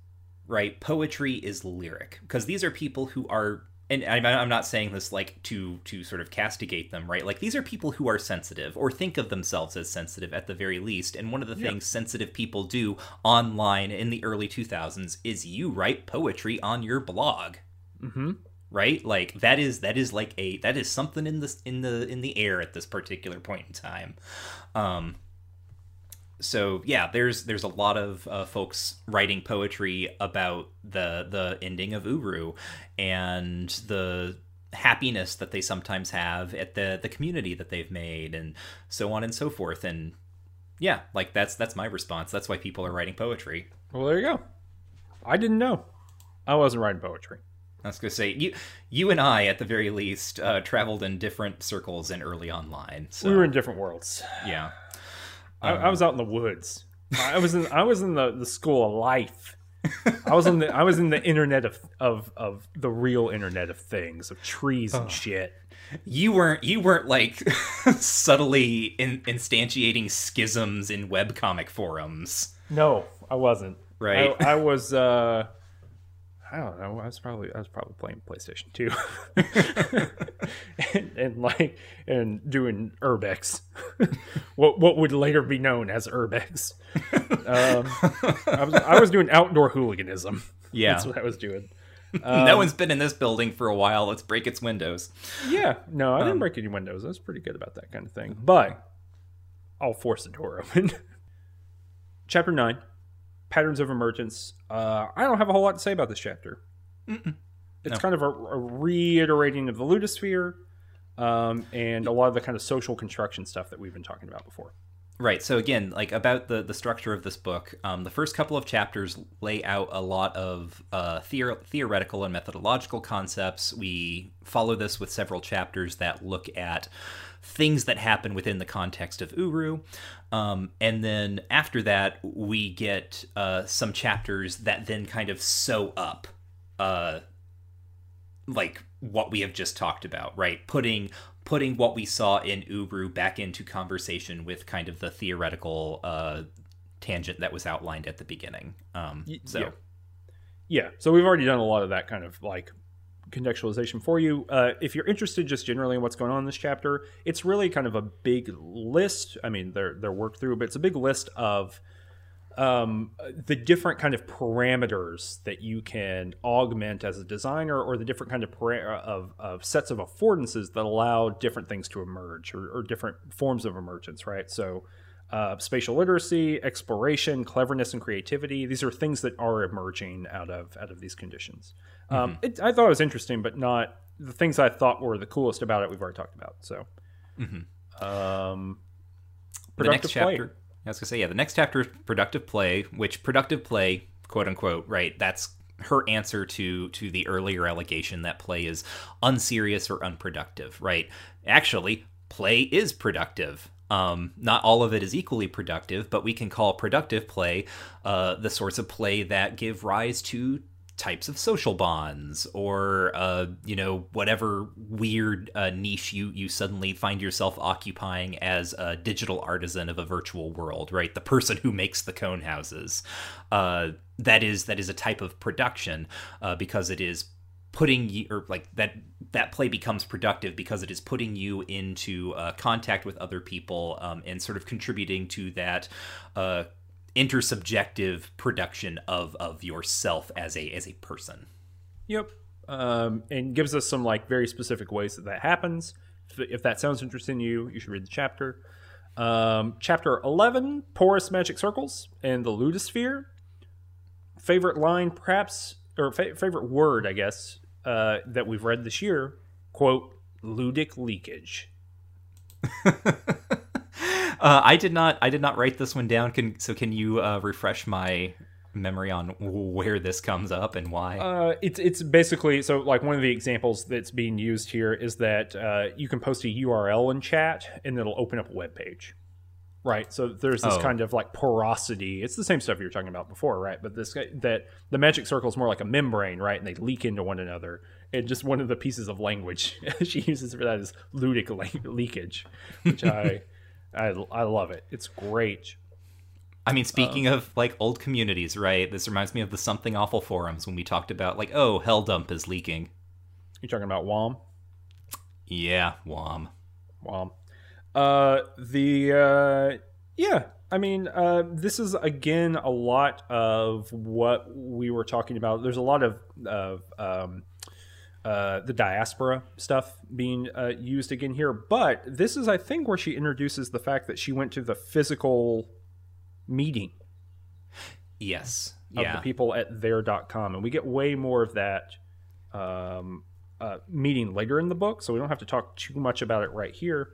right? Poetry is lyric because these are people who are and I'm not saying this like to to sort of castigate them, right? Like these are people who are sensitive or think of themselves as sensitive at the very least. And one of the yeah. things sensitive people do online in the early 2000s is you write poetry on your blog. Mm-hmm. Right? Like that is that is like a that is something in the in the in the air at this particular point in time. Um so yeah, there's there's a lot of uh, folks writing poetry about the the ending of Uru and the happiness that they sometimes have at the the community that they've made and so on and so forth. And yeah like that's that's my response. That's why people are writing poetry. Well there you go. I didn't know. I wasn't writing poetry. I was gonna say you you and i at the very least uh, traveled in different circles in early online so we were in different worlds. Yeah I, I, was out in the woods. I was in I was in the, the school of life, I was on the I was in the internet of of of the real internet of things of trees and shit. You weren't you weren't like subtly in, instantiating schisms in webcomic forums. No, I wasn't. Right. I, I was. uh I don't know. I was probably I was probably playing PlayStation Two, and, and like and doing urbex, what what would later be known as urbex. Um, I was I was doing outdoor hooliganism. Yeah. that's what I was doing. no one's been in this building for a while. Let's break its windows. Yeah, no, I didn't break any windows. I was pretty good about that kind of thing. But I'll force the door open. chapter nine, patterns of emergence. Uh, I don't have a whole lot to say about this chapter. It's kind of a, a reiterating of the ludosphere um, and a lot of the kind of social construction stuff that we've been talking about before. Right. So again, like about the the structure of this book, um, the first couple of chapters lay out a lot of uh, theor- theoretical and methodological concepts. We follow this with several chapters that look at things that happen within the context of Uru, um, and then after that, we get uh, some chapters that then kind of sew up. Uh, like what we have just talked about, right? Putting putting what we saw in Uru back into conversation with kind of the theoretical uh, tangent that was outlined at the beginning. Um, so yeah. Yeah, so we've already done a lot of that kind of like contextualization for you. Uh, if you're interested just generally in what's going on in this chapter, it's really kind of a big list. I mean, they're they're worked through, but it's a big list of um, the different kind of parameters that you can augment as a designer, or the different kind of para- of, of sets of affordances that allow different things to emerge, or, or different forms of emergence. Right, so. Uh, spatial literacy, exploration, cleverness, and creativity. These are things that are emerging out of out of these conditions. Um, it, I thought it was interesting, but not the things I thought were the coolest about it. We've already talked about. So, um, the next play. chapter, I was gonna say, yeah, the next chapter is productive play, which productive play, quote unquote, right? That's her answer to to the earlier allegation that play is unserious or unproductive, right? Actually, play is productive. Um, not all of it is equally productive, but we can call productive play uh, the sorts of play that give rise to types of social bonds or uh, you know whatever weird uh, niche you you suddenly find yourself occupying as a digital artisan of a virtual world right? The person who makes the cone houses. Uh, that is that is a type of production uh, because it is putting you or like that that play becomes productive because it is putting you into uh, contact with other people um, and sort of contributing to that uh, intersubjective production of of yourself as a as a person. Yep. Um, and gives us some like very specific ways that that happens. If, if that sounds interesting to you, you should read the chapter. Um, chapter 11 Porous Magic Circles and the Ludosphere. Favorite line, perhaps, or fa- favorite word, I guess, uh, that we've read this year quote, ludic leakage. Uh, I did not I did not write this one down. Can so can you uh, refresh my memory on where this comes up and why? Uh, it's it's basically so like one of the examples that's being used here is that uh, you can post a URL in chat and it'll open up a web page, right? So there's this Oh. kind of like porosity. It's the same stuff you were talking about before, right? But this that the magic circle is more like a membrane, right? And they leak into one another. And just one of the pieces of language she uses for that is ludic le- leakage, which I, I I love it. It's great. I mean, speaking um, of like old communities, right? This reminds me of the Something Awful forums when we talked about like, oh, Hell Dump is leaking. You're talking about WOM. Yeah, Wom. Well, uh, the uh, yeah, I mean, uh, this is again a lot of what we were talking about. There's a lot of of um, uh, the diaspora stuff being uh, used again here, but this is, I think, where she introduces the fact that she went to the physical meeting Yes. of Yeah. the people at there.com. And we get way more of that um, uh, meeting later in the book, so we don't have to talk too much about it right here.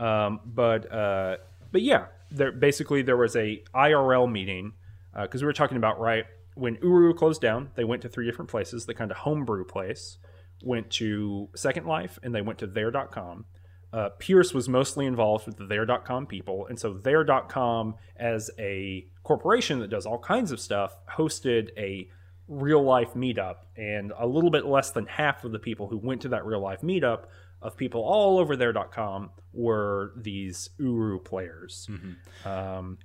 Um, but uh, but yeah, there basically there was a IRL meeting because we were talking about right when Uru closed down, they went to three different places. The kind of homebrew place went to Second Life, and they went to there.com. uh, Pearce was mostly involved with the There.com people, and so There.com, as a corporation that does all kinds of stuff, hosted a real life meetup, and a little bit less than half of the people who went to that real life meetup of people all over There.com were these Uru players. Um,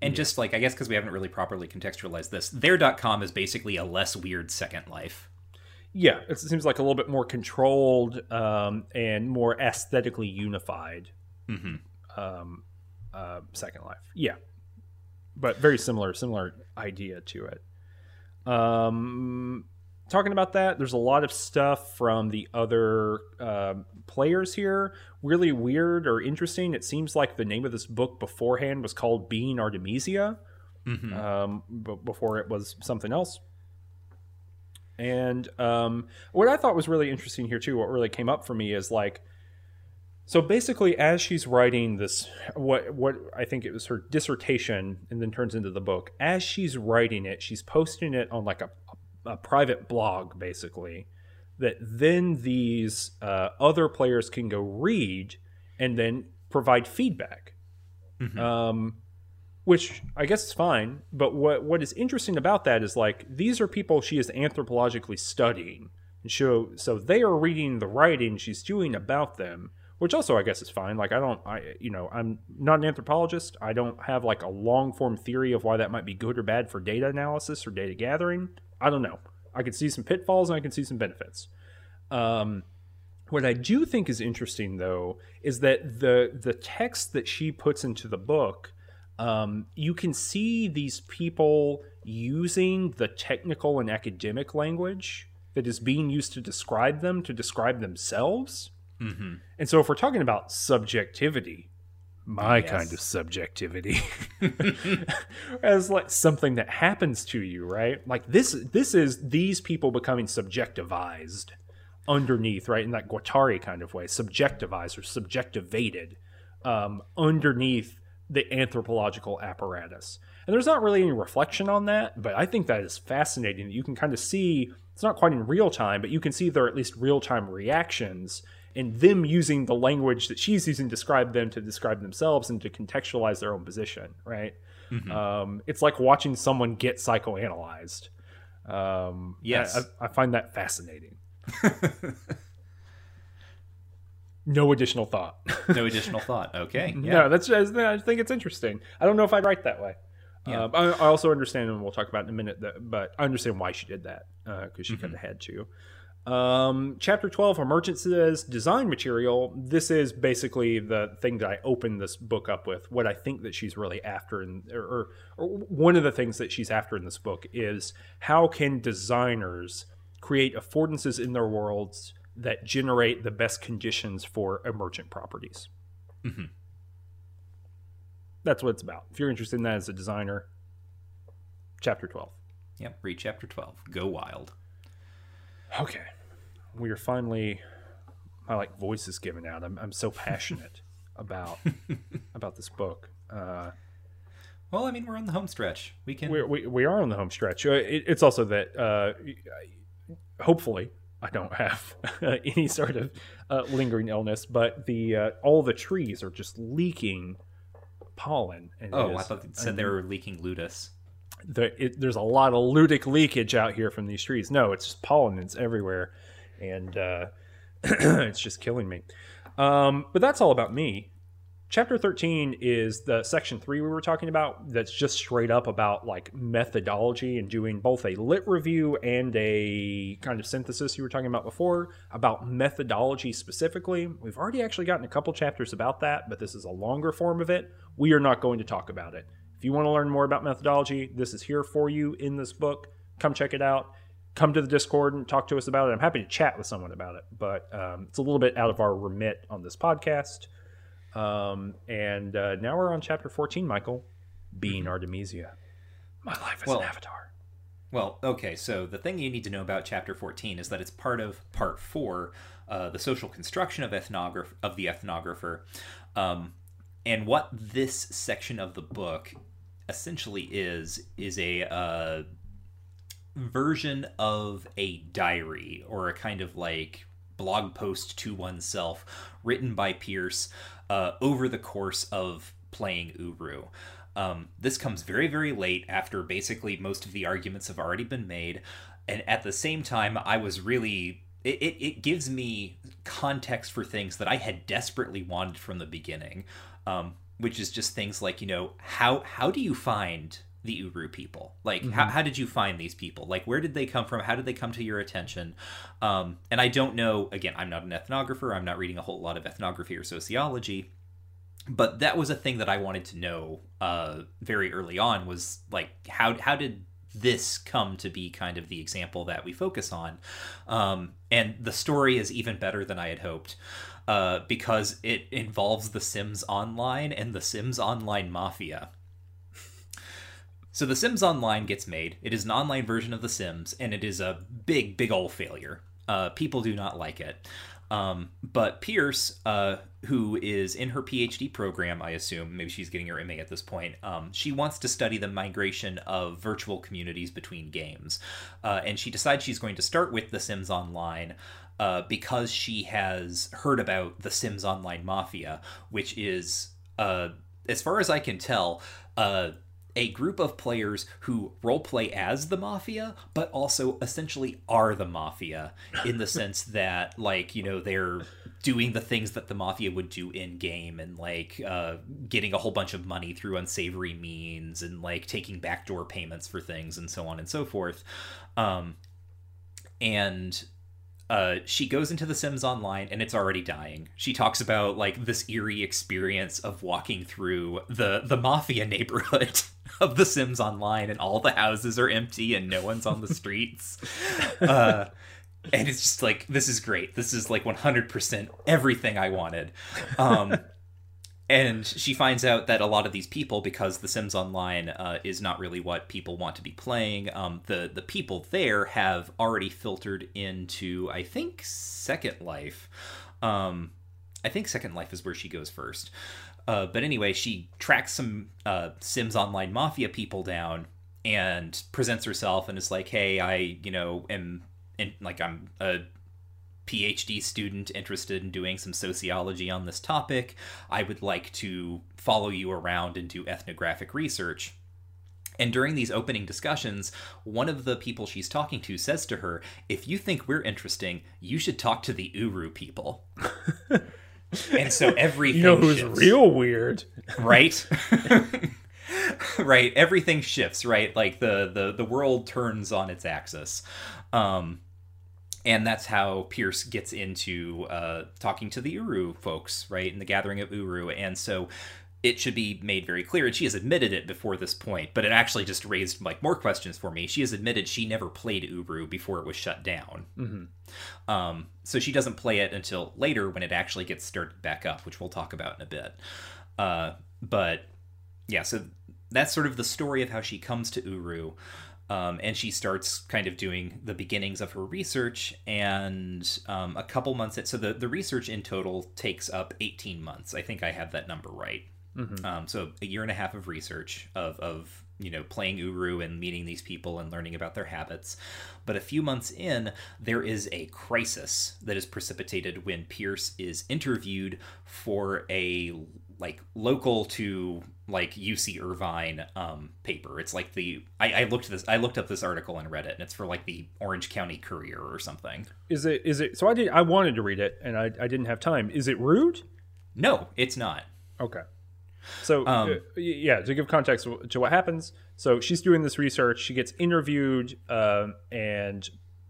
And just like I guess because we haven't really properly contextualized this, There.com is basically a less weird Second Life. yeah, it seems like a little bit more controlled um, and more aesthetically unified. Um, uh, Second Life, yeah, but very similar, similar idea to it. Um, talking about that, there's a lot of stuff from the other um players here. Really weird or interesting. It seems like the name of this book beforehand was called Being Artemesia, um, b- before it was something else. And um, what I thought was really interesting here too, what really came up for me is like, so basically, as she's writing this, what what I think it was her dissertation, and then turns into the book. As she's writing it, she's posting it on like a, a private blog, basically, that then these uh, other players can go read and then provide feedback. Um, which I guess is fine. But what what is interesting about that is like these are people she is anthropologically studying, and so so they are reading the writing she's doing about them, which also I guess is fine. Like I don't I you know I'm not an anthropologist. I don't have like a long form theory of why that might be good or bad for data analysis or data gathering. I don't know. I can see some pitfalls and I can see some benefits. Um, what I do think is interesting, though, is that the the text that she puts into the book, um, you can see these people using the technical and academic language that is being used to describe them to describe themselves. Mm-hmm. And so, if we're talking about subjectivity, my Yes. kind of subjectivity, as like something that happens to you, right? Like this, this is these people becoming subjectivized underneath, right? In that Guattari kind of way, subjectivized or subjectivated um, underneath the anthropological apparatus. And there's not really any reflection on that, but I think that is fascinating that you can kind of see it's not quite in real time, but you can see their at least real time reactions and them using the language that she's using to describe them to describe themselves and to contextualize their own position, right? Um, it's like watching someone get psychoanalyzed. Um, Yes. I, I find that fascinating. no additional thought. No additional thought. Okay. Yeah. No, that's just, I think it's interesting. I don't know if I'd write that way. Yeah. Um, I, I also understand, and we'll talk about in a minute, that, but I understand why she did that because she Mm-hmm. kind of had to. Um, chapter 12, Emergent says design material. This is basically the thing that I opened this book up with. What I think that she's really after, in, or, or, or one of the things that she's after in this book is how can designers create affordances in their worlds that generate the best conditions for emergent properties that's what it's about. If you're interested in that as a designer, chapter 12. Yep. Read chapter 12. Go wild. Okay. We are finally my like voice is giving out. I'm I'm so passionate about about this book. Uh Well, I mean, we're on the home stretch. We can. we we, we are on the home stretch. Uh, it, it's also that uh hopefully I don't have any sort of uh, lingering illness, but the uh, all the trees are just leaking pollen. And oh, I thought they said they were leaking ludus. The, it, there's a lot of ludic leakage out here from these trees. No, it's just pollen. It's everywhere, and uh, it's just killing me. Um, but that's all about me. Chapter 13 is the section three we were talking about. That's just straight up about like methodology and doing both a lit review and a kind of synthesis you were talking about before about methodology specifically. We've already actually gotten a couple chapters about that, but this is a longer form of it. We are not going to talk about it. If you want to learn more about methodology, this is here for you in this book. Come check it out. Come to the Discord and talk to us about it. I'm happy to chat with someone about it, but um, it's a little bit out of our remit on this podcast. Um, and uh, now we're on chapter 14, Michael. Being Artemesia. My life as Well- an avatar. Well, okay, so the thing you need to know about chapter 14 is that it's part of part 4, uh, the social construction of ethnograph of the ethnographer. Um, and what this section of the book essentially is is a uh, version of a diary or a kind of like blog post to oneself written by Pearce uh, over the course of playing Uru. Um, this comes very, very late after basically most of the arguments have already been made. And at the same time, I was really. It, it, it gives me context for things that I had desperately wanted from the beginning, um, which is just things like, you know, how how do you find the Uru people? Like, mm-hmm. how, how did you find these people? Like, where did they come from? How did they come to your attention? Um, and I don't know, again, I'm not an ethnographer, I'm not reading a whole lot of ethnography or sociology but that was a thing that I wanted to know uh, very early on was like how how did this come to be kind of the example that we focus on um, and the story is even better than I had hoped uh, because it involves the Sims Online and the Sims Online Mafia. So the Sims Online gets made. It is an online version of The Sims, and it is a big, big old failure. Uh, people do not like it. Um, but Pearce, uh, who is in her PhD program, I assume, maybe she's getting her MA at this point, um, she wants to study the migration of virtual communities between games. Uh, and she decides she's going to start with The Sims Online. Uh, because she has heard about the Sims Online Mafia, which is, uh, as far as I can tell, uh, a group of players who roleplay as the mafia, but also essentially are the mafia in the sense that, like, you know, they're doing the things that the mafia would do in game and, like, uh, getting a whole bunch of money through unsavory means and, like, taking backdoor payments for things and so on and so forth. Um, and uh, she goes into The Sims Online and it's already dying. She talks about like this eerie experience of walking through the the mafia neighborhood of The Sims Online, and all the houses are empty and no one's on the streets. uh, and it's just like this is great. This is like 100% everything I wanted. Um, and she finds out that a lot of these people because the sims online uh, is not really what people want to be playing um, the the people there have already filtered into i think second life. Um, i think second life is where she goes first. Uh, but anyway she tracks some uh, sims online mafia people down and presents herself and is like hey i you know am in, like i'm a PhD student interested in doing some sociology on this topic. I would like to follow you around and do ethnographic research. And during these opening discussions, one of the people she's talking to says to her, If you think we're interesting, you should talk to the Uru people. and so everything. You know who's shifts. real weird? Right? right. Everything shifts, right? Like the, the, the world turns on its axis. Um, and that's how Pearce gets into uh, talking to the Uru folks, right, in the gathering of Uru. And so it should be made very clear, and she has admitted it before this point, but it actually just raised like more questions for me. She has admitted she never played Uru before it was shut down. Mm-hmm. Um, so she doesn't play it until later when it actually gets started back up, which we'll talk about in a bit. Uh, but yeah, so that's sort of the story of how she comes to Uru. Um, and she starts kind of doing the beginnings of her research and um, a couple months so the, the research in total takes up 18 months. I think i have that number right. Mm-hmm. um, so a year and a half of research of, of you know playing uru and meeting these people and learning about their habits. But a few months in there is a crisis that is precipitated when pearce is interviewed for a like local to like UC Irvine um, paper. It's like the I, I looked this I looked up this article and read it, and it's for like the Orange County Courier or something. Is it is it? So I did I wanted to read it and I I didn't have time. Is it rude? No, it's not. Okay. So um, uh, yeah, to give context to what happens, so she's doing this research. She gets interviewed um, and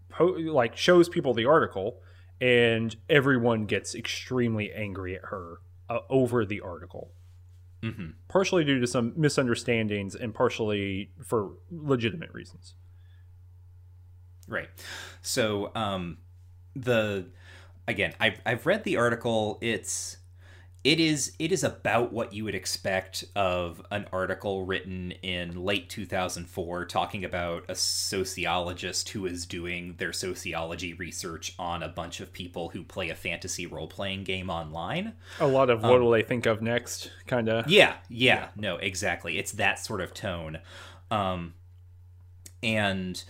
po- like shows people the article, and everyone gets extremely angry at her uh, over the article. Mm-hmm. Partially due to some misunderstandings and partially for legitimate reasons. Right. So, um, the again, I've I've read the article. It's it is it is about what you would expect of an article written in late 2004 talking about a sociologist who is doing their sociology research on a bunch of people who play a fantasy role-playing game online. A lot of what um, will they think of next kind of yeah, yeah yeah. no exactly. It's that sort of tone. Um and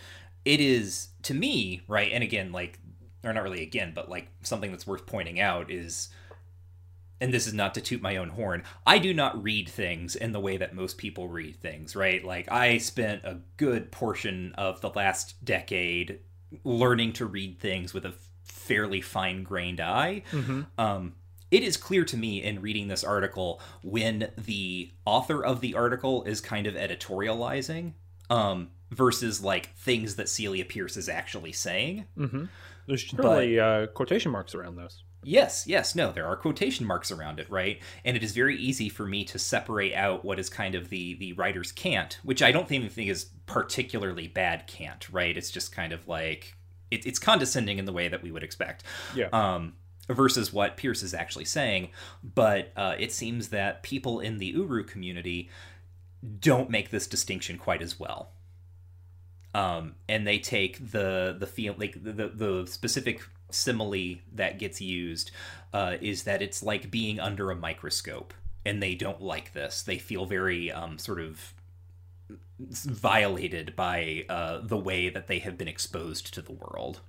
it is to me right and again like or not really again, but like something that's worth pointing out is and this is not to toot my own horn, I do not read things in the way that most people read things, right? Like, I spent a good portion of the last decade learning to read things with a fairly fine grained eye. Mm-hmm. Um, it is clear to me in reading this article when the author of the article is kind of editorializing um, versus like things that Celia Pearce is actually saying. Mm-hmm. There's generally but, uh, quotation marks around those. Yes, yes, no, there are quotation marks around it, right? And it is very easy for me to separate out what is kind of the the writer's cant, which I don't even think is particularly bad cant, right? It's just kind of like it, it's condescending in the way that we would expect. Yeah. Um, versus what Pearce is actually saying, but uh, it seems that people in the Uru community don't make this distinction quite as well. Um, and they take the the feel like the, the, the specific simile that gets used uh, is that it's like being under a microscope, and they don't like this. They feel very um, sort of violated by uh, the way that they have been exposed to the world.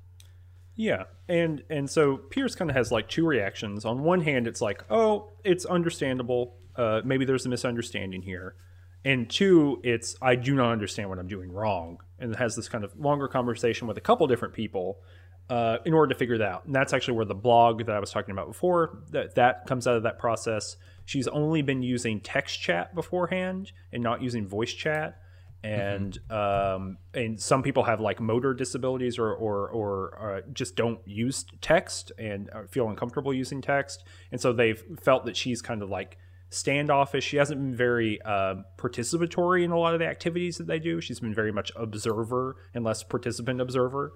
Yeah, and and so Pearce kind of has like two reactions. On one hand, it's like, oh, it's understandable. Uh, maybe there's a misunderstanding here. And two, it's I do not understand what I'm doing wrong, and it has this kind of longer conversation with a couple different people uh, in order to figure that out. And that's actually where the blog that I was talking about before that that comes out of that process. She's only been using text chat beforehand and not using voice chat. And mm-hmm. um, and some people have like motor disabilities or or, or uh, just don't use text and uh, feel uncomfortable using text, and so they've felt that she's kind of like standoffish. She hasn't been very uh, participatory in a lot of the activities that they do. She's been very much observer and less participant observer.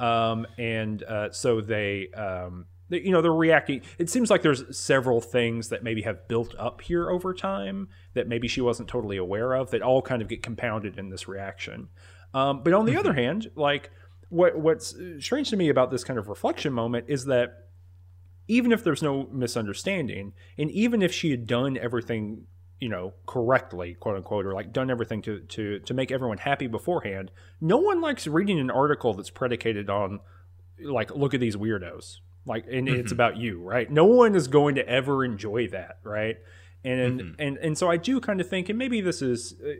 Um, and uh, so they, um, they, you know, they're reacting. It seems like there's several things that maybe have built up here over time that maybe she wasn't totally aware of that all kind of get compounded in this reaction. Um, but on the mm-hmm. other hand, like what what's strange to me about this kind of reflection moment is that even if there's no misunderstanding, and even if she had done everything you know correctly quote unquote or like done everything to to to make everyone happy beforehand no one likes reading an article that's predicated on like look at these weirdos like and mm-hmm. it's about you right no one is going to ever enjoy that right and mm-hmm. and and so i do kind of think and maybe this is uh,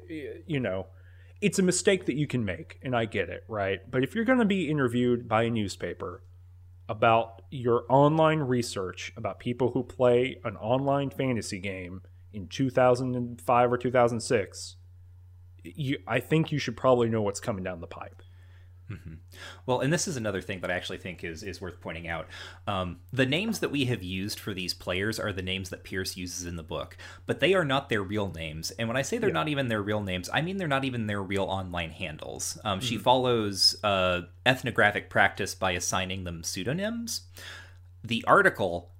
you know it's a mistake that you can make and i get it right but if you're going to be interviewed by a newspaper about your online research about people who play an online fantasy game in 2005 or 2006, you, I think you should probably know what's coming down the pipe. Mm-hmm. Well, and this is another thing that I actually think is is worth pointing out. Um, the names that we have used for these players are the names that Pearce uses in the book, but they are not their real names. And when I say they're yeah. not even their real names, I mean they're not even their real online handles. Um, mm-hmm. She follows uh, ethnographic practice by assigning them pseudonyms. The article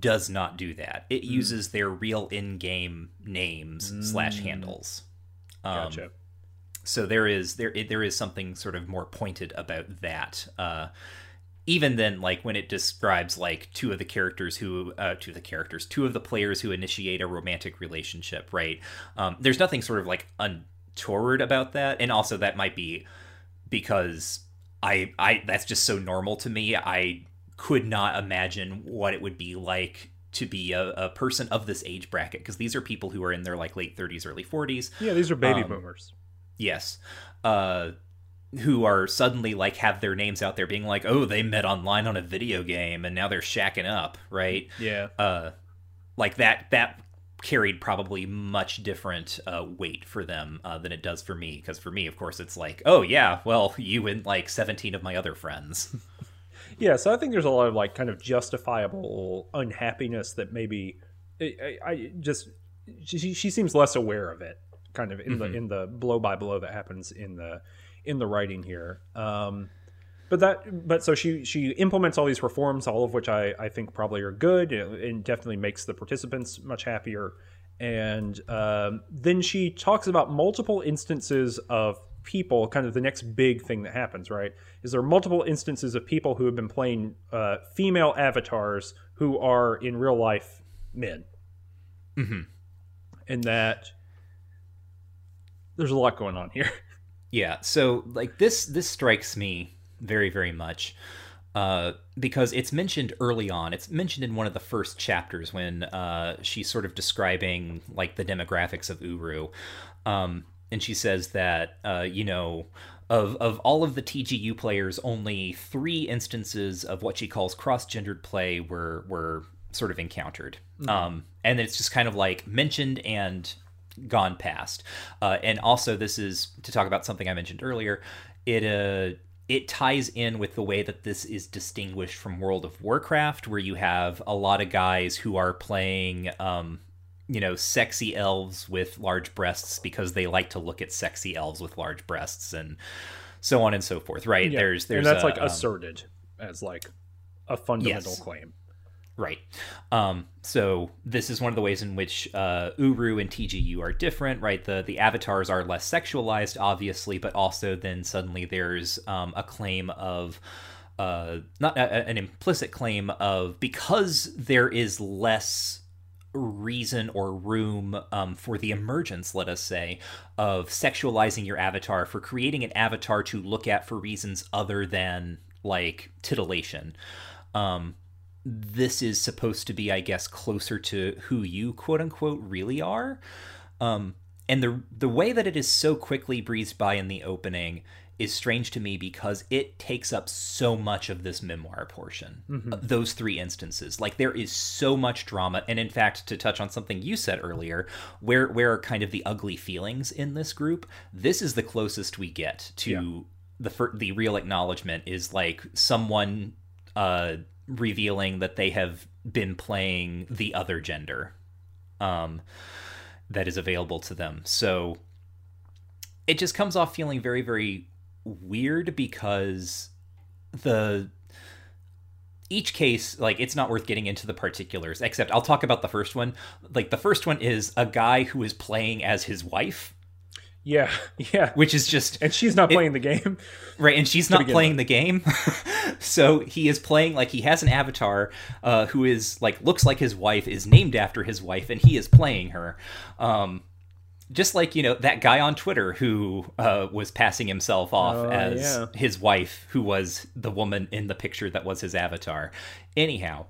does not do that. It mm. uses their real in-game names mm. slash handles. Um, gotcha. So there is there there is something sort of more pointed about that. Uh, even then, like when it describes like two of the characters who uh, two of the characters, two of the players who initiate a romantic relationship, right? Um, there's nothing sort of like untoward about that, and also that might be because I I that's just so normal to me. I could not imagine what it would be like to be a, a person of this age bracket because these are people who are in their like late 30s early 40s yeah these are baby um, boomers yes. Uh who are suddenly like have their names out there being like oh they met online on a video game and now they're shacking up right? Yeah. Uh like that that carried probably much different uh, weight for them uh, than it does for me because for me of course it's like oh yeah well you and like 17 of my other friends. Yeah, so I think there's a lot of like kind of justifiable unhappiness that maybe I, I just she, she seems less aware of it, kind of in mm-hmm. the in the blow by blow that happens in the in the writing here. Um, but that but so she she implements all these reforms, all of which I I think probably are good and definitely makes the participants much happier. And um, then she talks about multiple instances of people kind of the next big thing that happens right is there are multiple instances of people who have been playing uh, female avatars who are in real life men mm-hmm. and that there's a lot going on here yeah so like this this strikes me very very much uh, because it's mentioned early on. It's mentioned in one of the first chapters when uh, she's sort of describing like the demographics of Uru, um, and she says that uh, you know of of all of the TGU players, only three instances of what she calls cross gendered play were were sort of encountered, mm-hmm. um, and it's just kind of like mentioned and gone past. Uh, and also, this is to talk about something I mentioned earlier. It uh, it ties in with the way that this is distinguished from World of Warcraft, where you have a lot of guys who are playing, um, you know, sexy elves with large breasts because they like to look at sexy elves with large breasts and so on and so forth. Right? Yeah. There's, there's, and that's a, like um, asserted as like a fundamental yes. claim. Right. Um, so this is one of the ways in which uh, Uru and TGU are different, right? The the avatars are less sexualized, obviously, but also then suddenly there's um, a claim of uh, not a, an implicit claim of because there is less reason or room um, for the emergence, let us say, of sexualizing your avatar, for creating an avatar to look at for reasons other than like titillation. Um, this is supposed to be, I guess, closer to who you quote unquote really are. Um, and the the way that it is so quickly breezed by in the opening is strange to me because it takes up so much of this memoir portion mm-hmm. those three instances like there is so much drama and in fact to touch on something you said earlier where where are kind of the ugly feelings in this group this is the closest we get to yeah. the the real acknowledgement is like someone uh revealing that they have been playing the other gender um, that is available to them. So it just comes off feeling very, very weird because the each case like it's not worth getting into the particulars except i'll talk about the first one like the first one is a guy who is playing as his wife yeah, yeah. Which is just and she's not playing it, the game, right? And she's not playing the game, so he is playing like he has an avatar uh, who is like looks like his wife, is named after his wife, and he is playing her. Um, just like you know that guy on Twitter who uh, was passing himself off oh, as yeah. his wife, who was the woman in the picture that was his avatar. Anyhow,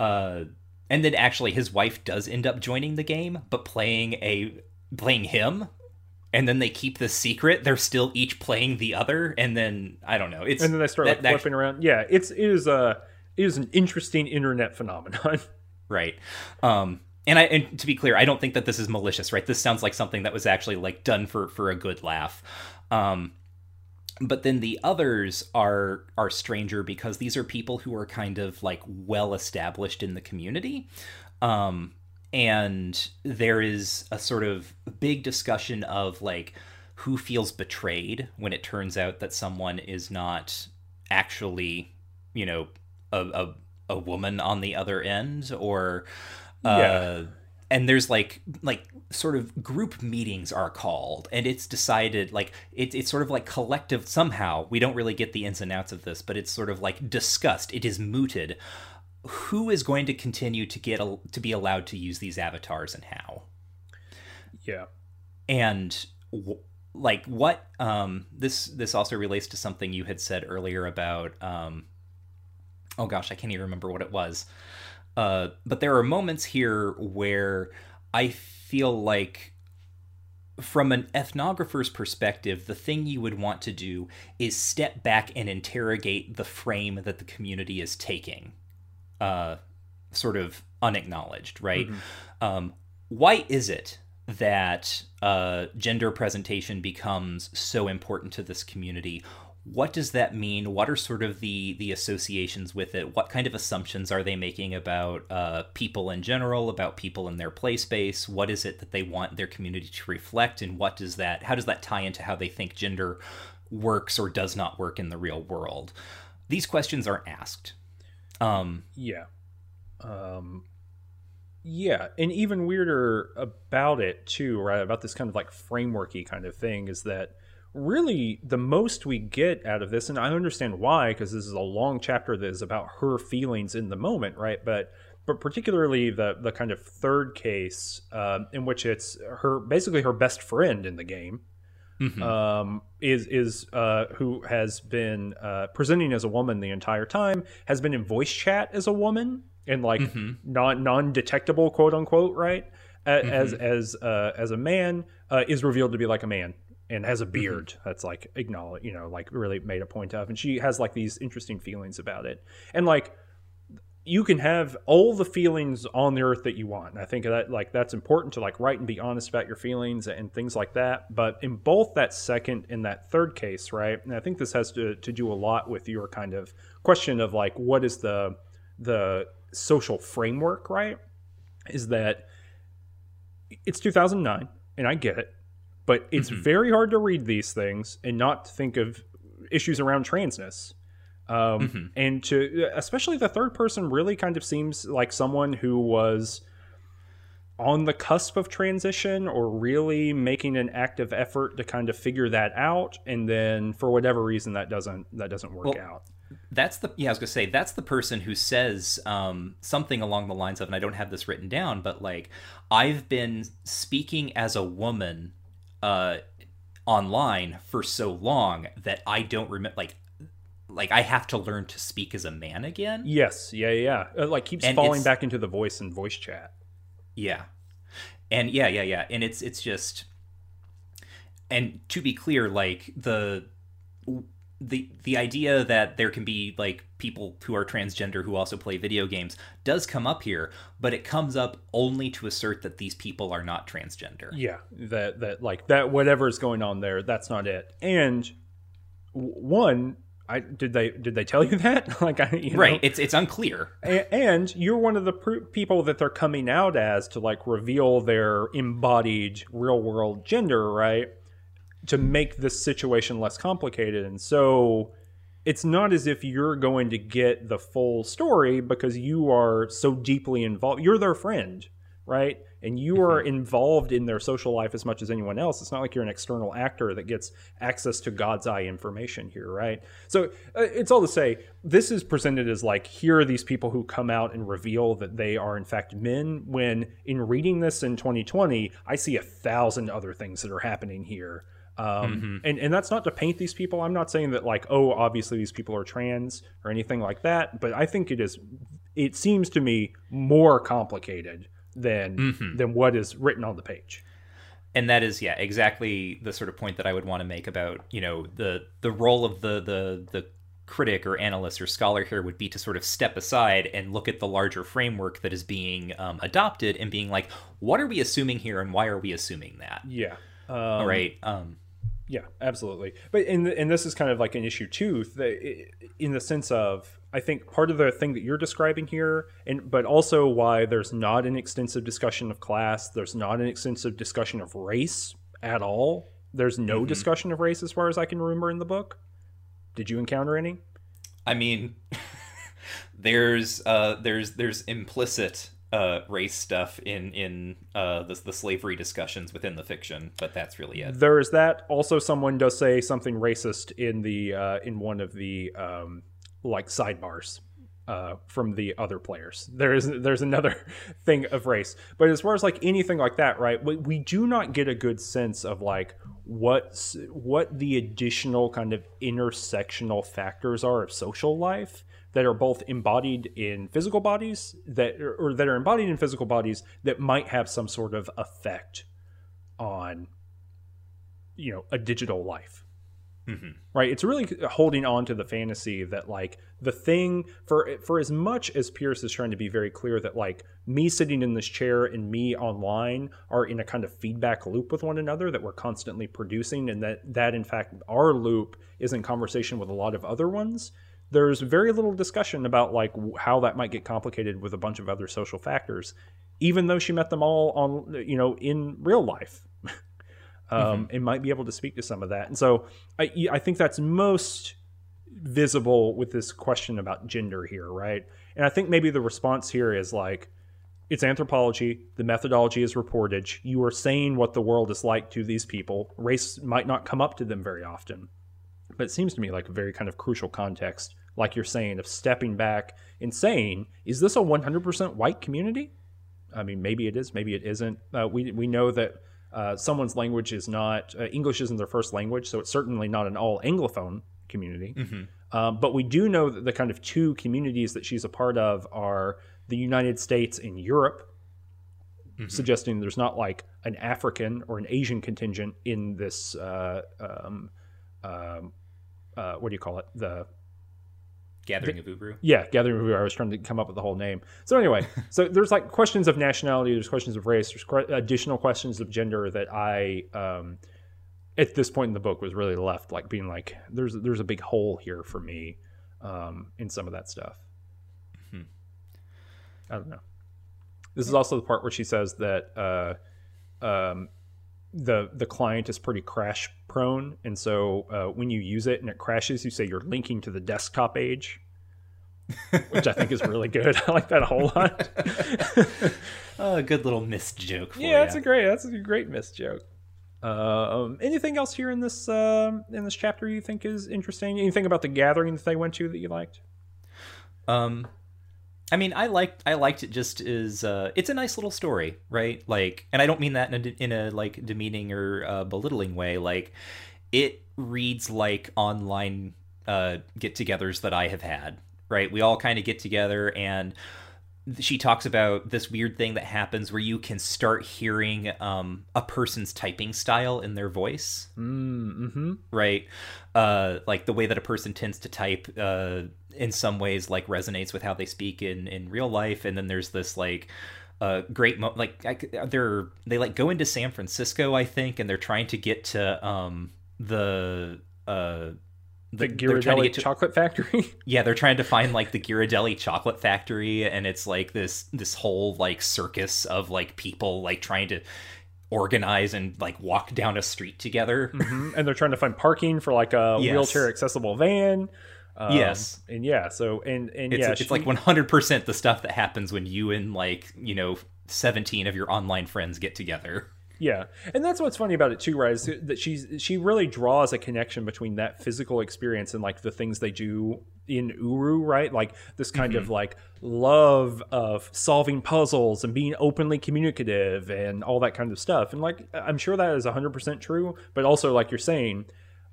uh, and then actually his wife does end up joining the game, but playing a playing him and then they keep the secret. They're still each playing the other, and then I don't know. It's and then they start that, like flipping that, around. Yeah, it's it is a it is an interesting internet phenomenon. Right. Um, and I and to be clear, I don't think that this is malicious. Right. This sounds like something that was actually like done for for a good laugh. Um, but then the others are are stranger because these are people who are kind of like well established in the community um and there is a sort of big discussion of like who feels betrayed when it turns out that someone is not actually you know a a, a woman on the other end or uh, yeah. and there's like like sort of group meetings are called and it's decided like it, it's sort of like collective somehow we don't really get the ins and outs of this but it's sort of like discussed it is mooted who is going to continue to get a, to be allowed to use these avatars and how? Yeah. And w- like what um this this also relates to something you had said earlier about um oh gosh i can't even remember what it was. Uh but there are moments here where i feel like from an ethnographer's perspective, the thing you would want to do is step back and interrogate the frame that the community is taking uh, sort of unacknowledged, right? Mm-hmm. Um, why is it that uh, gender presentation becomes so important to this community? What does that mean? What are sort of the the associations with it? What kind of assumptions are they making about uh, people in general, about people in their play space? What is it that they want their community to reflect, and what does that? How does that tie into how they think gender works or does not work in the real world? These questions aren't asked um, yeah. Um, yeah, and even weirder about it too, right? About this kind of like frameworky kind of thing is that really the most we get out of this, and I understand why, because this is a long chapter that is about her feelings in the moment, right? But but particularly the the kind of third case um, in which it's her basically her best friend in the game mm-hmm. um, is is uh, who has been uh, presenting as a woman the entire time, has been in voice chat as a woman and like mm-hmm. non non detectable quote unquote right mm-hmm. as as uh, as a man uh, is revealed to be like a man and has a mm-hmm. beard that's like acknowledge you know like really made a point of and she has like these interesting feelings about it and like you can have all the feelings on the earth that you want. And I think that like that's important to like write and be honest about your feelings and things like that. But in both that second and that third case, right? And I think this has to, to do a lot with your kind of question of like what is the the social framework, right? Is that it's 2009 and I get it, but it's mm-hmm. very hard to read these things and not think of issues around transness um, mm-hmm. and to especially the third person really kind of seems like someone who was on the cusp of transition or really making an active effort to kind of figure that out and then for whatever reason that doesn't that doesn't work well, out that's the yeah i was gonna say that's the person who says um, something along the lines of and i don't have this written down but like i've been speaking as a woman uh, online for so long that i don't remember like like I have to learn to speak as a man again. Yes, yeah, yeah. It, uh, like keeps and falling back into the voice and voice chat. Yeah, and yeah, yeah, yeah, and it's it's just, and to be clear, like the the the idea that there can be like people who are transgender who also play video games does come up here but it comes up only to assert that these people are not transgender yeah that that like that whatever is going on there that's not it and one I did they did they tell you that? like, I, you right? Know? It's it's unclear. And, and you're one of the pr- people that they're coming out as to like reveal their embodied real world gender, right? To make this situation less complicated, and so it's not as if you're going to get the full story because you are so deeply involved. You're their friend, right? And you are mm-hmm. involved in their social life as much as anyone else. It's not like you're an external actor that gets access to God's eye information here, right? So uh, it's all to say, this is presented as like, here are these people who come out and reveal that they are in fact men. When in reading this in 2020, I see a thousand other things that are happening here. Um, mm-hmm. and, and that's not to paint these people. I'm not saying that like, oh, obviously these people are trans or anything like that. But I think it is, it seems to me more complicated than mm-hmm. than what is written on the page. And that is yeah exactly the sort of point that i would want to make about you know the the role of the the the critic or analyst or scholar here would be to sort of step aside and look at the larger framework that is being um, adopted and being like what are we assuming here and why are we assuming that? Yeah um, all right um, yeah absolutely. But and, and this is kind of like an issue too in the sense of I think part of the thing that you're describing here, and but also why there's not an extensive discussion of class, there's not an extensive discussion of race at all. There's no mm-hmm. discussion of race as far as I can remember in the book. Did you encounter any? I mean, there's uh, there's there's implicit uh, race stuff in in uh, the, the slavery discussions within the fiction, but that's really it. There is that. Also, someone does say something racist in the uh, in one of the um, like sidebars uh, from the other players. There is there's another thing of race, but as far as like anything like that, right? We, we do not get a good sense of like what what the additional kind of intersectional factors are of social life that are both embodied in physical bodies that or that are embodied in physical bodies that might have some sort of effect on you know a digital life Mm-hmm. Right? It's really holding on to the fantasy that like the thing for for as much as Pearce is trying to be very clear that like me sitting in this chair and me online are in a kind of feedback loop with one another that we're constantly producing and that that in fact our loop is in conversation with a lot of other ones there's very little discussion about like how that might get complicated with a bunch of other social factors even though she met them all on you know in real life um, mm-hmm. and might be able to speak to some of that. And so I, I think that's most visible with this question about gender here, right? And I think maybe the response here is like, it's anthropology. The methodology is reportage. You are saying what the world is like to these people. Race might not come up to them very often, but it seems to me like a very kind of crucial context, like you're saying, of stepping back and saying, is this a 100% white community? I mean, maybe it is, maybe it isn't. Uh, we we know that uh, someone's language is not uh, English isn't their first language, so it's certainly not an all Anglophone community. Um, but we do know that the kind of two communities that she's a part of are the United States and Europe, suggesting there's not like an African or an Asian contingent in this. Uh, um, um, uh, what do you call it? The Gathering of Uru. yeah, Gathering of Who. I was trying to come up with the whole name. So anyway, so there's like questions of nationality, there's questions of race, there's additional questions of gender that I, um, at this point in the book, was really left like being like, there's there's a big hole here for me, um, in some of that stuff. Hmm. I don't know. This is also the part where she says that uh, um, the the client is pretty crash prone, and so uh, when you use it and it crashes, you say you're linking to the desktop age, which I think is really good. I like that a whole lot. Oh, a good little Myst joke. Yeah, ya. that's a great that's a great Myst joke. Um, anything else here in this um, in this chapter you think is interesting? Anything about the gathering that they went to that you liked? Um, I mean, I liked I liked it just as uh, it's a nice little story, right? Like, and I don't mean that in a, in a like demeaning or uh, belittling way. Like, it reads like online uh, get-togethers that I have had, right? We all kind of get together and she talks about this weird thing that happens where you can start hearing um, a person's typing style in their voice Mm-hmm. right? Uh, like the way that a person tends to type, uh, in some ways, like resonates with how they speak in in real life. And then there's this like uh, great mo- like I, they're they like go into San Francisco, I think, and they're trying to get to um the uh. The to Ghirardelli to- chocolate factory. yeah, they're trying to find like the Ghirardelli chocolate factory, and it's like this this whole like circus of like people like trying to organize and like walk down a street together. Mhm. and they're trying to find parking for like a Yes. wheelchair accessible van. Um, Yes. and yeah, so and and It's, yeah, it's she- like 100% the stuff that happens when you and like, you know, 17 of your online friends get together. yeah, and that's what's funny about it too, right? Is that she's she really draws a connection between that physical experience and like the things they do in Uru, right? Like this kind Mm-hmm. of like love of solving puzzles and being openly communicative and all that kind of stuff. And like I'm sure that is 100% true, but also like you're saying,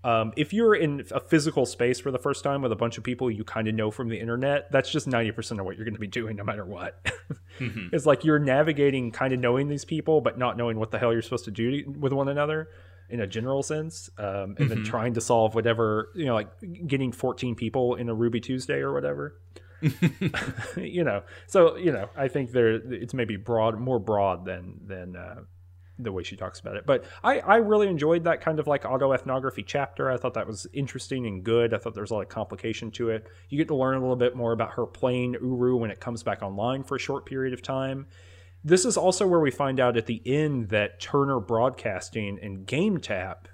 um, if you're in a physical space for the first time with a bunch of people you kind of know from the internet, that's just 90% of what you're going to be doing no matter what. It's like you're navigating kind of knowing these people, but not knowing what the hell you're supposed to do with one another in a general sense. Um, and then trying to solve whatever, you know, like getting 14 people in a Ruby Tuesday or whatever. you know, so, you know, I think there it's maybe broad, more broad than, than, uh, the way she talks about it. But I, I really enjoyed that kind of like autoethnography chapter. I thought that was interesting and good. I thought there was a lot of complication to it. You get to learn a little bit more about her playing Uru when it comes back online for a short period of time. This is also where we find out at the end that Turner Broadcasting and GameTap,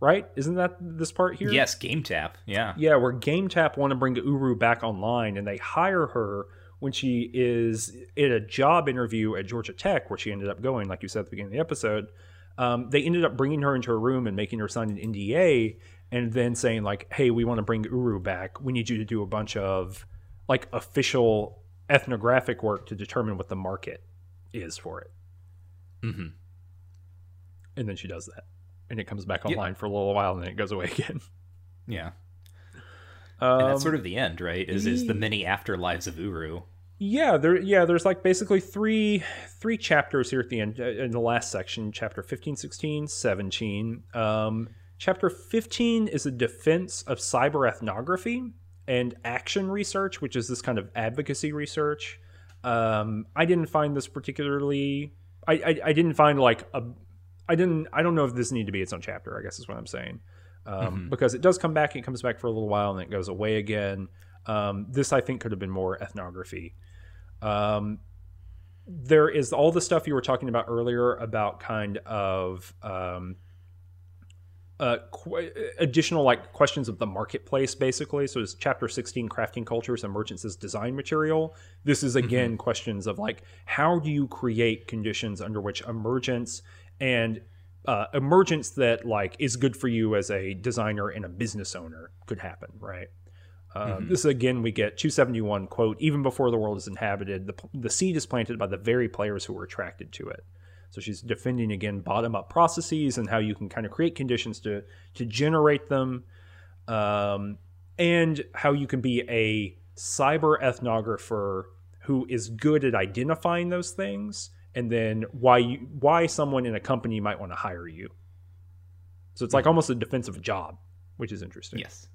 right? Isn't that this part here? Yes, GameTap. Yeah. Yeah, where GameTap want to bring Uru back online, and they hire her when she is in a job interview at Georgia Tech, where she ended up going, like you said at the beginning of the episode. Um, they ended up bringing her into a room and making her sign an NDA, and then saying like, "Hey, we want to bring Uru back. We need you to do a bunch of like official ethnographic work to determine what the market is for it." hmm And then she does that, and it comes back online for a little while, and then it goes away again. Yeah. Um, And that's sort of the end, right? Is is the many afterlives of Uru. Yeah, there. Yeah, there's like basically three three chapters here at the end uh, in the last section, chapter 15, 16, 17. Um, chapter 15 is a defense of cyber ethnography and action research, which is this kind of advocacy research. Um, I didn't find this particularly. I, I I didn't find like a. I didn't. I don't know if this needed to be its own chapter. I guess is what I'm saying. Um, Because it does come back. It comes back for a little while and then it goes away again. Um, this I think could have been more ethnography. Um, there is all the stuff you were talking about earlier about kind of um, uh, qu- additional like questions of the marketplace, basically. So it's chapter 16, crafting cultures and merchants as design material. This is again questions of like how do you create conditions under which emergence and uh, emergence that like is good for you as a designer and a business owner could happen, right? Uh, This again, we get 271 quote. Even before the world is inhabited, the the seed is planted by the very players who were attracted to it. So she's defending again bottom up processes and how you can kind of create conditions to to generate them, um, and how you can be a cyber ethnographer who is good at identifying those things, and then why you, why someone in a company might want to hire you. So it's like almost a defensive job, which is interesting. Yes.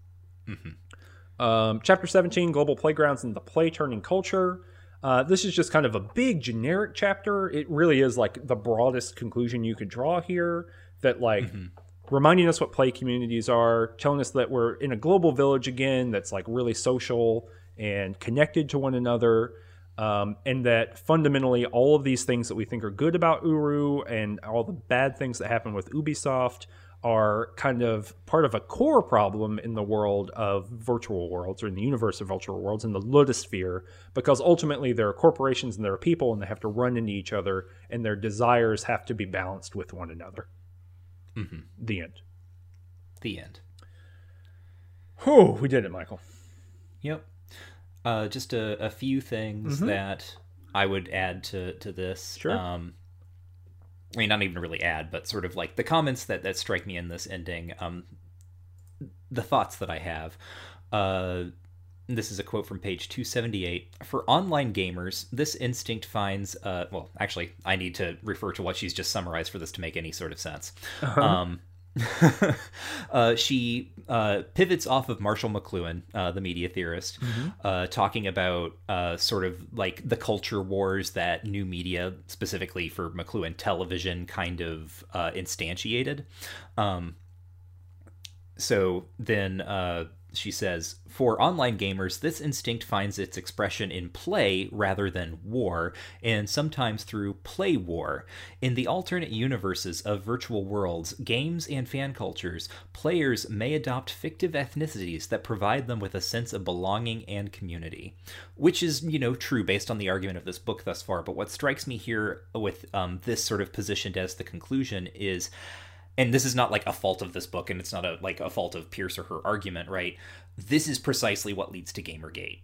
Um, chapter 17 Global Playgrounds and the Play Turning Culture. Uh, this is just kind of a big generic chapter. It really is like the broadest conclusion you could draw here that, like, reminding us what play communities are, telling us that we're in a global village again that's like really social and connected to one another. Um, and that fundamentally all of these things that we think are good about Uru and all the bad things that happen with Ubisoft are kind of part of a core problem in the world of virtual worlds or in the universe of virtual worlds in the ludosphere because ultimately there are corporations and there are people and they have to run into each other and their desires have to be balanced with one another. The end. The end. Whew, we did it, Michael. Yep. Uh, just a, a few things that I would add to to this. Sure. Um, I mean, not even really add, but sort of like the comments that that strike me in this ending. Um, the thoughts that I have. Uh, this is a quote from page 278. For online gamers, this instinct finds. Uh, well, actually, I need to refer to what she's just summarized for this to make any sort of sense. Um, uh, she uh, pivots off of Marshall McLuhan, uh, the media theorist, uh, talking about uh, sort of like the culture wars that new media, specifically for McLuhan television, kind of uh, instantiated. Um, so then uh, she says, for online gamers, this instinct finds its expression in play rather than war, and sometimes through play war. In the alternate universes of virtual worlds, games, and fan cultures, players may adopt fictive ethnicities that provide them with a sense of belonging and community. Which is, you know, true based on the argument of this book thus far, but what strikes me here with um, this sort of positioned as the conclusion is and this is not like a fault of this book and it's not a like a fault of pearce or her argument right this is precisely what leads to gamergate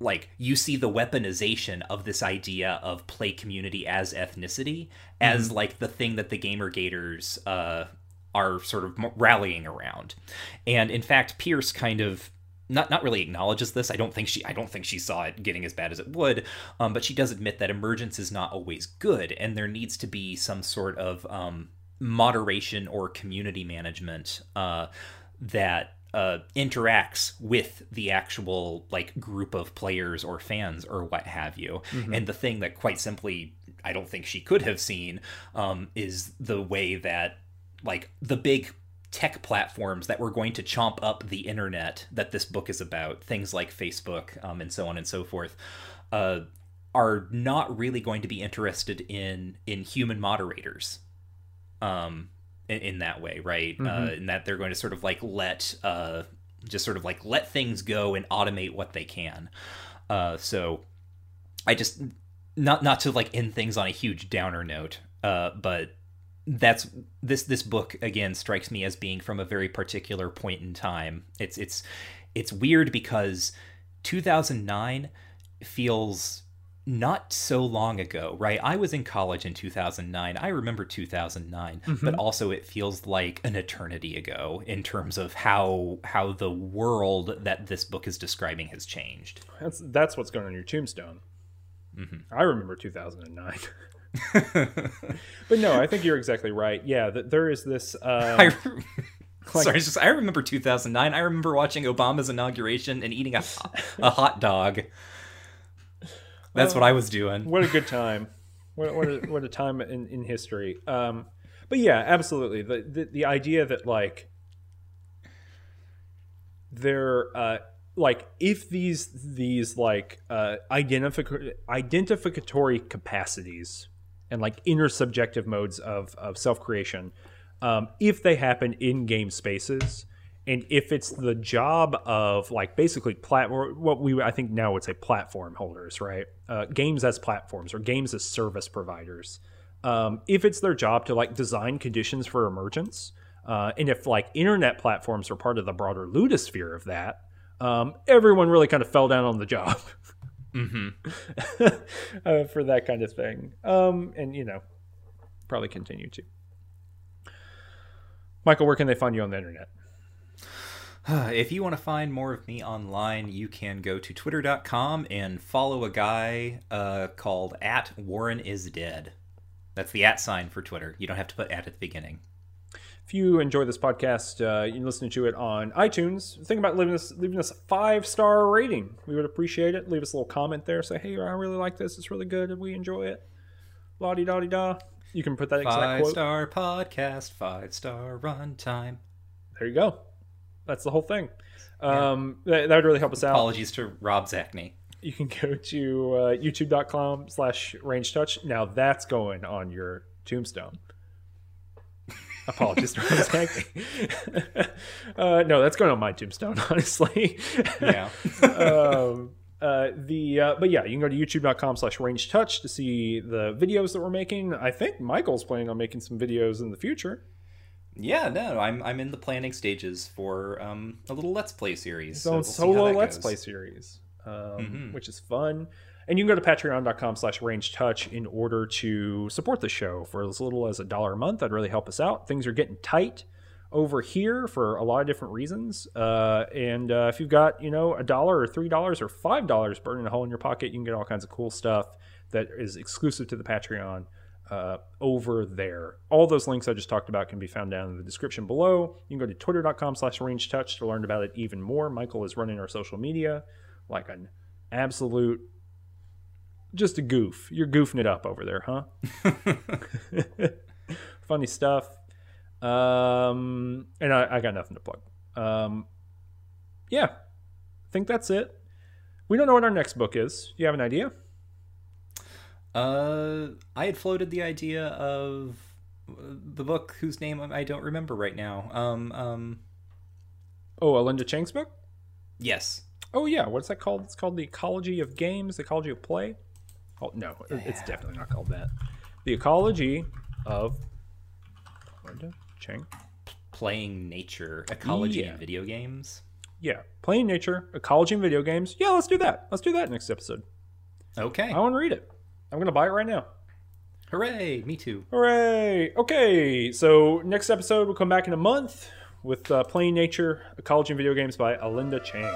like you see the weaponization of this idea of play community as ethnicity as like the thing that the gamergaters uh are sort of rallying around and in fact pearce kind of not not really acknowledges this. I don't think she I don't think she saw it getting as bad as it would. Um, but she does admit that emergence is not always good, and there needs to be some sort of um, moderation or community management uh, that uh, interacts with the actual like group of players or fans or what have you. And the thing that quite simply I don't think she could have seen um, is the way that like the big tech platforms that were going to chomp up the internet that this book is about, things like Facebook um, and so on and so forth, uh, are not really going to be interested in in human moderators, um, in, in that way, right? Uh, in that they're going to sort of like let uh, just sort of like let things go and automate what they can. Uh, so I just not not to like end things on a huge downer note, uh, but that's this this book again strikes me as being from a very particular point in time. It's it's it's weird because 2009 feels not so long ago, right? I was in college in 2009. I remember 2009, but also it feels like an eternity ago in terms of how how the world that this book is describing has changed. That's that's what's going on your tombstone. I remember 2009. but no, I think you're exactly right. Yeah, that there is this. Um, I, sorry, just I remember 2009. I remember watching Obama's inauguration and eating a, a hot dog. That's what I was doing. what a good time! What what a, what a time in, in history. Um, but yeah, absolutely. The, the the idea that like there uh like if these these like uh identific- identificatory capacities and like intersubjective modes of of self-creation um if they happen in game spaces and if it's the job of like basically plat or what we I think now would say platform holders, right? Uh, games as platforms or games as service providers. Um, if it's their job to like design conditions for emergence, uh, and if like internet platforms are part of the broader ludosphere of that, um, everyone really kind of fell down on the job uh, for that kind of thing. Um, and you know, probably continue to. Michael, where can they find you on the internet? if you want to find more of me online, you can go to twitter.com and follow a guy uh, called at Warren is dead. That's the at sign for Twitter. You don't have to put at at the beginning. If you enjoy this podcast, uh, you listen to it on iTunes. Think about leaving us leaving us a five star rating. We would appreciate it. Leave us a little comment there. Say, hey, I really like this. It's really good. We enjoy it. La di da di da. You can put that exact Five quote. star podcast, five star runtime. There you go. That's the whole thing. Um, that, that would really help us out. Apologies to Rob Zacny. You can go to uh, youtube.com slash ranged touch. Now that's going on your tombstone. Apologies to Rob Zacny. uh, no, that's going on my tombstone, honestly. Yeah. um, uh, the uh, but yeah, you can go to youtube.com slash ranged touch to see the videos that we're making. I think Michael's planning on making some videos in the future. Yeah, no, I'm I'm in the planning stages for um, a little Let's Play series. So we'll solo Let's goes. Play series, um, Mhm. which is fun. And you can go to patreon.com slash ranged touch in order to support the show for as little as a dollar a month. That'd really help us out. Things are getting tight over here for a lot of different reasons. Uh, and uh, if you've got, you know, a dollar or three dollars or five dollars burning a hole in your pocket, you can get all kinds of cool stuff that is exclusive to the Patreon uh, over there. All those links I just talked about can be found down in the description below. You can go to twitter.com slash ranged touch to learn about it even more. Michael is running our social media like an absolute just a goof. You're goofing it up over there, huh? Funny stuff. Um, and I, I got nothing to plug. Um, yeah, I think that's it. We don't know what our next book is. You have an idea? Uh, I had floated the idea of uh, the book whose name I don't remember right now. Um, um, Oh, Alenda Chang's book? yes. Oh yeah, what's that called? It's called the Ecology of Games, the Ecology of Play. Oh no, it- it's definitely not called that. The Ecology of Alenda Chang. Playing nature, ecology, Yeah. and video games. Yeah, playing nature, ecology, and video games. Yeah, let's do that. Let's do that next episode. Okay. I want to read it. I'm gonna buy it right now. Hooray! Me too. Hooray! Okay, so next episode we'll come back in a month with uh, Playing Nature, Ecology and Video Games by Alenda Chang.